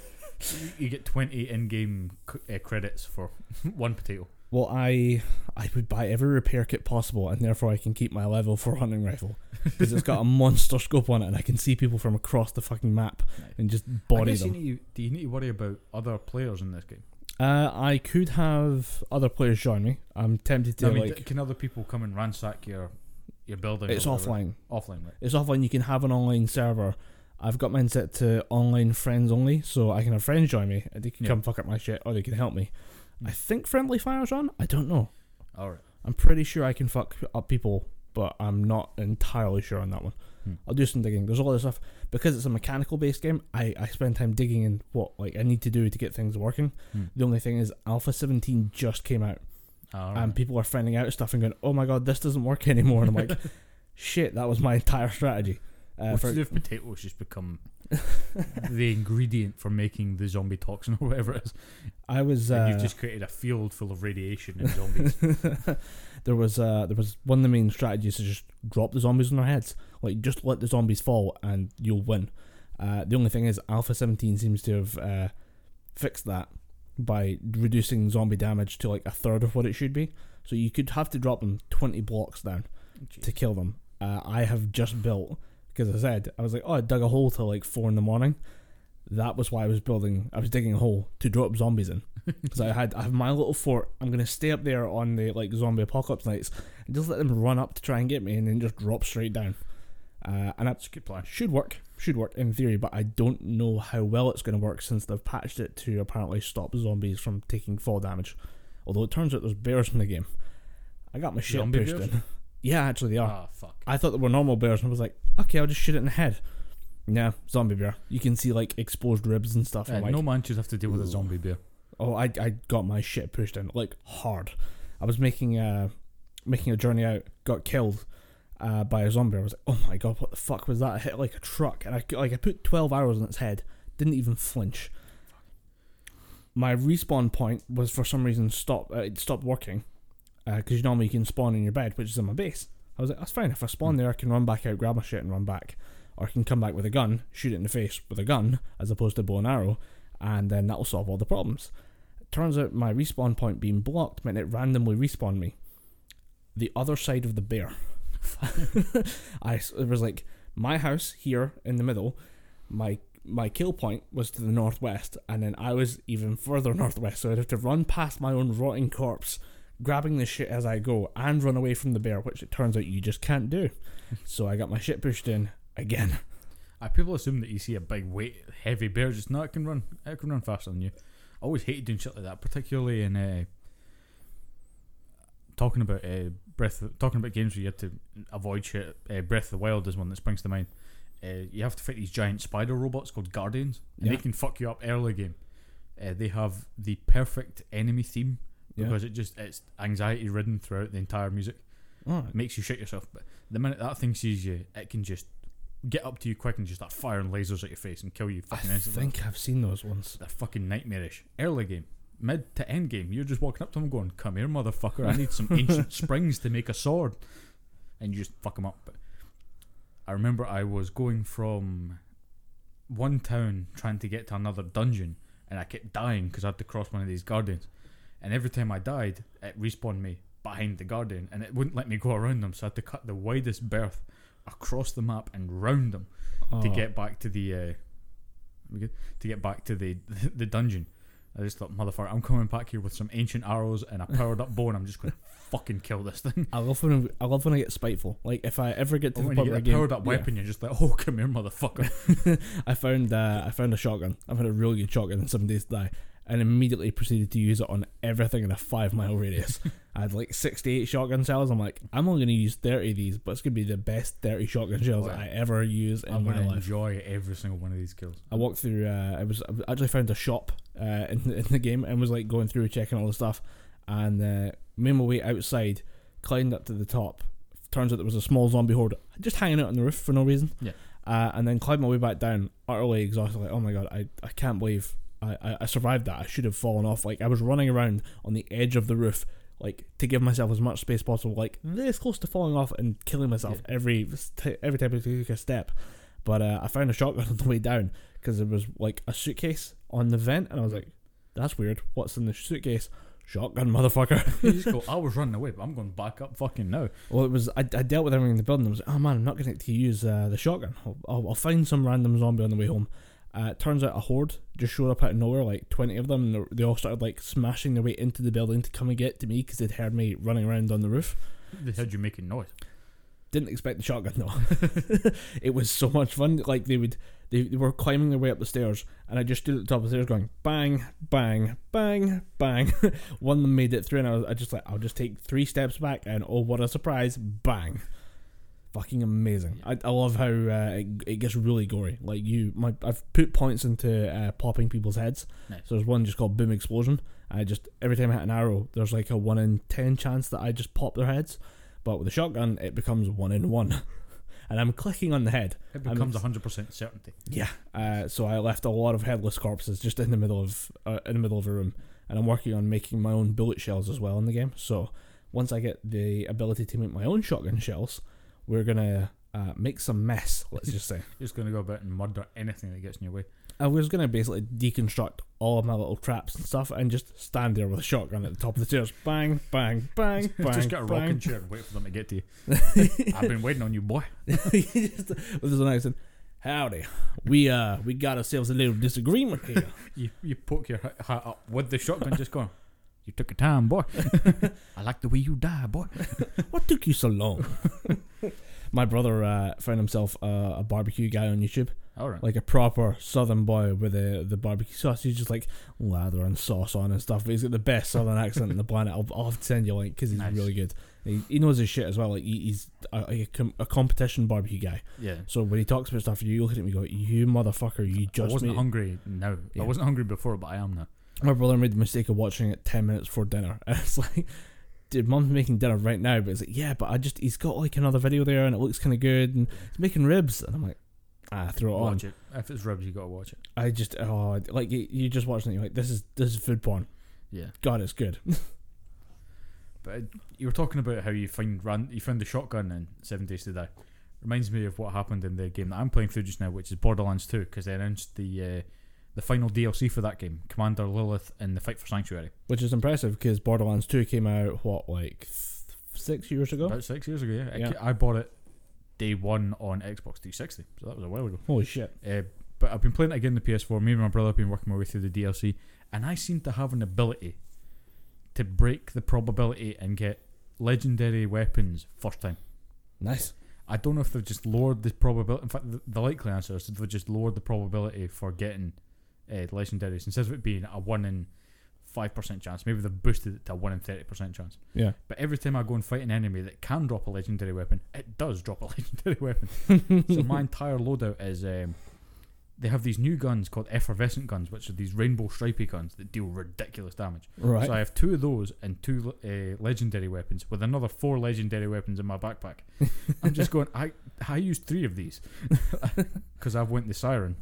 You- you get twenty in-game c- uh, credits for one potato. Well, I I would buy every repair kit possible, and therefore I can keep my level four hunting rifle because it's got a monster scope on it, and I can see people from across the fucking map and just I body guess you them. need do you need to worry about other players in this game? Uh, I could have other players join me. I'm tempted to I mean, like. d- can other people come and ransack your your building? It's whatever? offline. Offline, right? It's offline. You can have an online server. I've got mine set to online friends only, so I can have friends join me. and They can Yeah. come fuck up my shit, or they can help me. I think friendly fire's on. I don't know. All right. I'm pretty sure I can fuck up people, but I'm not entirely sure on that one. Hmm. I'll do some digging. There's a lot of stuff because it's a mechanical based game. I I spend time digging in what like I need to do to get things working. Hmm. The only thing is Alpha 17 just came out, All and right. people are finding out stuff and going, "Oh my god, this doesn't work anymore." And I'm like, "Shit, that was my entire strategy." Uh, what for, if potatoes just become the ingredient for making the zombie toxin or whatever it is? I was and uh, you've just created a field full of radiation and zombies. there was uh, there was one of the main strategies to just drop the zombies on their heads, like just let the zombies fall and you'll win. Uh, the only thing is, Alpha 17 seems to have uh, fixed that by reducing zombie damage to like a third of what it should be. So you could have to drop them 20 blocks down to kill them. Uh, I have just built because I said I was like, oh, I dug a hole till like four in the morning. That was why I was building. I was digging a hole to drop zombies in because I had I have my little fort. I'm gonna stay up there on the like zombie apocalypse nights and just let them run up to try and get me, and then just drop straight down. Uh, and That's a good plan. should work, should work in theory, but I don't know how well it's going to work since they've patched it to apparently stop zombies from taking fall damage. Although it turns out there's bears in the game. I got my shit Zombie pushed bears? in. Yeah, actually they are. Ah, fuck. I thought they were normal bears, and I was like, okay, I'll just shoot it in the head. Yeah, zombie bear. You can see like exposed ribs and stuff. Yeah, like, no man should have to deal with a zombie bear. oh, I I got my shit pushed in like hard. I was making uh making a journey out, got killed uh, by a zombie. I was like, oh my god, what the fuck was that? I hit like a truck, and I like I put twelve arrows in its head, didn't even flinch. My respawn point was for some reason stopped. Uh, it stopped working. Because you normally can spawn in your bed, which is in my base. I was like, that's fine. If I spawn Hmm. there, I can run back out, grab my shit, and run back, or I can come back with a gun, shoot it in the face with a gun as opposed to bow and arrow, and then that'll solve all the problems. Turns out my respawn point being blocked meant it randomly respawned me. The other side of the bear. I it was like my house here in the middle. My my kill point was to the northwest, and then I was even further northwest. So I'd have to run past my own rotting corpse, grabbing the shit as I go, and run away from the bear, which it turns out you just can't do. so I got my shit pushed in again. Uh, people assume that you see a big weight, heavy bear. Just no, it can run. It can run faster than you. I always hated doing shit like that, particularly in uh, talking about uh, breath. Talking about games where you had to avoid shit. Uh, breath of the Wild is one that springs to mind. Uh, you have to fight these giant spider robots called Guardians, and Yeah. they can fuck you up early game. Uh, they have the perfect enemy theme Yeah. because it just it's anxiety ridden throughout the entire music. Oh, It makes you shit yourself. But the minute that thing sees you, it can just get up to you quick and just start firing lasers at your face and kill you I instantly. think I've seen those ones. They're fucking nightmarish. Early game, mid to end game, you're just walking up to them going, "Come here, motherfucker! I need some ancient springs to make a sword," and you just fuck them up. But I remember I was going from one town trying to get to another dungeon, and I kept dying because I had to cross one of these guardians. And every time I died, it respawned me behind the guardian, and it wouldn't let me go around them. So I had to cut the widest berth across the map and round them to Oh. get back to the uh, to get back to the the dungeon. I just thought, motherfucker, I'm coming back here with some ancient arrows and a powered up bow, and I'm just going to fucking kill this thing. I love when I love when I get spiteful. Like if I ever get to Or the point you where get a a game, powered up yeah. weapon, you're just like, oh, come here, motherfucker. I found uh, I found a shotgun. I've had a really good shotgun in Seven Days Die, and immediately proceeded to use it on everything in a five mile radius. I had like sixty eight shotgun shells. I'm like, I'm only gonna use thirty of these, but it's gonna be the best thirty shotgun shells Wow. I ever use in I'm my going to life. enjoy every single one of these kills. I walked through. Uh, I was I actually found a shop uh, in the, in the game and was like going through checking all the stuff, and uh, made my way outside, climbed up to the top. Turns out there was a small zombie horde just hanging out on the roof for no reason. Yeah. Uh, and then climbed my way back down, utterly exhausted. Like, oh my god, I, I can't believe I, I, survived that. I should have fallen off. Like I was running around on the edge of the roof, like to give myself as much space possible, like this close to falling off and killing myself every every time I took a step. But uh, I found a shotgun on the way down because there was like a suitcase on the vent, and I was like, "That's weird. What's in the suitcase? Shotgun, motherfucker." You just go, I was running away, but I'm going back up fucking now. well, it was I, I dealt with everything in the building. I was like, "Oh man, I'm not going to use uh, the shotgun. I'll, I'll, I'll find some random zombie on the way home." Uh, it turns out a horde just showed up out of nowhere, like twenty of them. And they- they all started like smashing their way into the building to come and get to me because they'd heard me running around on the roof. They heard you making noise. Didn't expect the shotgun though. it was so much fun. Like they would, they, they were climbing their way up the stairs, and I just stood at the top of the stairs going bang, bang, bang, bang. One of them made it through, and I was I just like I'll just take three steps back, and oh what a surprise, bang. Fucking amazing! I, I love how uh, it, it gets really gory. Like you, my I've put points into uh, popping people's heads. Nice. So there's one just called Boom Explosion. I just every time I hit an arrow, there's like a one in ten chance that I just pop their heads. But with a shotgun, it becomes one in one, and I'm clicking on the head. It becomes ex- 100% certainty. Yeah. Uh, so I left a lot of headless corpses just in the middle of uh, in the middle of a room, and I'm working on making my own bullet shells as well in the game. So once I get the ability to make my own shotgun shells, we're gonna uh, make some mess. Let's just say. You're just going to go about and murder anything that gets in your way. I was gonna basically deconstruct all of my little traps and stuff, and just stand there with a shotgun at the top of the stairs, bang, bang, bang, bang. just get a bang. rocking chair and wait for them to get to you. I've been waiting on you, boy. Just with an accent. Howdy, we uh we got ourselves a little disagreement here. You you poke your hat hat up with the shotgun, just going. You took your time, boy. I like the way you die, boy. what took you so long? My brother uh, found himself uh, a barbecue guy on YouTube, All right. like a proper Southern boy with the the barbecue sauce. He's just like lather and sauce on and stuff. He's got the best Southern accent in the planet. I'll, I'll have to send you a link because he's Nice. really good. He, he knows his shit as well. Like he, he's a, a, com- a competition barbecue guy. yeah. So when he talks about stuff, you look at him and go, "You motherfucker, you I just wasn't made." hungry No, Yeah. I wasn't hungry before, but I am now. My brother made the mistake of watching it ten minutes before dinner, and it's like, dude, mom's making dinner right now, but it's like, yeah, but I just he's got like another video there, and it looks kind of good, and he's making ribs, and I'm like, ah, throw it on. Watch it. If it's ribs, you gotta watch it. I just, oh, like you, you just watching it, you're like, this is this is food porn. Yeah. God, it's good. But uh, you were talking about how you find ran, you found the shotgun in Seven Days to Die. Reminds me of what happened in the game that I'm playing through just now, which is Borderlands 2, because they announced the uh, the final DLC for that game, Commander Lilith in the Fight for Sanctuary, Which is impressive because Borderlands 2 came out, what, like six years ago? about six years ago. Yeah, I Yeah. ca- I bought it day one on Xbox 360, so that was a while ago. Holy shit. Uh, but I've been playing it again on the PS4. Me and my brother have been working my way through the DLC, and I seem to have an ability to break the probability and get legendary weapons first time. Nice. I don't know if they've just lowered the probability. In fact, the, the likely answer is they've just lowered the probability for getting uh, legendaries instead of it being a one in five percent chance. Maybe they've boosted it to a one in thirty percent chance. Yeah. But every time I go and fight an enemy that can drop a legendary weapon, it does drop a legendary weapon. so my entire loadout is um, they have these new guns called effervescent guns, which are these rainbow stripy guns that deal ridiculous damage. Right. So I have two of those and two uh, legendary weapons, with another four legendary weapons in my backpack. I'm just going. I I used three of these because I've went the siren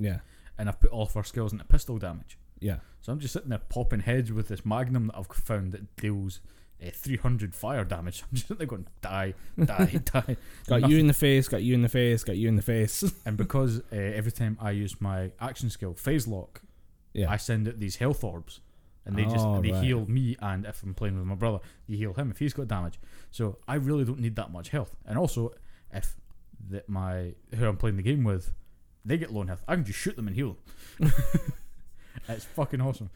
yeah. And I've put all of our skills into pistol damage. Yeah. So I'm just sitting there popping heads with this magnum that I've found that deals uh, 300 fire damage. I'm just sitting there going die, die, die. Got Nothing. you in the face, got you in the face, got you in the face. And because uh, every time I use my action skill, phase lock, yeah. I send out these health orbs, and they just Oh, they right. heal me. And if I'm playing with my brother, you heal him if he's got damage. So I really don't need that much health. And also, if that my who I'm playing the game with, they get low health, I can just shoot them and heal them. it's fucking awesome.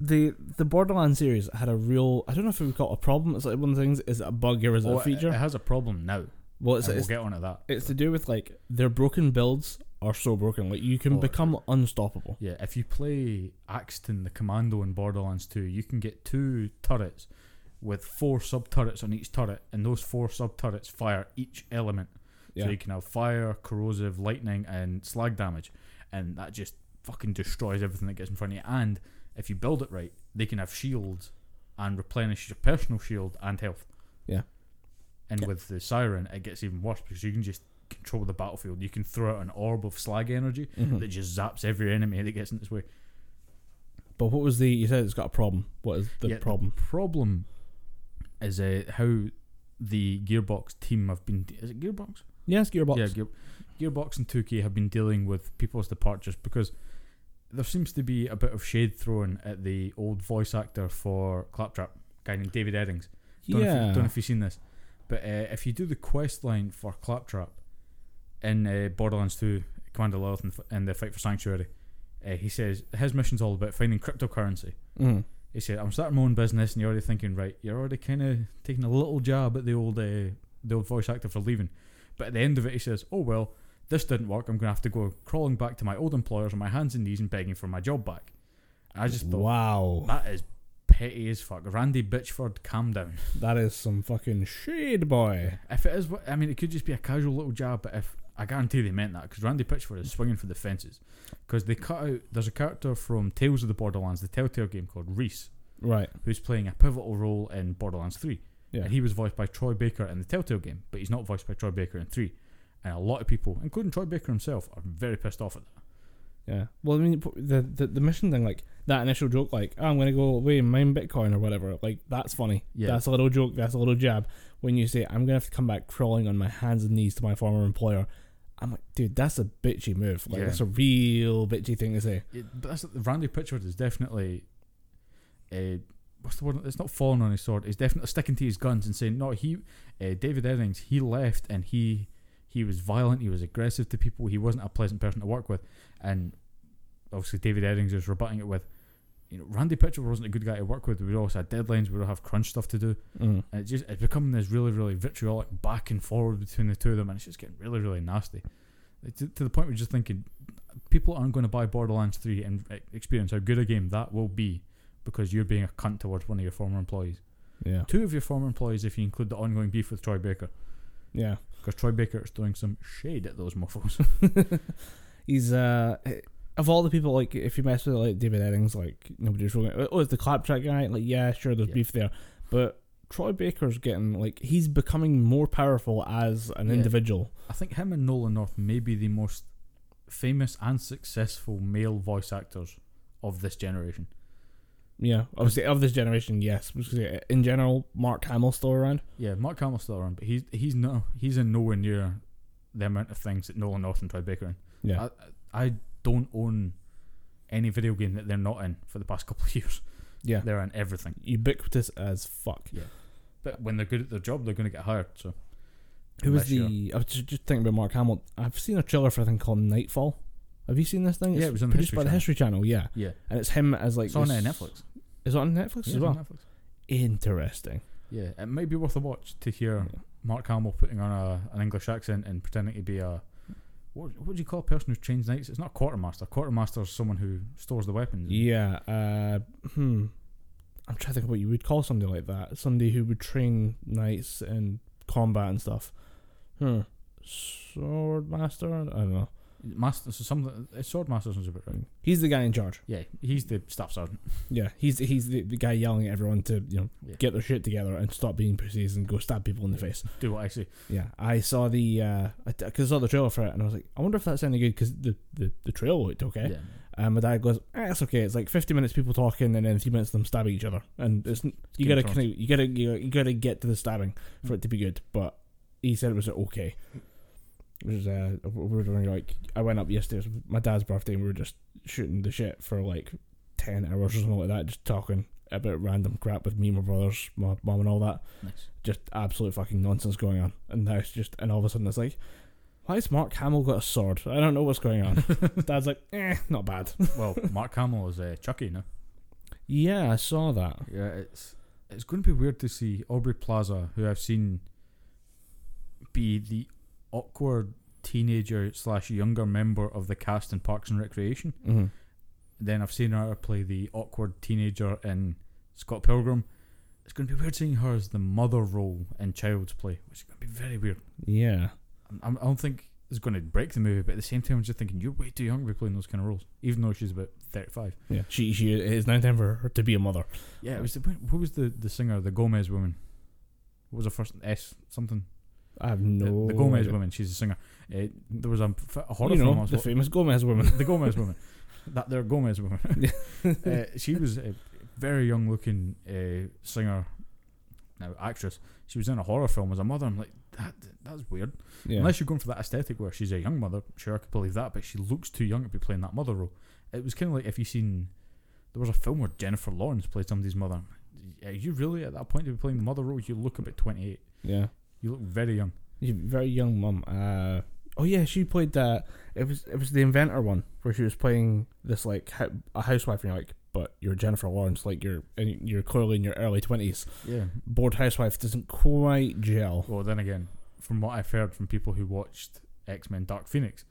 the the Borderlands series had a real I don't know if we call it a problem. It's like one of the things is it a bug or is it Oh, a feature? It, it has a problem now. well, it's it's, we'll get on to that. it's to do with like their broken builds are so broken. Like you can Oh, become unstoppable. Yeah, if you play Axton the Commando in Borderlands 2, you can get two turrets with four sub turrets on each turret, and those four sub turrets fire each element. Yeah. So you can have fire, corrosive, lightning, and slag damage, and that just fucking destroys everything that gets in front of you. And if you build it right, they can have shields and replenish your personal shield and health. Yeah. And Yeah. with the siren, it gets even worse because you can just control the battlefield. You can throw out an orb of slag energy Mhm. that just zaps every enemy that gets in its way. But what was the? You said it's got a problem. What is the Yeah, problem? problem is uh, how the Gearbox team have been. Is it Gearbox? Yes, Gearbox. Yeah, Gear, Gearbox and 2K have been dealing with people's departures because there seems to be a bit of shade thrown at the old voice actor for Claptrap, a guy named David Eddings. Don't, know, if you, yeah. don't know if you've seen this, but uh, if you do the quest line for Claptrap in uh, Borderlands 2, Commander Lilith and, and the Fight for Sanctuary, uh, he says his mission's all about finding cryptocurrency. Mhm. He said, "I'm starting my own business," and you're already thinking, right? You're already kind of taking a little jab at the old, uh, the old voice actor for leaving. But at the end of it, he says, "Oh well, this didn't work. I'm going to have to go crawling back to my old employers on my hands and knees and begging for my job back." And I just thought wow, that is petty as fuck. Randy Bitchford, calm down. that is some fucking shade, boy. If it is, I mean, it could just be a casual little jab, but if I guarantee they meant that because Randy Pitchford is swinging for the fences because they cut out. There's a character from Tales of the Borderlands, the Telltale game called Rhys, Right. who's playing a pivotal role in Borderlands 3. Yeah. And he was voiced by Troy Baker in the Telltale game, but he's not voiced by Troy Baker in 3. And a lot of people, including Troy Baker himself, are very pissed off at that. Yeah. Well, I mean, the the, the mission thing, like that initial joke, like oh, I'm gonna go away and mine Bitcoin or whatever, like that's funny. Yeah. That's a little joke. That's a little jab. When you say I'm gonna have to come back crawling on my hands and knees to my former employer, I'm like, dude, that's a bitchy move. Like Yeah. that's a real bitchy thing to say. But that's Randy Pitchford is definitely a what's the word? It's not falling on his sword. He's definitely sticking to his guns and saying no. He uh, David Eddings he left and he he was violent. He was aggressive to people. He wasn't a pleasant person to work with. And obviously David Eddings is rebutting it with. You know, Randy Pitchford wasn't a good guy to work with. We also had deadlines. We would have crunch stuff to do, Mm. and it just it's becoming this really, really vitriolic back and forward between the two of them, and it's just getting really, really nasty. To, to the point where you're just thinking, people aren't going to buy Borderlands 3 and uh, experience how good a game that will be because you're being a cunt towards one of your former employees. Yeah. Two of your former employees, if you include the ongoing beef with Troy Baker, Yeah. because Troy Baker is throwing some shade at those mofos. He's uh of all the people like if you mess with like David Eddings, like nobody's really oh it's the claptrap guy, like yeah, sure there's Yeah. beef there. But Troy Baker's getting like he's becoming more powerful as an Yeah. individual. I think him and Nolan North may be the most famous and successful male voice actors of this generation. Yeah, obviously of this generation, yes. In general, Mark Hamill's still around. Yeah, Mark Hamill's still around, but he's he's no he's in nowhere near the amount of things that Nolan North and Troy Baker in. Yeah, I, I don't own any video game that they're not in for the past couple of years. yeah. They're in everything. Ubiquitous as fuck. Yeah, but when they're good at their job, they're going to get hired. So Who was the? I was just, just thinking about Mark Hamill. I've seen a trailer for a thing called Knightfall. Have you seen this thing? Yeah, It's it was on the produced History by the Channel. History Channel. Yeah, yeah, and it's him as like. it's on uh, Netflix. Is it on Netflix Yeah, as it's well? on Netflix. Interesting. Yeah, it might be worth a watch to hear Mark Hamill putting on a, an English accent and pretending to be a what what would you call a person who trains knights? It's not a quartermaster. A Quartermaster is someone who stores the weapons. Yeah. Uh, hmm. I'm trying to think of what you would call somebody like that. Somebody who would train knights and combat and stuff. Hmm. Sword master. I don't know. Master, so some sword masters sounds about right. He's the guy in charge. Yeah, he's the staff sergeant. Yeah, he's he's the, the guy yelling at everyone to you know Yeah. get their shit together and stop being pussies and go stab people in the face. Do what I say. Yeah, I saw the uh, because I saw the trailer for it and I was like, I wonder if that's any good because the, the the trailer looked okay. Yeah. And my dad goes, eh, it's okay. It's like 50 minutes people talking and then three minutes of them stabbing each other. And it's you gotta kinda, you gotta you, you gotta get to the stabbing for it to be good. But he said it was okay. It was uh, we were doing like I went up yesterday. It was my dad's birthday and we were just shooting the shit for like 10 hours or something like that, just talking about random crap with me, my brothers, my mom, and all that. Nice. Just absolute fucking nonsense going on. And now it's just and all of a sudden it's like. Why has Mark Hamill got a sword? I don't know what's going on. Dad's like, eh, not bad. well, Mark Hamill is uh, Chucky now. Yeah, I saw that. Yeah, it's it's going to be weird to see Aubrey Plaza, who I've seen be the awkward teenager slash younger member of the cast in Parks and Recreation. Mm-hmm. Then I've seen her play the awkward teenager in Scott Pilgrim. It's going to be weird seeing her as the mother role in Child's Play, which is going to be very weird. Yeah. I'm, I don't think it's going to break the movie, but at the same time, I'm just thinking you're way too young to be playing those kind of roles, even though she's about 35. Yeah. She she is now time for her to be a mother. Yeah, it was the, who was the, the singer, the Gomez woman? What was her first S something? I have The- no the, Gomez idea. woman. She's a singer. Uh, there was a horror you film. I know, was the famous Gomez woman. the Gomez woman. That they're Gomez woman. uh, she was a very young looking uh, singer, now actress. She was in a horror film as a mother. I'm like, that that's weird. Yeah. Unless you're going for that aesthetic where she's a young mother, sure I could believe that, but she looks too young to be playing that mother role. It was kind of like if you seen, there was a film where Jennifer Lawrence played somebody's mother. Are you really at that point to be playing the mother role? You look about 28. yeah. You look very young. A very young mum. Uh, oh yeah, she played that. It was it was the inventor one where she was playing this like hou- a housewife and you're like, but you're Jennifer Lawrence, like you're and you're clearly in your early twenties. Yeah. Bored housewife doesn't quite gel. Well, then again, from what I've heard from people who watched X Men Dark Phoenix,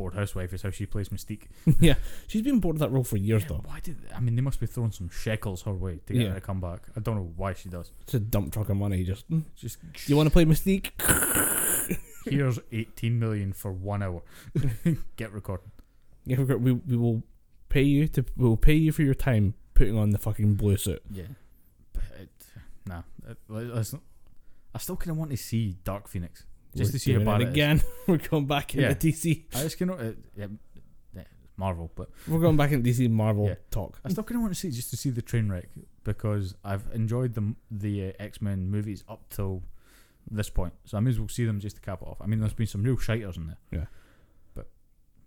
Bored Housewife is how she plays Mystique. yeah, she's been bored of that role for years Yeah, though. why did I mean they must be throwing some shekels her way to get Yeah. her to come back? I don't know why she does. It's a dump truck of money. Just "Mm, Just do you want to play Mystique? here's eighteen million for one hour. get recording. Yeah, we we will pay you to we will pay you for your time putting on the fucking blue suit. Yeah, but it, nah. It, listen, I still kind of want to see Dark Phoenix just We're to see how bad it it is. again. We're going back into Yeah. DC. I just of uh, yeah, Marvel, but We're going back into DC Marvel Yeah. talk. I still kind of want to see just to see the train wreck because I've enjoyed the the uh, X Men movies up till this point, so I may as well see them just to cap it off. I mean, there's been some real shiters in there. Yeah. But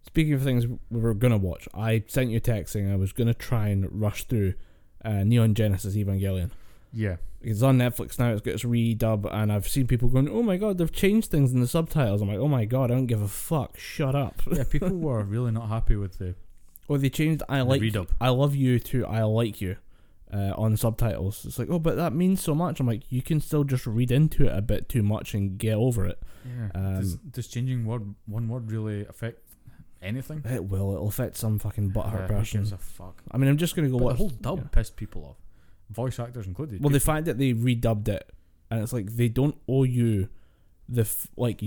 speaking of things we were gonna watch, I sent you a text saying I was gonna try and rush through uh, Neon Genesis Evangelion. Yeah, It's on Netflix now. It's got its redub, and I've seen people going, "Oh my god, they've changed things in the subtitles." I'm like, "Oh my god, I don't give a fuck. Shut up." yeah. People were really not happy with the, or they changed "I like redub. I love you" to "I like you" uh, on subtitles. It's like, oh, but that means so much. I'm like, you can still just read into it a bit too much and get over it. Yeah. Um, does, does changing word one word really affect anything? It will. It'll affect some fucking butthurt Uh, who person. gives a fuck? I mean, I'm just gonna go But watch the whole dub yeah. pissed people off, voice actors included. Well, the fact that they redubbed it, and it's like they don't owe you the f- like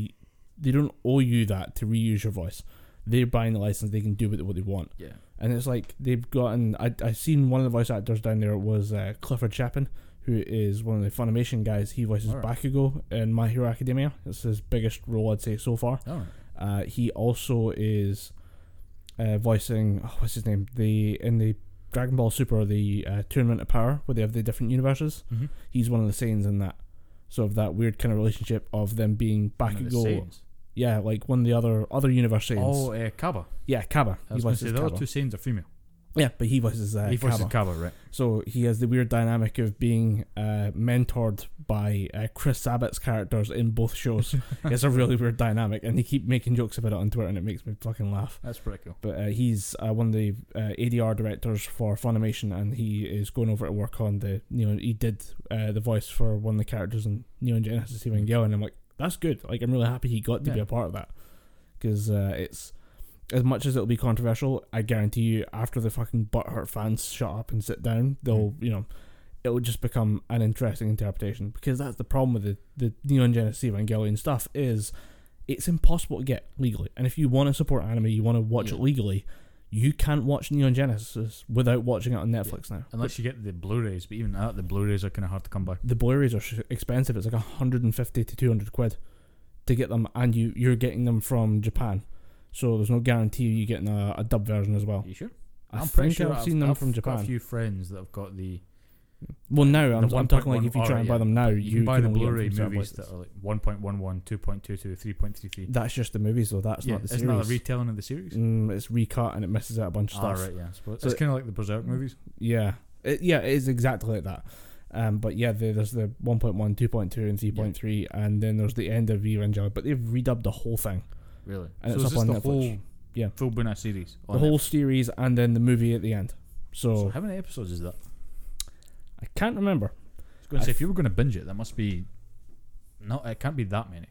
they don't owe you that to reuse your voice. They're buying the license; they can do with it what they want. yeah, And it's like they've gotten. I I seen one of the voice actors down there was uh, Clifford Chapin, who is one of the Funimation guys. He voices Alright. Bakugo in My Hero Academia. It's his biggest role I'd say so far. right. Uh, he also is uh, voicing oh, what's his name the in the Dragon Ball Super, the uh, Tournament of Power, where they have the different universes. Mm-hmm. He's one of the Saiyans in that. So of that weird kind of relationship of them being back One and of go. Saiyans. Yeah, like one of the other other universe Saiyans. Oh, uh, Cabba. yeah, Cabba. I was going to say the other two Saiyans are female. Yeah, but he voices uh, he voices Cabba. Cabba, right? So he has the weird dynamic of being uh, mentored by uh, Chris Sabat's characters in both shows. it's a really weird dynamic, and they keep making jokes about it on Twitter, and it makes me fucking laugh. That's pretty cool. But uh, he's uh, one of the uh, ADR directors for Funimation, and he is going over to work on the. You know, he did uh, the voice for one of the characters in Neon Genesis Evangelion. And I'm like, that's good. Like, I'm really happy he got to be a part of that because uh, it's as much as it'll be controversial. I guarantee you, after the fucking butthurt fans shut up and sit down, they'll mm. you know. It'll just become an interesting interpretation because that's the problem with the, the Neon Genesis Evangelion stuff is it's impossible to get legally. And if you want to support anime, you want to watch Yeah. it legally, you can't watch Neon Genesis without watching it on Netflix now. Unless you get the Blu-rays, but even that, the Blu-rays are kind of hard to come by. The Blu-rays are expensive. It's like 150 to 200 quid to get them, and you you're getting them from Japan. So there's no guarantee you getting a, a dub version as well. Are you sure? I I'm think pretty sure I've seen them from got Japan. a few friends that have got the. well, now I'm, I'm talking like if you try and yeah, buy them now, you, you, can buy the Blu-ray from movies that are like 1.11, 2.22, 3.33. That's just the movies, though. That's yeah, not the isn't series. that a retelling of the series? Mm, it's recut and it misses out a bunch of Ah, stuff. right, yeah. So it's kind of like the Berserk movies. Yeah, it, yeah, it is exactly like that. Um, but yeah, the, there's the 1.1, 2.2, and 3.3, and then there's the end of Evangelion. But they've redubbed the whole thing, Really? and so it's is up this on the Netflix. whole Yeah. full Buna series? the on whole series, and then the movie at the end. So, So how many episodes is that? I can't remember. I was going to say if you were going to binge it, that must be. No, it can't be that many,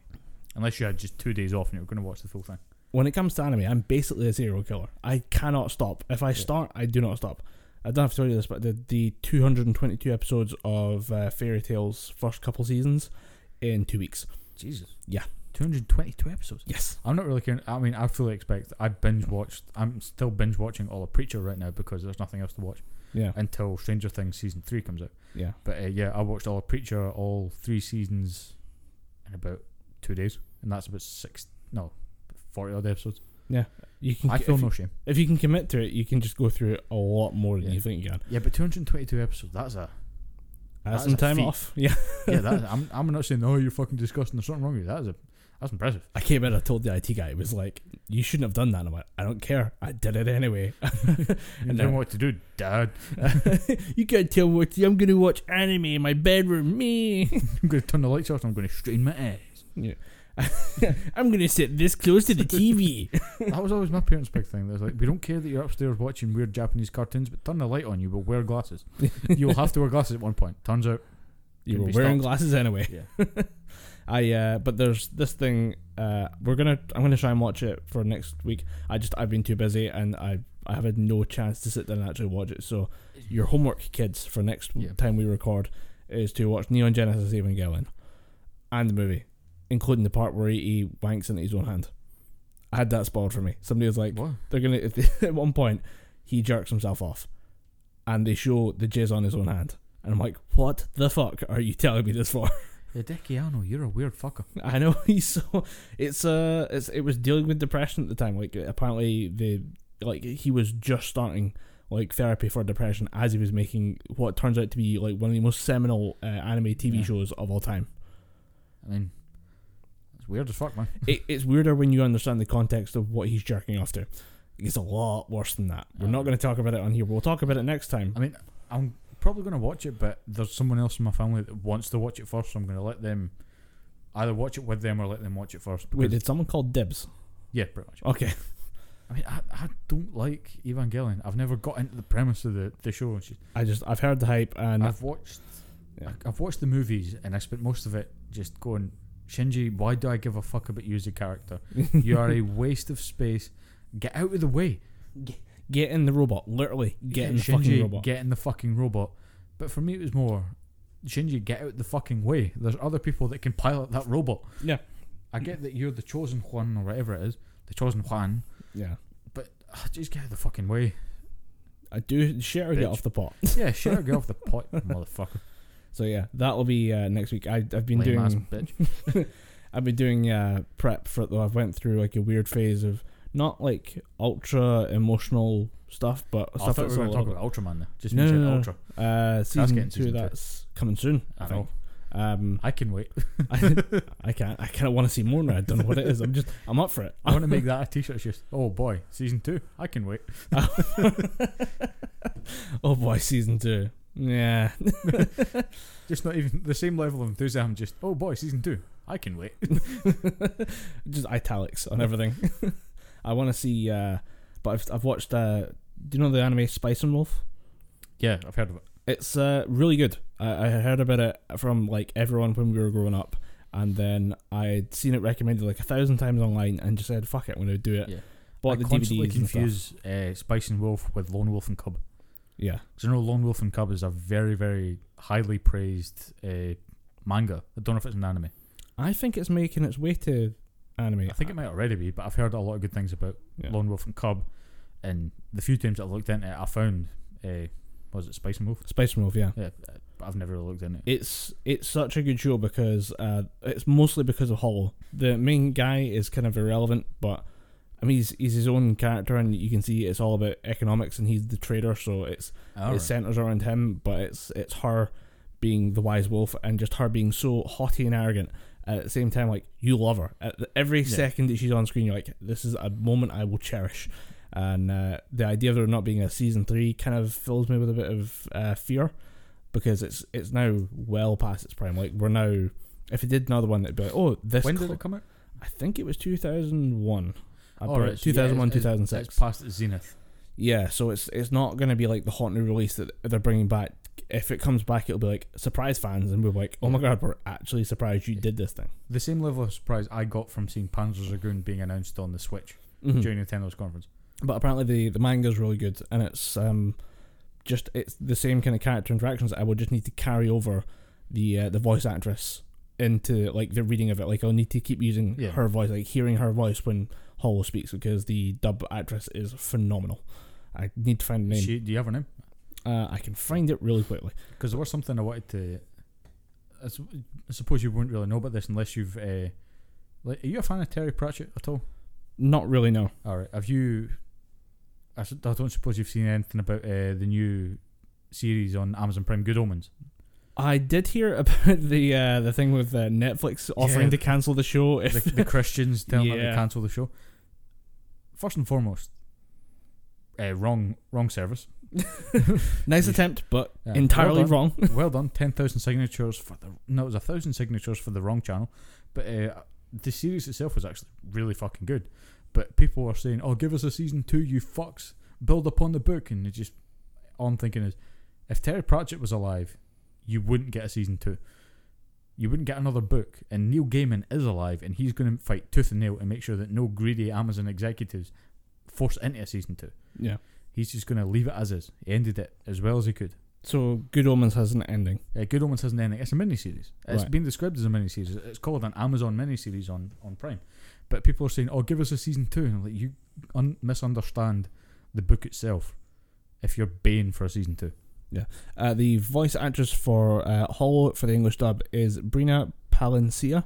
unless you had just two days off and you were going to watch the full thing. When it comes to anime, I'm basically a serial killer. I cannot stop. If I start, I do not stop. I don't have to tell you this, but the the 222 episodes of uh, Fairy Tail's first couple seasons in two weeks. Jesus. Yeah. 222 episodes. Yes. I'm not really caring. I mean, I fully expect. I binge watched. I'm still binge watching all of Preacher right now because there's nothing else to watch Yeah. until Stranger Things season three comes out. Yeah. But uh, yeah, I watched all of Preacher, all three seasons, in about two days, and that's about six, no, forty odd episodes. Yeah. You can. I feel no shame. if you can commit to it, you can just go through it a lot more than Yeah. you think you can. Yeah, but 222 episodes. That's a That's That's some time feat. off. Yeah. yeah. That I'm I'm not saying oh you're fucking disgusting. There's something wrong with you. That is a that's impressive. I came in. I told the IT guy. It was like, "You shouldn't have done that." And I'm like, "I don't care. I did it anyway." You And know then- what to do, Dad. you can't tell what to do. I'm gonna watch anime in my bedroom. Me. I'm going to turn the lights off. and I'm going to strain my eyes. I'm gonna sit this close to the TV. that was always my parents' big thing. They was like, we don't care that you're upstairs watching weird Japanese cartoons, but turn the light on. You will wear glasses. you will have to wear glasses at one point. Turns out, you were be wearing stopped. glasses anyway. yeah. I uh, but there's this thing. Uh, we're gonna. I'm gonna try and watch it for next week. I just I've been too busy and I I have had no chance to sit down and actually watch it. So your homework, kids, for next Yeah. time we record is to watch Neon Genesis Evangelion and the movie, including the part where he, he wanks into his own hand. I had that spoiled for me. Somebody was like, What? they're gonna if they, at one point he jerks himself off, and they show the jizz on his own hand, and I'm like, what the fuck are you telling me this for? Hideki you're a weird fucker. I know he's so it's uh it's it was dealing with depression at the time. Like apparently the like he was just starting like therapy for depression as he was making what turns out to be like one of the most seminal uh, anime TV Yeah. shows of all time. I mean, it's weird as fuck, man. it, it's weirder when you understand the context of what he's jerking off to. It's a lot worse than that. We're not Uh. going to talk about it on here. We'll talk about it next time. I mean, I'm probably going to watch it, but there's someone else in my family that wants to watch it first, so I'm going to let them either watch it with them or let them watch it first. Wait, because- did someone call dibs? yeah, pretty much. Okay. I mean, I, I don't like Evangelion. I've never got into the premise of the, the show. I just I've heard the hype and I've watched Yeah. I, I've watched the movies and I spent most of it just going, Shinji, why do I give a fuck about you as a character? You are a waste of space. Get out of the way. Get in the robot. Literally, get in the Shinji, fucking robot. Get in the fucking robot. But for me, it was more Shinji, get out the fucking way. There's other people that can pilot that robot. Yeah. I get that you're the chosen one or whatever it is, the chosen Juan, yeah. but uh, just get out the fucking way. I do share or get off the pot. Yeah, sure, get off the pot, motherfucker. So yeah, that'll be uh, next week. I I've been Lame ass doing bitch. I've been doing uh, prep for though. I've went through like a weird phase of not like ultra emotional stuff, but Oh, I stuff thought we that's were going to talk about Ultraman. There. Just No, mention no, no. Ultra. Uh, season getting two, season two. that's coming soon. I, I think. Um, I can wait. I, I can't. I kind of want to see more now. I don't know what it is. I'm just. I'm up for it. I want to make that a T-shirt. It's just, oh boy, season two. I can wait. oh boy, season two. Yeah. Just not even the same level of enthusiasm. Just, oh boy, season two. I can wait. just italics on everything. I want to see. Uh, but I've I've watched. Uh, do you know the anime Spice and Wolf? yeah, I've heard of it. It's uh, really good. I, I heard about it from like everyone when we were growing up, and then I'd seen it recommended like a thousand times online, and just said, "Fuck it, I'm to do it." Yeah. Bought I the constantly DVDs confuse uh, Spice and Wolf with Lone Wolf and Cub. Yeah, Because I know Lone Wolf and Cub is a very, very highly praised uh, manga. I don't know if it's an anime. I think it's making its way to anime. I think it might already be, but I've heard a lot of good things about Yeah. Lone Wolf and Cub. And the few times that I've looked into it, I found, uh, was it Spice and Wolf? Spice and Wolf, yeah. Yeah, uh, but I've never really looked into it. It's it's such a good show because uh, it's mostly because of Holo. The main guy is kind of irrelevant, but I mean he's he's his own character, and you can see it's all about economics, and he's the trader, so it's it centers around him. But it's it's her being the wise wolf, and just her being so haughty and arrogant. At the same time, like you love her. At the- every Yeah. second that she's on screen, you're like, this is a moment I will cherish. And uh, the idea of there not being a season three kind of fills me with a bit of uh, fear because it's it's now well past its prime. Like we're now, if it did another one, it'd be like, oh, this. when did cl- it come out? I think it was two thousand one. Oh, right, so yeah, two thousand one, it's- two it's- thousand six. It's past zenith. Yeah, so it's it's not going to be like the hot new release that they're bringing back. If it comes back, it'll be like surprise fans, and we're like, oh my god, we're actually surprised you did this thing. The same level of surprise I got from seeing Panzer Dragoon being announced on the Switch Mhm. during Nintendo's conference. But apparently the the manga's really good, and it's um just it's the same kind of character interactions. I will just need to carry over the uh, the voice actress into like the reading of it. Like I'll need to keep using Yeah. her voice, like hearing her voice when Holo speaks, because the dub actress is phenomenal. I need to find a name. She, do you have her name? Uh, I can find it really quickly. Because there was something I wanted to. I, su- I suppose you wouldn't really know about this unless you've. Uh, like, are you a fan of Terry Pratchett at all? Not really, no. All right. Have you? I don't suppose you've seen anything about uh, the new series on Amazon Prime, Good Omens. I did hear about the uh, the thing with uh, Netflix offering Yeah. to cancel the show if The, the Christians telling them to cancel the show. First and foremost, uh, wrong wrong service. nice attempt, but Yeah. entirely Well wrong. well done. Ten thousand signatures for the no, it was a thousand signatures for the wrong channel. But uh, the series itself was actually really fucking good. But people were saying, "Oh, give us a season two, you fucks! Build upon the book." And it just all I'm thinking is, if Terry Pratchett was alive, you wouldn't get a season two. You wouldn't get another book. And Neil Gaiman is alive, and he's going to fight tooth and nail and make sure that no greedy Amazon executives force into a season two. Yeah. He's just going to leave it as is. He ended it as well as he could. So Good Omens has an ending. Uh, Good Omens has an ending. It's a miniseries. It's Right. been described as a miniseries. It's called an Amazon miniseries on, on Prime. But people are saying, "Oh, give us a season two. And I'm like, you un- misunderstand the book itself. If you're baying for a season two, Uh, the voice actress for uh, Holo for the English dub is Brina Palencia.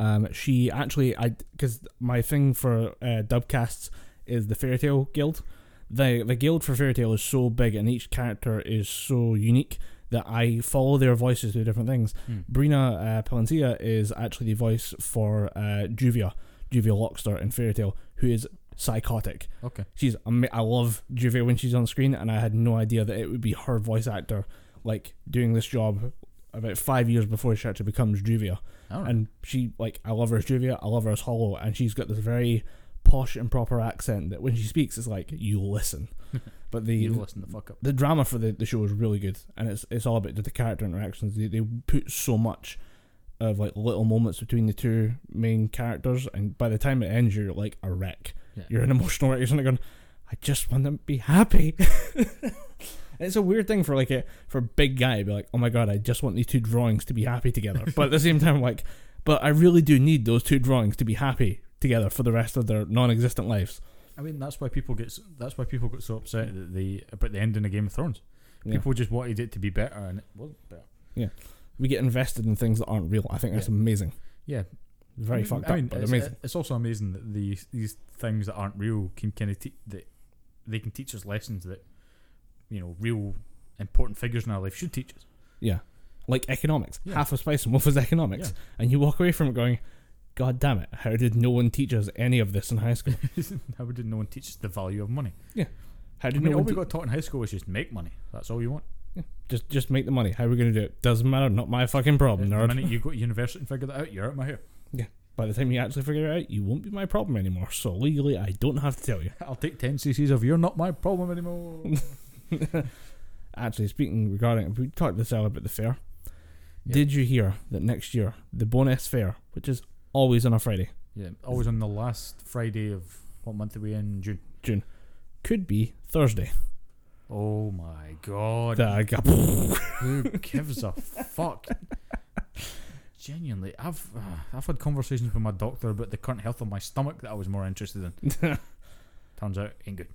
Um, she actually, I because my thing for uh, dubcasts is the Fairy Tail Guild. The the guild for Fairy Tail is so big and each character is so unique that I follow their voices to different things. Brina uh, Palencia is actually the voice for uh, Juvia, Juvia Lockser in Fairy Tail, who is psychotic. okay. She's ama- I love Juvia when she's on screen, and I had no idea that it would be her voice actor like doing this job about five years before she actually becomes Juvia. Right. And she like I love her as Juvia, I love her as Holo, and she's got this very posh and proper accent that when she speaks, it's like you listen. But the you listen the fuck up. the drama for the, the show is really good, and it's it's all about the, character interactions. They, they put so much of like little moments between the two main characters, and by the time it ends, you're like a wreck. Yeah. You're an emotional wreck. You're there going, I just want them to be happy. it's a weird thing for like a for a big guy to be like, oh my god, I just want these two drawings to be happy together. but at the same time, like, but I really do need those two drawings to be happy together for the rest of their non-existent lives. I mean, that's why people get. That's why people got so upset that they about the ending of Game of Thrones. Yeah. People just wanted it to be better, and it wasn't better. Yeah, we get invested in things that aren't real. I think that's Yeah. amazing. Yeah, Very I mean, fucked I up, mean, but it's, amazing. It's also amazing that these these things that aren't real can kind of te- that they can teach us lessons that you know real important figures in our life should teach us. Yeah. Like economics. Yeah. Half of Spice and Wolf is economics. And you walk away from it going, God damn it, how did no one teach us any of this in high school? How did no one teach us the value of money? Yeah. How I did mean, no all one we te- got taught in high school was just make money. That's all you want. Yeah. just just make the money? How are we gonna do it? Doesn't matter, not my fucking problem, the nerd. minute you go to university and figure that out, you're out of my hair. Yeah. By the time you actually figure it out, you won't be my problem anymore. So legally I don't have to tell you. I'll take 10 cc's of you're not my problem anymore. Actually, speaking regarding we talked this earlier about the fair. Yeah. Did you hear that next year the bonus fair, which is always on a Friday, yeah, always on the last Friday of what month are we in? June. June. could be Thursday? Oh my god. Who gives a fuck? Genuinely, I've uh, I've had conversations with my doctor about the current health of my stomach that I was more interested in. Turns out, ain't good.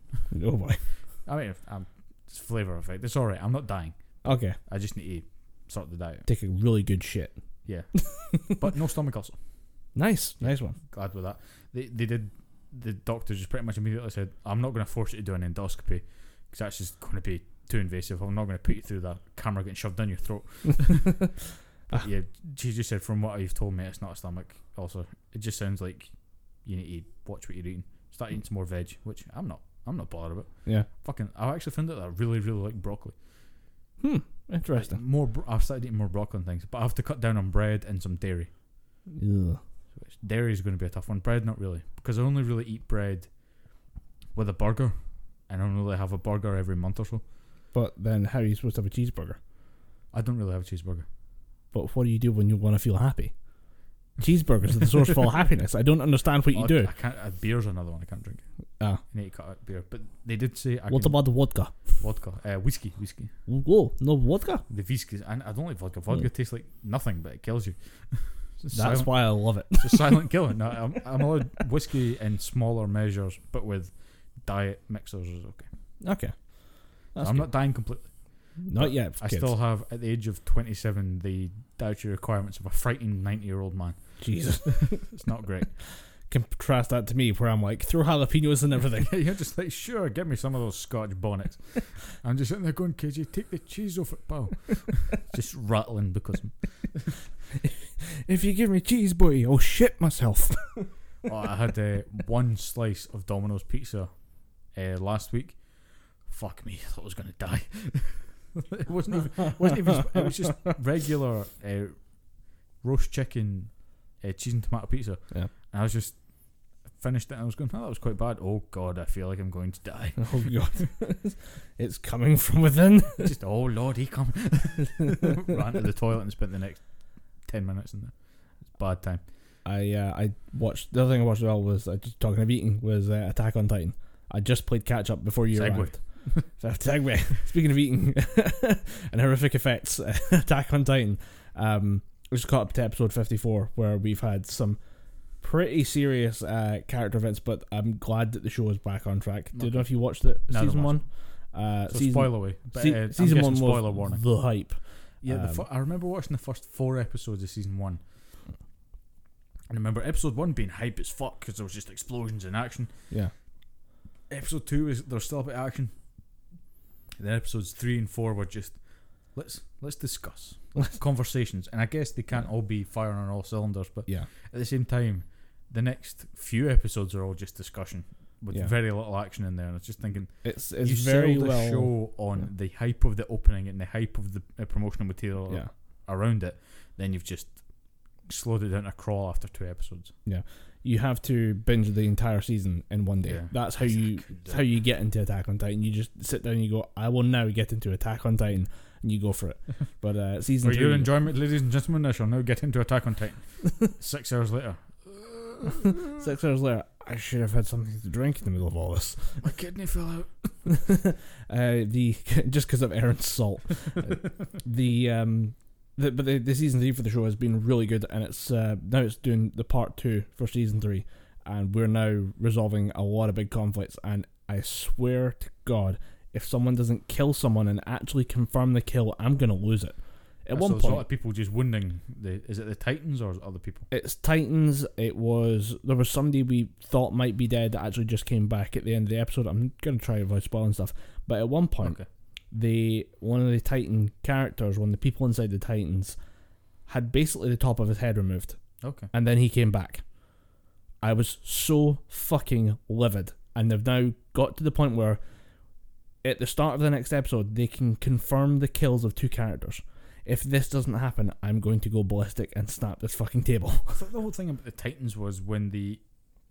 oh boy. I mean, I'm, it's flavour effect. It's alright. I'm not dying. Okay, I just need to sort the diet. take a really good shit. Yeah, but no stomach ulcer. Nice, nice one. Glad with that. They they did. The doctor just pretty much immediately said, "I'm not going to force you to do an endoscopy because that's just going to be too invasive. I'm not going to put you through that camera getting shoved down your throat." But yeah, she just said, from what you've told me, it's not a stomach Also, It just sounds like you need to watch what you're eating. Start eating some more veg, which I'm not. I'm not bothered about. Yeah. Fucking, I actually found out that I really, really like broccoli. Hmm. Like, Interesting. more. Bro- I've started eating more broccoli and things, but I have to cut down on bread and some dairy. Ugh. Which dairy is going to be a tough one. Bread, not really, because I only really eat bread with a burger, and I only really have a burger every month or so. But then, how are you supposed to have a cheeseburger? I don't really have a cheeseburger. But what do you do when you want to feel happy? Cheeseburgers are the source of all happiness. I don't understand what you Oh, do. I can't. Uh, beer's another one I can't drink. Ah. I need to cut out beer, but they did say I What can, about the vodka? vodka, uh, whiskey, whiskey. Whoa, no vodka. The whiskey. I, I don't like vodka. Vodka tastes like nothing, but it kills you. That's silent, why I love it. it's a silent killer. No, I'm, I'm allowed whiskey in smaller measures, but with diet mixers is okay. Okay. That's I'm good. not dying completely. Not yet. I kids. still have, at the age of 27, the dietary requirements of a frightened 90 year old man. Jesus. It's not great. Contrast that to me, where I'm like, throw jalapenos and everything. You're just like, sure, give me some of those Scotch bonnets. I'm just sitting there going, KJ, take the cheese off it, pal. just rattling because if you give me cheese, boy, I'll shit myself. oh, I had uh, one slice of Domino's pizza uh, last week. Fuck me, I thought I was going to die. it wasn't even, wasn't even, it was just regular uh, roast chicken, uh, cheese and tomato pizza. Yeah. And I was just finished it and I was going, oh, that was quite bad. Oh, God, I feel like I'm going to die. oh god, it's coming from within. just, oh, Lord, he come. Ran to the toilet and spent the next 10 minutes in there. It's a bad time. I uh, I watched the other thing I watched as well was uh, just talking of eating was uh, Attack on Titan. I just played catch up before you Segue. arrived. So, segue. Speaking of eating and horrific effects, Attack on Titan. Um, we just caught up to episode fifty four where we've had some pretty serious uh, character events, but I'm glad that the show is back on track. Don't know if you watched it No, season one. Uh, So season spoil away. But, uh, season one guessing was spoiler warning. the hype. Yeah, the Um, fir- I remember watching the first four episodes of season one. And I remember episode one being hype as fuck because there was just explosions and action. Yeah. Episode two is there's still a bit of action. And then episodes three and four were just let's let's discuss conversations, and I guess they can't all be firing on all cylinders, but Yeah. at the same time, the next few episodes are all just discussion with Yeah. very little action in there. And I was just thinking, It's it's you very the well. show on yeah. the hype of the opening and the hype of the uh, promotional material Yeah. around it, then you've just slowed it down to a crawl after two episodes. Yeah, you have to binge the entire season in one day. That's how you that's how you get into Attack on Titan. You just sit down and you go, I will now get into Attack on Titan and you go for it. But uh season For three your enjoyment, ladies and gentlemen, I shall now get into Attack on Titan. Six hours later, six hours later, I should have had something to drink in the middle of all this. my kidney fell out. uh the just because of Eren's salt. Uh, the um the, but the, the season three for the show has been really good and it's uh now it's doing the part two for season three and we're now resolving a lot of big conflicts and I swear to God if someone doesn't kill someone and actually confirm the kill I'm gonna lose it At one there's a lot point, of people just wounding the. Is it the Titans or other people? it's Titans. It was there was somebody we thought might be dead that actually just came back at the end of the episode. I'm gonna try to avoid spoiling stuff, but at one point, Okay. the one of the Titan characters, one of the people inside the Titans, had basically the top of his head removed, Okay. and then he came back. I was so fucking livid, and they've now got to the point where, at the start of the next episode, they can confirm the kills of two characters. If this doesn't happen, I'm going to go ballistic and snap this fucking table. I thought the whole thing about the Titans was when the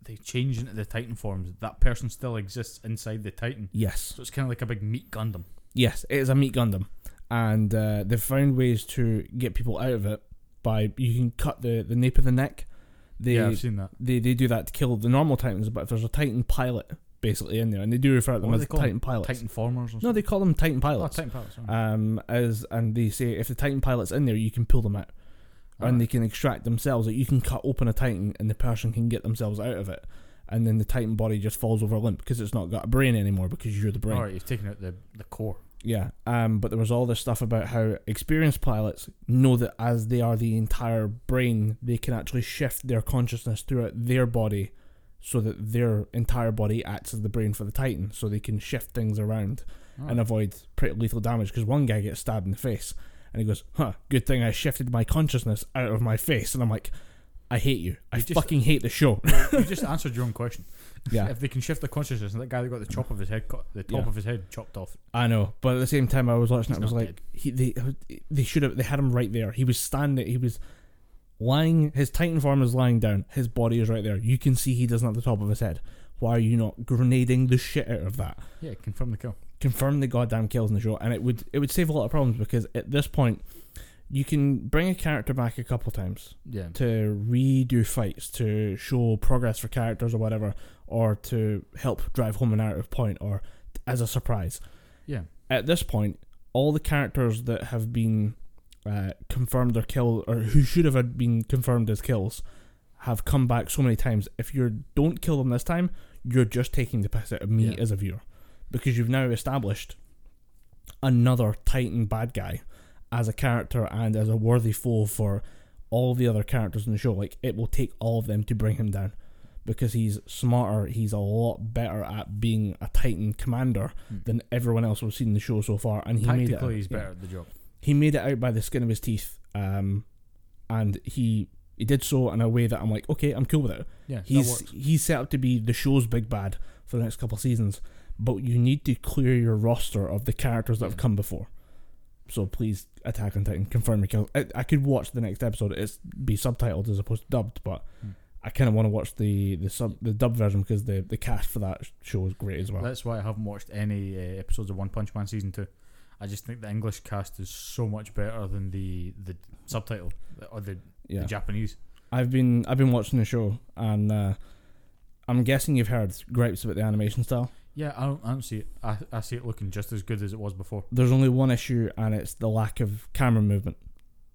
they change into the Titan forms, that person still exists inside the Titan. yes, So it's kind of like a big meat Gundam. yes, it is a meat Gundam, and uh, they've found ways to get people out of it by you can cut the the nape of the neck. They yeah, I've seen that. they they do that to kill the normal Titans, but if there's a Titan pilot basically in there, and they do refer to them What as Titan them? pilots. Titan formers or No, they call them Titan something. Oh, pilots. Titan pilots. sorry. um, as and they say if the Titan pilot's in there, you can pull them out, and they can extract themselves. Like you can cut open a Titan, and the person can get themselves out of it, and then the Titan body just falls over limp because it's not got a brain anymore because you're the brain. Alright, you've taken out the the core. Yeah. Um, but there was all this stuff about how experienced pilots know that as they are the entire brain, they can actually shift their consciousness throughout their body so that their entire body acts as the brain for the Titan. So they can shift things around ah. and avoid pretty lethal damage. Because one guy gets stabbed in the face and he goes, huh, good thing I shifted my consciousness out of my face. And I'm like, I hate you. I You just- fucking hate the show. you just answered your own question. yeah. If they can shift the consciousness, and that guy that got the chop of his head, cut, the top Yeah. of his head chopped off. I know, but at the same time, I was watching it. I was like, he, they, they should have. They had him right there. He was standing. He was lying. His Titan form is lying down. His body is right there. You can see he doesn't have the top of his head. Why are you not grenading the shit out of that? Yeah, confirm the kill. Confirm the goddamn kills in the show, and it would it would save a lot of problems because at this point, you can bring a character back a couple times Yeah. to redo fights to show progress for characters or whatever, or to help drive home a narrative point, or as a surprise Yeah. at this point, all the characters that have been uh, confirmed or killed, or who should have been confirmed as kills, have come back so many times. If you don't kill them this time, you're just taking the piss out of me Yeah. as a viewer, because you've now established another Titan bad guy as a character and as a worthy foe for all the other characters in the show. Like it will take all of them to bring him down. Because he's smarter, he's a lot better at being a Titan commander Hmm. than everyone else we've seen in the show so far, and he made it. Tactically, out- he's yeah. better at the job. He made it out by the skin of his teeth, um, and he he did so in a way that I'm like, okay, I'm cool with it. Yeah, He's he's set up to be the show's big bad for the next couple of seasons, but you need to clear your roster of the characters that have come before. So please, Attack on Titan, confirm your kills. I, I could watch the next episode; it's be subtitled as opposed to dubbed, but. Hmm. I kind of want to watch the the sub the dub version because the the cast for that show is great as well. That's why I haven't watched any uh, episodes of One Punch Man season two. I just think the English cast is so much better than the the subtitle or the, yeah, the Japanese. I've been I've been watching the show and uh, I'm guessing you've heard gripes about the animation style. Yeah, I don't, I don't see it. I, I see it looking just as good as it was before. There's only one issue and it's the lack of camera movement.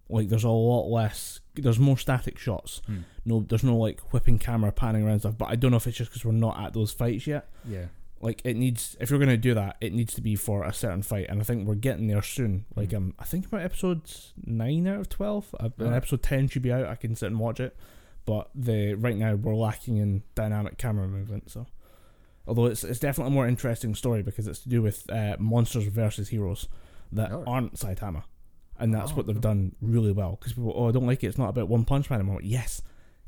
Like there's a lot less. There's more static shots. Hmm. No, there's no like whipping camera panning around stuff. But I don't know if it's just because we're not at those fights yet. Yeah, Like it needs. If you're gonna do that, it needs to be for a certain fight, and I think we're getting there soon. Like Hmm. um, I think about episode nine out of twelve. Uh, episode ten should be out. I can sit and watch it. But the right now we're lacking in dynamic camera movement. So, although it's it's definitely a more interesting story because it's to do with uh, monsters versus heroes that Alright. aren't Saitama, and that's Oh, what they've cool. done really well. Because people, oh, I don't like it. It's not about One Punch Man anymore. Yes,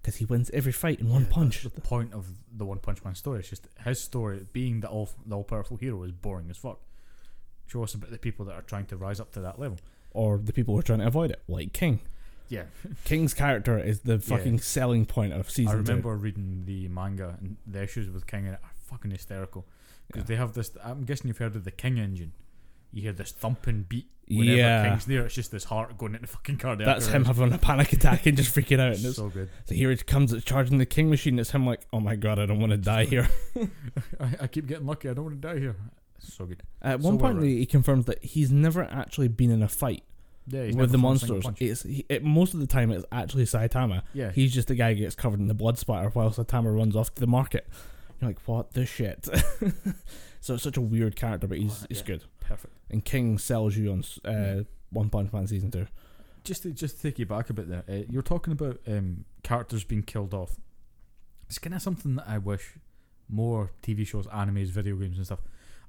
because he wins every fight in one Yeah, punch. That's the point of the One Punch Man story. It's just his story, being the all the all powerful hero, is boring as fuck. Show us about the people that are trying to rise up to that level. Or the people who are trying to avoid it, like King. Yeah, King's character is the fucking selling point of season I two. remember reading the manga and the issues with King in it are fucking hysterical because Yeah. they have this. I'm guessing you've heard of the King engine. You hear this thumping beat whenever Yeah. King's near. It's just this heart going into fucking cardiac. That's him having a panic attack and just freaking out. And it's, so good. so here it comes, it's charging the King machine. It's him like, oh my god, I don't want to die here. I, I keep getting lucky. I don't want to die here. So good. At So one well point, written. he confirms that he's never actually been in a fight Yeah, with the thrown a single monsters. It's he, it, most of the time it's actually Saitama. Yeah, He's just the guy who gets covered in the blood splatter while Saitama runs off to the market. You're like, what the shit? so it's such a weird character, but he's Oh, he's yeah. good. perfect. And King sells you on uh. One Punch Man season two. just to, just to take you back a bit there, uh, you're talking about um, characters being killed off. It's kind of something that I wish more TV shows, animes, video games, and stuff.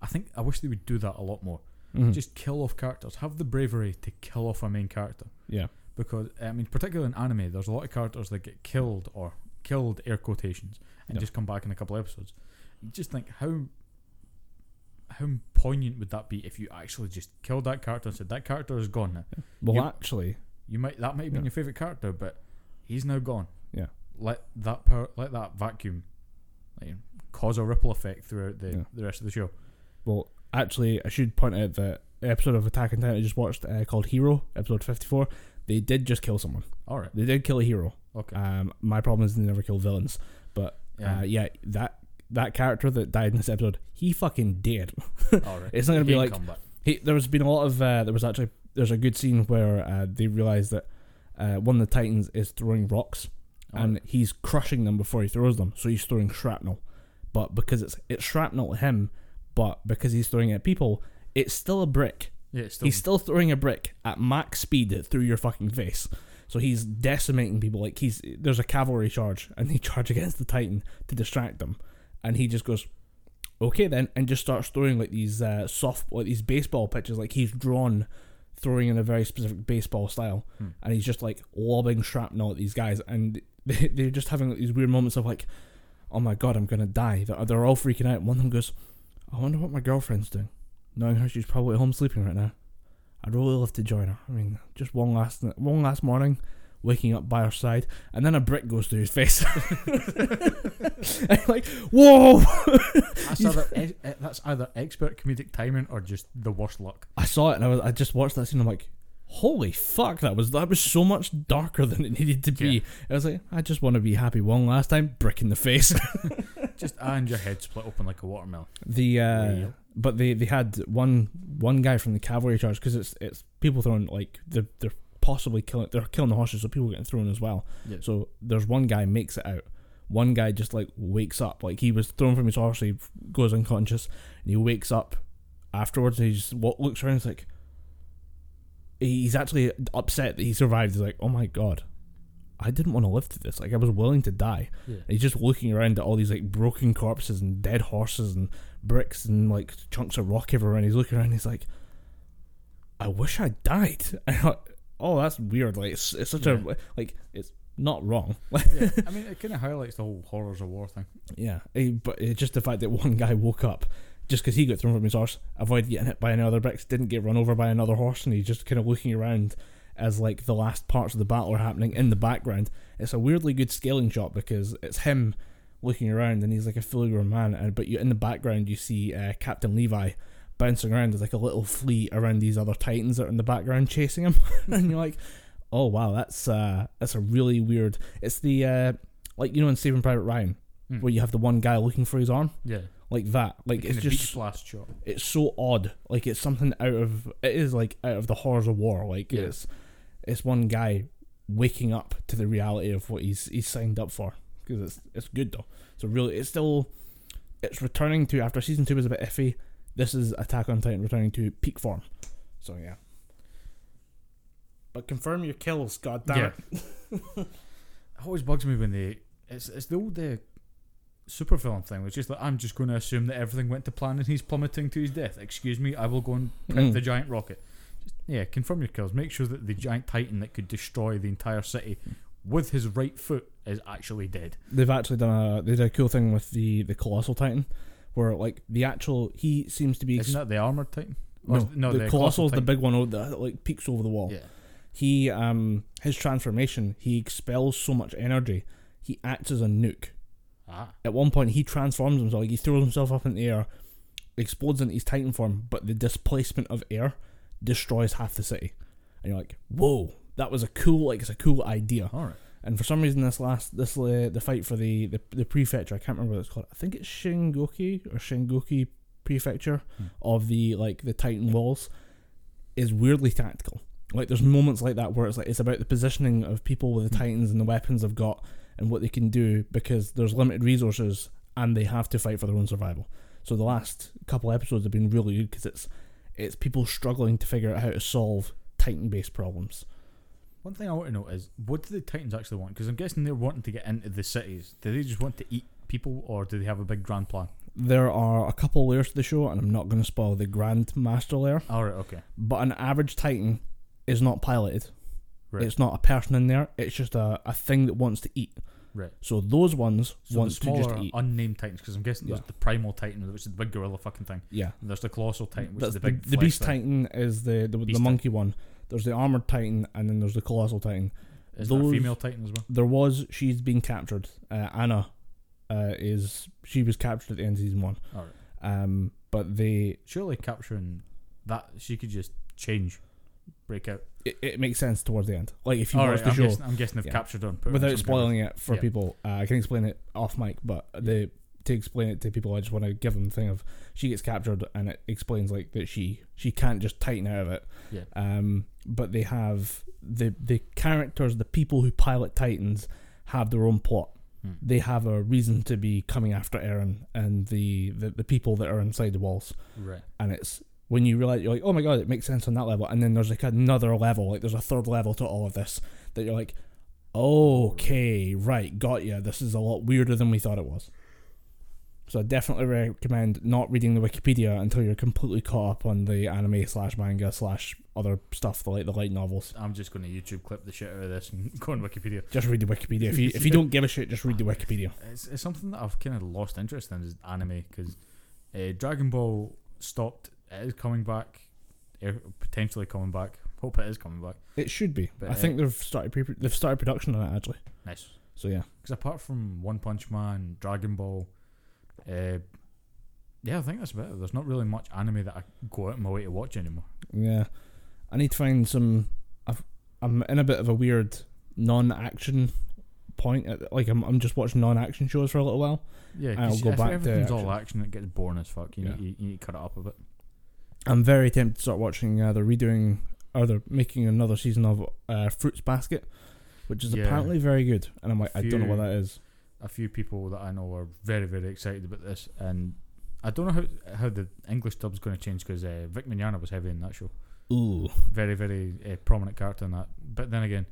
I think I wish they would do that a lot more. Mhm. Just kill off characters. Have the bravery to kill off a main character. yeah, Because I mean, particularly in anime, there's a lot of characters that get killed or killed air quotations and Yeah. just come back in a couple episodes. You just think how how poignant would that be if you actually just killed that character and said that character is gone now. well, You- actually, You might that might have been Yeah. your favorite character, but he's now gone. Yeah. Let that power, let that vacuum like, cause a ripple effect throughout the, Yeah. the rest of the show. well, actually, I should point out that episode of Attack on Titan I just watched uh, called Hero, episode fifty-four. They did just kill someone. All right. They did kill a hero. Okay. Um, my problem is they never kill villains. But yeah. uh, yeah, that that character that died in this episode, he fucking did. All right. it's not gonna be like. He, there was been a lot of uh, there was actually there's a good scene where uh, they realize that uh, one of the titans is throwing rocks All and right. he's crushing them before he throws them so he's throwing shrapnel but because it's it's shrapnel at him but because he's throwing it at people it's still a brick yeah, still, he's still throwing a brick at max speed through your fucking face so he's decimating people like he's there's a cavalry charge and they charge against the titan to distract them and he just goes okay then and just starts throwing like these uh, soft like these baseball pitches like he's drawn throwing in a very specific baseball style Hmm. and he's just like lobbing shrapnel at these guys and they, they're just having like, these weird moments of like oh my god i'm gonna die. They're, they're all freaking out. One of them goes i wonder what my girlfriend's doing knowing how she's probably at home sleeping right now. I'd really love to join her. I mean just one last one last morning waking up by her side and then a brick goes through his face like whoa that's, either, e- e- that's either expert comedic timing or just the worst luck. I saw it and I was I just watched that scene. I'm like, holy fuck, that was that was so much darker than it needed to be. Yeah. I was like, I just want to be happy one last time, brick in the face. Just and your head split open like a watermelon. the uh, but they they had one one guy from the cavalry charge because it's it's people throwing like they're they're possibly killing they're killing the horses, so people are getting thrown as well. Yeah. So there's one guy makes it out. One guy just like wakes up, like he was thrown from his horse, he goes unconscious, and he wakes up afterwards. And he just what looks around, he's like, he's actually upset that he survived. He's like, oh my god, I didn't want to live through this. Like I was willing to die. Yeah. He's just looking around at all these like broken corpses and dead horses and bricks and like chunks of rock everywhere. And he's looking around. And he's like, I wish I died. And I'm like, oh, that's weird. Like it's, it's such Yeah. a like it's not wrong. yeah. I mean, it kind of highlights the whole horrors of war thing. Yeah, eh, but it's just the fact that one guy woke up just because he got thrown from his horse, avoided getting hit by another bricks, didn't get run over by another horse, and he's just kind of looking around as like the last parts of the battle are happening in the background. It's a weirdly good scaling shot because it's him looking around and he's like a fully grown man, and but you in the background you see uh, Captain Levi bouncing around as like a little flea around these other titans that are in the background chasing him, and you're like, oh wow, that's uh that's a really weird. It's the uh like you know in Saving Private Ryan Hmm. where you have the one guy looking for his arm Yeah. like that like Kind it's just shot. it's so odd like it's something out of it is like out of the horrors of war like Yeah. it's it's one guy waking up to the reality of what he's he's signed up for because it's it's good though so really it's still it's returning to after season two was a bit iffy this is attack on titan returning to peak form so yeah but confirm your kills god damn Yeah. it It always bugs me when they. It's it's the old uh, super villain thing, which just like I'm just going to assume that everything went to plan and he's plummeting to his death. Excuse me, I will go and prep Mm. the giant rocket. Just, yeah, confirm your kills. Make sure that the giant titan that could destroy the entire city with his right foot is actually dead. they've actually done a they did a cool thing with the the colossal titan where like the actual he seems to be Isn't that the armored titan? Or no, no, the, the colossal is the Titan. big one that like peeks over the wall Yeah. he um his transformation he expels so much energy he acts as a nuke Ah. at one point he transforms himself like he throws himself up in the air explodes into his titan form but the displacement of air destroys half the city and you're like whoa that was a cool like it's a cool idea All right. And for some reason this last this uh, the fight for the, the the prefecture I can't remember what it's called I think it's Shingoki or Shingoki prefecture Hmm. of the like the Titan walls is weirdly tactical like there's moments like that where it's like it's about the positioning of people with the Hmm. Titans and the weapons they've got and what they can do because there's limited resources and they have to fight for their own survival so the last couple episodes have been really good because it's it's people struggling to figure out how to solve Titan based problems One thing I want to know is what do the Titans actually want? Because I'm guessing they're wanting to get into the cities. Do they just want to eat people, or do they have a big grand plan? There are a couple layers to the show, and I'm not going to spoil the Grand Master layer. All right, okay, But an average Titan is not piloted. right, It's not a person in there. It's just a, a thing that wants to eat. right. So those ones So want the to smaller just eat. unnamed Titans, because I'm guessing there's the Primal Titan, which is the big gorilla fucking thing. yeah. And there's the Colossal Titan, which That's is the big the, Beast thing. Titan is the the, the Titan. monkey one. There's the armored Titan, and then there's the colossal Titan. Is that a female Titan as well? There was she's been captured. Uh, Annie uh, is she was captured at the end of season one. All right. Um, but they Surely capturing that she could just change, break out. it, it makes sense towards the end. Like if you All watch right, the I'm, show guessing, I'm guessing they've Yeah. captured her without some kind of- spoiling it for yeah. people, uh, I can explain it off mic. But the to explain it to people, I just want to give them the thing of she gets captured, and it explains like that she she can't just tighten out of it. Yeah. Um, but they have the the characters, the people who pilot Titans, have their own plot. Hmm. They have a reason to be coming after Eren and the, the, the people that are inside the walls. Right. And it's when you realize you're like, oh my god, it makes sense on that level. And then there's like another level, like there's a third level to all of this that you're like, okay, right, got you. This is a lot weirder than we thought it was. So I definitely recommend not reading the Wikipedia until you're completely caught up on the anime slash manga slash other stuff, like the light novels. I'm just going to YouTube clip the shit out of this and go on Wikipedia. Just read the Wikipedia. If you if you don't give a shit, just read the Wikipedia. It's, it's something that I've kind of lost interest in is anime because uh, Dragon Ball stopped. It is coming back, eh, potentially coming back. Hope it is coming back. It should be. But, I think uh, they've started pre- they've started production on it actually. Nice. So yeah, Because apart from One Punch Man, Dragon Ball, uh, yeah, I think that's about it. There's not really much anime that I go out of my way to watch anymore. yeah. I need to find some. I've, I'm in a bit of a weird non-action point. At, like I'm I'm just watching non-action shows for a little while. Yeah, I'll go if back to everything's all action. it gets boring as fuck. You, Yeah. need, you, need to cut it up a bit. I'm very tempted to start watching. Uh, they're redoing or they're making another season of uh, Fruits Basket, which is Yeah. apparently very good. And I'm like, I don't know what that is. A few people that I know are very, very excited about this, and I don't know how how the English dub's going to change because uh, Vic Mignogna was heavy in that show, Ooh, very, very uh, prominent character in that. But then again,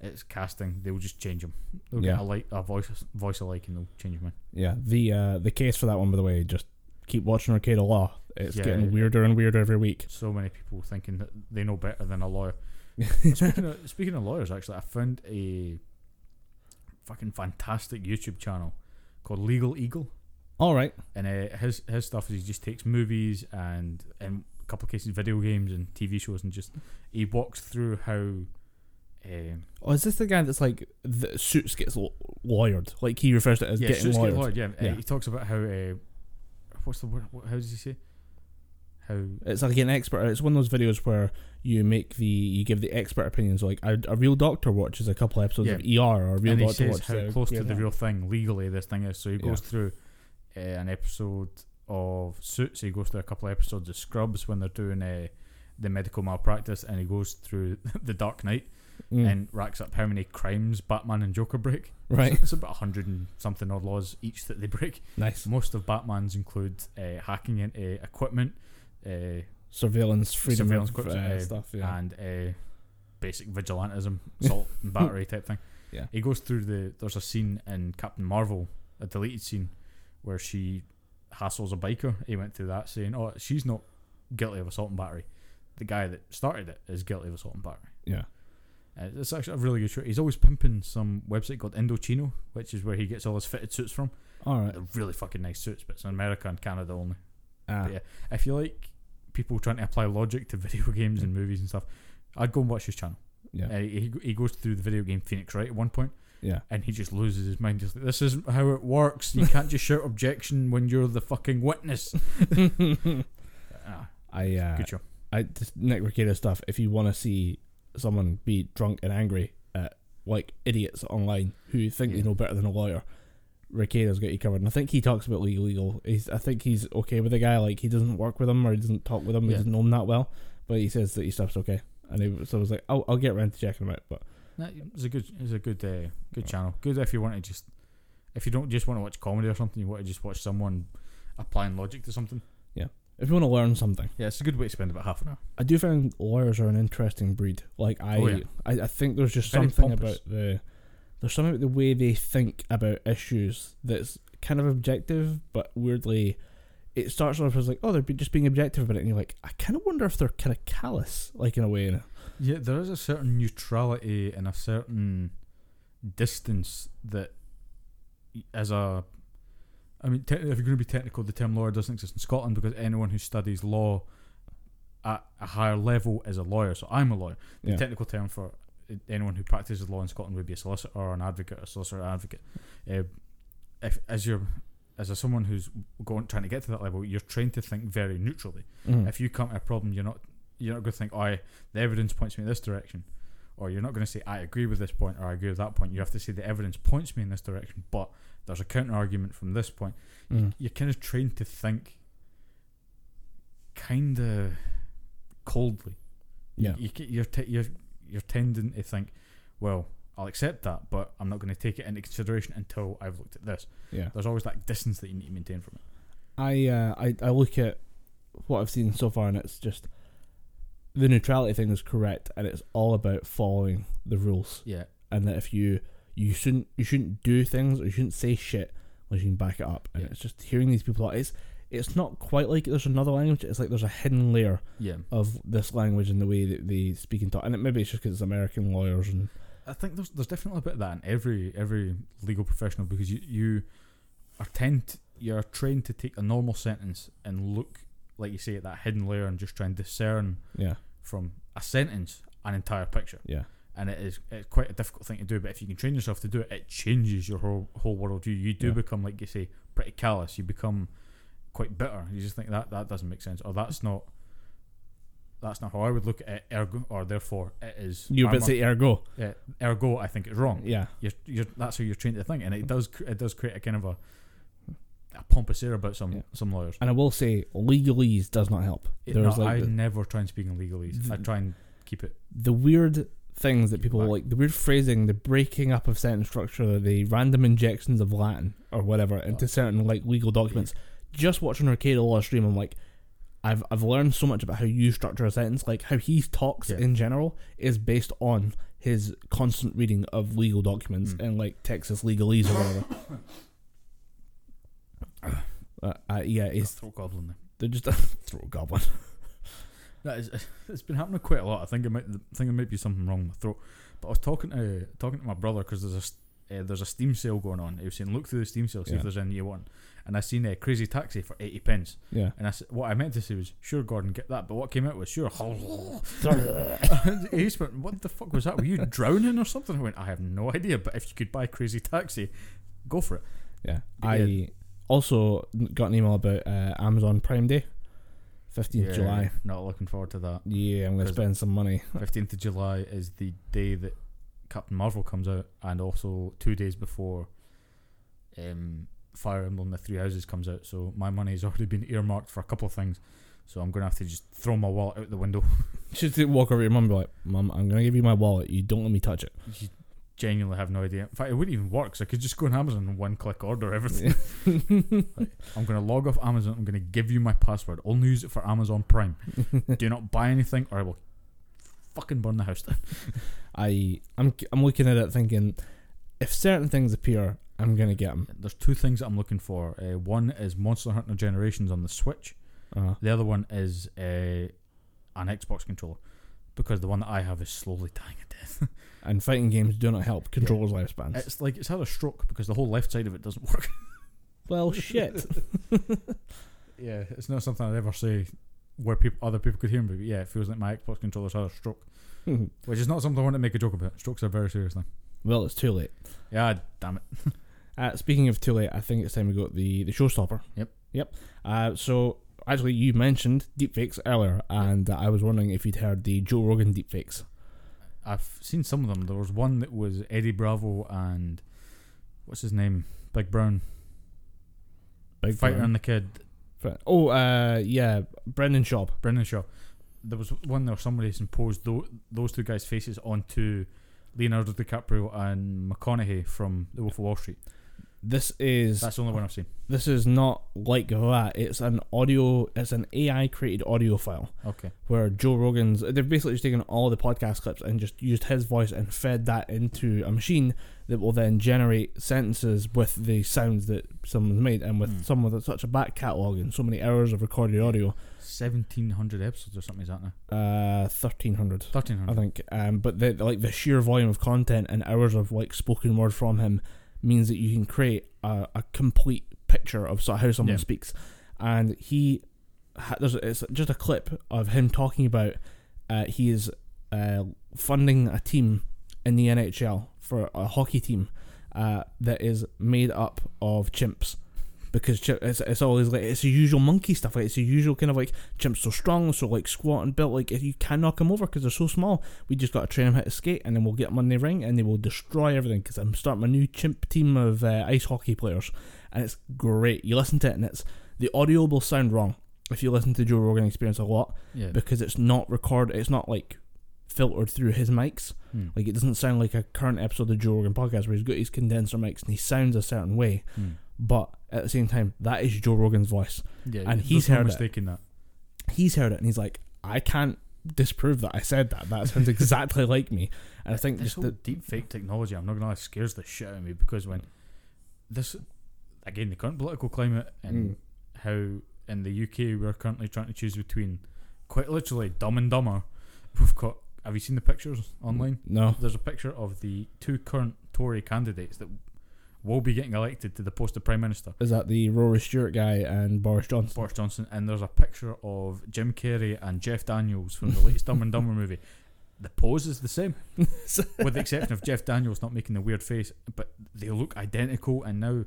it's casting; they will just change him. They'll Yeah. get a like a voice voice alike, and they'll change him yeah. The uh, the case for that one, by the way, just keep watching Rekieta Law. It's Yeah, getting weirder and weirder every week. So many people thinking that they know better than a lawyer. speaking of speaking of lawyers, actually, I found a fucking fantastic YouTube channel called Legal Eagle. All right. and uh, his his stuff is he just takes movies and in a couple of cases video games and TV shows and just he walks through how um, Oh, is this the guy that's like the suits gets l- lawyered? Like he refers to it as yeah, getting suits lawyered. get lawyered, yeah. Uh, Yeah. he talks about how uh, what's the word? What, how does he say? How It's like an expert. It's one of those videos where you make the you give the expert opinions. Like a, a real doctor watches a couple episodes Yeah. of ER, or a real and he doctor says watches how uh, close to the real thing legally this thing is. So he Yeah. goes through uh, an episode of Suits. He goes through a couple of episodes of Scrubs when they're doing uh, the medical malpractice, and he goes through the Dark Knight Mm, and racks up how many crimes Batman and Joker break. right. It's about a hundred and something odd laws each that they break. Nice Most of Batman's include uh, hacking into equipment uh, surveillance, freedom Surveillance of uh, uh, stuff. Yeah. and uh, basic vigilantism, assault and battery type thing. Yeah. He goes through the. There's a scene in Captain Marvel, a deleted scene, where she hassles a biker. He went through that saying, "Oh, she's not guilty of assault and battery. The guy that started it is guilty of assault and battery." yeah. Uh, it's actually a really good show. He's always pimping some website called Indochino, which is where he gets all his fitted suits from. All right. They're really fucking nice suits, but it's in America and Canada only. Ah, But yeah, if you like people trying to apply logic to video games and movies and stuff, I'd go and watch his channel. yeah. Uh, he, he goes through the video game Phoenix Wright at one point, Yeah. and he just loses his mind. He's like, "This isn't how it works. You can't just shout objection when you're the fucking witness." Ah, I uh, good show. I just Nick Rekieta stuff. If you want to see someone be drunk and angry at like idiots online who think they know better than a lawyer, Rekieta's got you covered. And I think he talks about Legal Eagle. He's I think he's okay with the guy. Like he doesn't work with him or he doesn't talk with him. He doesn't know him that well, but he says that his stuff's okay. And he, so I was like, I'll, I'll get around to checking him out. But It's a good, it's a good, uh, good channel. Good if you want to just, if you don't just want to watch comedy or something, you want to just watch someone applying logic to something. Yeah. if you want to learn something, Yeah, it's a good way to spend about half an hour. I do find lawyers are an interesting breed. Like I, Oh, yeah. I, I think there's just Very something pompous. about the, there's something about the way they think about issues that's kind of objective, but weirdly, it starts off as like, oh, they're just being objective about it, and you're like, I kind of wonder if they're kind of callous, like in a way. Yeah, there is a certain neutrality and a certain distance that, as a, I mean, te- if you're going to be technical, the term lawyer doesn't exist in Scotland because anyone who studies law at a higher level is a lawyer. So I'm a lawyer. The Yeah. technical term for anyone who practices law in Scotland would be a solicitor or an advocate, a solicitor advocate. Uh, if as you're as a someone who's going trying to get to that level, you're trained to think very neutrally Mhm. if you come to a problem, you're not you're not going to think, "Oh, I, the evidence points me in this direction," or you're not going to say, "I agree with this point" or "I agree with that point." You have to say the evidence points me in this direction, but there's a counter argument from this point. Mhm. You're kind of trained to think kind of coldly. yeah, You, ca- you're te- you're you're tending to think, "Well, I'll accept that, but I'm not going to take it into consideration until I've looked at this." yeah. There's always that distance that you need to maintain from it. I, uh, I, I look at what I've seen so far, and it's just the neutrality thing is correct, and it's all about following the rules. Yeah, and that if you you shouldn't you shouldn't do things or you shouldn't say shit unless you can back it up. And Yeah. it's just hearing these people. It's it's not quite like there's another language. It's like there's a hidden layer yeah. of this language in the way that they speak and talk. And it, maybe it's just because it's American lawyers and I think there's there's definitely a bit of that in every every legal professional because you you are tend you're trained to take a normal sentence and look like you say at that hidden layer and just try and discern yeah from a sentence an entire picture. yeah And it is it's quite a difficult thing to do, but if you can train yourself to do it, it changes your whole whole worldview. You do Yeah. become like you say pretty callous. You become quite bitter. You just think that that doesn't make sense or that's not. That's not how I would look at it. Ergo, or therefore, it is. you would say ergo yeah, ergo, I think it's wrong. yeah You're, you're, that's how you're trained to think, and it does it does create a kind of a, a pompous air about some Yeah. some lawyers. and I will say legalese does not help. It- no, like I the, never try and speak in legalese. I try and keep it. the weird things that people like the weird phrasing, the breaking up of sentence structure, the random injections of Latin or whatever into certain like legal documents. Just watching Rekieta Law stream, I'm like, I've I've learned so much about how you structure a sentence, like how he talks Yeah. in general is based on his constant reading of legal documents Mm. and like Texas legalese or whatever. uh, uh, yeah, he's throat goblin. There. they're just a throat goblin. That is, it's been happening quite a lot. I think it might I think there might be something wrong with my throat. But I was talking to talking to my brother because there's a s- uh, there's a Steam sale going on. He was saying, look through the Steam sale, see Yeah. if there's any you want. And I seen a Crazy Taxi for eighty pence. Yeah. And I said, what I meant to say was, sure, Gordon, get that. But what came out was, sure. he just went, what the fuck was that? Were you drowning or something? I went, I have no idea. But if you could buy Crazy Taxi, go for it. Yeah. I yeah. also got an email about uh, Amazon Prime Day, 15th July. Not looking forward to that. Yeah, I'm going to spend some money. 15th of July is the day that Captain Marvel comes out, and also two days before um, Fire Emblem: The Three Houses comes out. So my money has already been earmarked for a couple of things. So I'm gonna have to just throw my wallet out the window. Just to walk over to your mum and be like, Mum, I'm going to give you my wallet. You don't let me touch it. you genuinely have no idea. In fact, it wouldn't even work. So I could just go on Amazon and one click order everything. I'm gonna log off Amazon. I'm gonna give you my password. Only use it for Amazon Prime. Do not buy anything, or I will fucking burn the house down. I, I'm, I'm looking at it thinking, if certain things appear, I'm going to get them. There's two things that I'm looking for. Uh, one is Monster Hunter Generations on the Switch. Uh, The other one is uh, an Xbox controller because the one that I have is slowly dying a death. and fighting games do not help controllers' lifespans. it's like it's had a stroke because the whole left side of it doesn't work. well, shit. yeah, it's not something I'd ever say where people other people could hear me. But yeah, it feels like my Xbox controller's had a stroke, which is not something I want to make a joke about. Strokes are very serious thing. well, it's too late. Yeah, damn it. Uh, speaking of too late, I think it's time we got the, the showstopper. Yep. Yep. Uh, so, actually, you mentioned deepfakes earlier, and uh, I was wondering if you'd heard the Joe Rogan deepfakes. I've seen some of them. There was one that was Eddie Bravo and what's his name, Big Brown, Big Fighter Brown. and the Kid, Oh, uh, yeah, Brendan Schaub. Brendan Schaub. There was one where somebody imposed tho- those two guys' faces onto Leonardo DiCaprio and McConaughey from The Wolf of Wall Street. This is That's the only one I've seen. this is not like that. It's an audio. It's an AI created audio file Okay. where Joe Rogan's. They've basically just taken all the podcast clips and just used his voice and fed that into a machine that will then generate sentences with the sounds that someone's made and with Hmm. someone with such a back catalogue and so many hours of recorded audio. Seventeen hundred episodes or something is that now? Uh, thirteen hundred. Thirteen I hundred. think. Um, but the like the sheer volume of content and hours of like spoken word from him means that you can create a, a complete picture of so- how someone Yeah. speaks. And he, there's it's just a clip of him talking about uh, he is uh, funding a team in the NHL for a hockey team uh, that is made up of chimps. Because it's, it's always like it's the usual monkey stuff. Like it's the usual kind of like chimps so strong, so like squat and built. Like if you can't knock them over because they're so small. We just got to train them how to skate, and then we'll get them on the ring, and they will destroy everything. Because I'm starting a new chimp team of uh, ice hockey players, and it's great. You listen to it, and it's the audio will sound wrong if you listen to Joe Rogan Experience a lot Yeah. because it's not record. It's not like filtered through his mics. Hmm. Like it doesn't sound like a current episode of Joe Rogan podcast where he's got his condenser mics and he sounds a certain way. Hmm. But at the same time, that is Joe Rogan's voice. Yeah. And he's no heard it. that. He's heard it and he's like, I can't disprove that I said that. That sounds exactly like me. And I think This just whole the, deep fake technology, I'm not gonna lie, scares the shit out of me because when this again the current political climate and Mm. how in the UK we're currently trying to choose between quite literally dumb and dumber. We've got have you seen the pictures online? no, There's a picture of the two current Tory candidates that will be getting elected to the post of Prime Minister. is that the Rory Stewart guy and Boris Johnson? Boris Johnson, and there's a picture of Jim Carrey and Jeff Daniels from the latest Dumb and Dumber movie. The pose is the same, with the exception of Jeff Daniels not making the weird face, but they look identical. And now,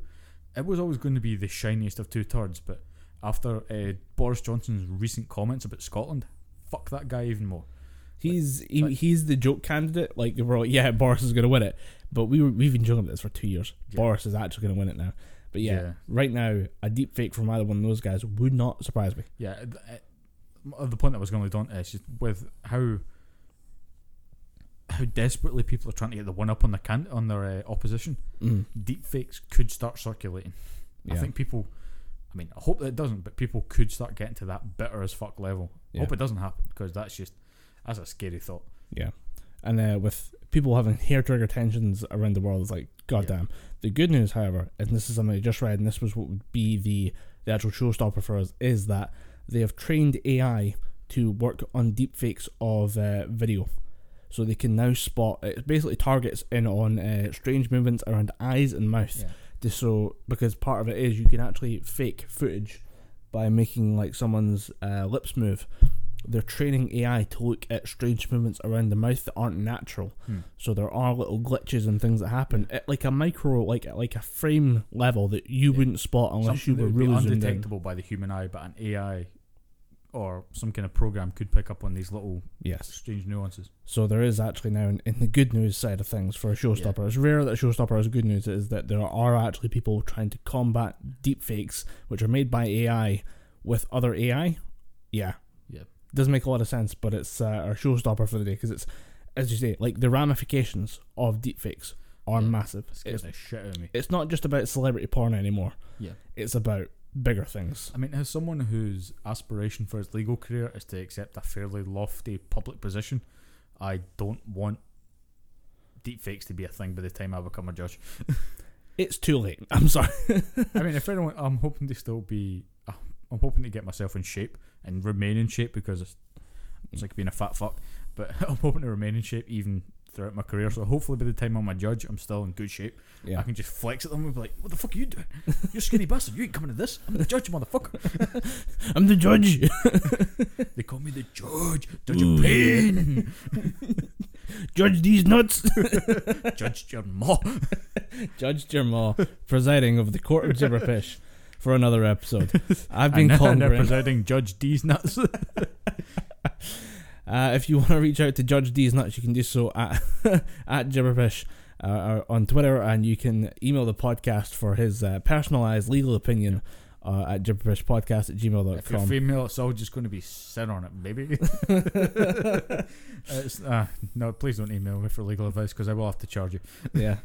it was always going to be the shiniest of two turds, but after uh, Boris Johnson's recent comments about Scotland, fuck that guy even more. He's he, like- he's the joke candidate. Like we're like, yeah, Boris is going to win it. But we were, we've been joking about this for two years. Yeah. Boris is actually going to win it now. But yeah, Yeah. right now, a deep fake from either one of those guys would not surprise me. Yeah, th- uh, the point I was going to lead on is just with how how desperately people are trying to get the one up on the can on their uh, opposition. Mm. deepfakes could start circulating. I think people, I mean, I hope that it doesn't, but people could start getting to that bitter as fuck level. Yeah. Hope it doesn't happen because that's just that's a scary thought. Yeah. And uh, with people having hair trigger tensions around the world, it's like, goddamn. The good news, however, and this is something I just read, and this was what would be the, the actual showstopper for us, is that they have trained AI to work on deepfakes of uh, video. So they can now spot, it basically targets in on uh, strange movements around eyes and mouth. Yeah. Just so, because part of it is you can actually fake footage by making like someone's uh, lips move. They're training AI to look at strange movements around the mouth that aren't natural. Hmm. So there are little glitches and things that happen at like a micro, like like a frame level that you Yeah. wouldn't spot unless Something you were really zoomed in. undetectable by the human eye, but an AI or some kind of program could pick up on these little Yes. strange nuances. So there is actually now in, in the good news side of things for a showstopper. It's rare that a showstopper has good news. Is that there are actually people trying to combat deepfakes, which are made by AI with other AI. Yeah, Yeah. Doesn't make a lot of sense, but it's uh, our showstopper for the day because it's, as you say, like the ramifications of deepfakes are Yeah. massive. It's, the shit out of me. it's not just about celebrity porn anymore. Yeah. It's about bigger things. I mean, as someone whose aspiration for his legal career is to accept a fairly lofty public position, I don't want deepfakes to be a thing by the time I become a judge. It's too late. I'm sorry. I mean, if anyone, I'm hoping to still be. I'm hoping to get myself in shape and remain in shape because it's, it's like being a fat fuck. But I'm hoping to remain in shape even throughout my career. So hopefully, by the time I'm a judge, I'm still in good shape. Yeah. I can just flex at them and be like, "What the fuck are you doing? You're skinny bastard. You ain't coming to this. I'm the judge, motherfucker." I'm the judge. They call me the judge, Judge Ooh. of Pain, judge these nuts. Judge Jermaw. Judge Jamal, presiding over the court of Gibberpish for another episode. I've been now calling they're Graham. presiding Judge D's nuts. Uh, if you want to reach out to Judge D's Nuts, you can do so at at Gibberpish uh, on Twitter, and you can email the podcast for his uh, personalized legal opinion uh, at gibberpishpodcast at if you're gmail.com. female, it's all just going to be sit on it, baby. it's, uh, no, please don't email me for legal advice because I will have to charge you. yeah,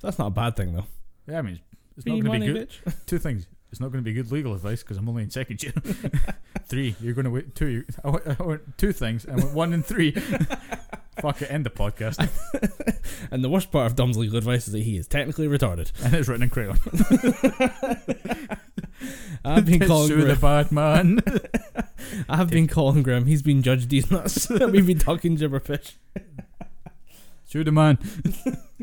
that's not a bad thing though. Yeah, I mean, It's Free not going to be good. bitch. Two things. It's not going to be good legal advice because I'm only in second year. three. You're going to wait. Two. I went, I went two things. I went one and three. Fuck it. End the podcast. And the worst part of Dom's legal advice is that he is technically retarded. and it's written in crayon. I've been calling Sue the Grim. bad man. I've been calling Grim. He's been judged these nuts. We've been talking gibberpish. Sue the man.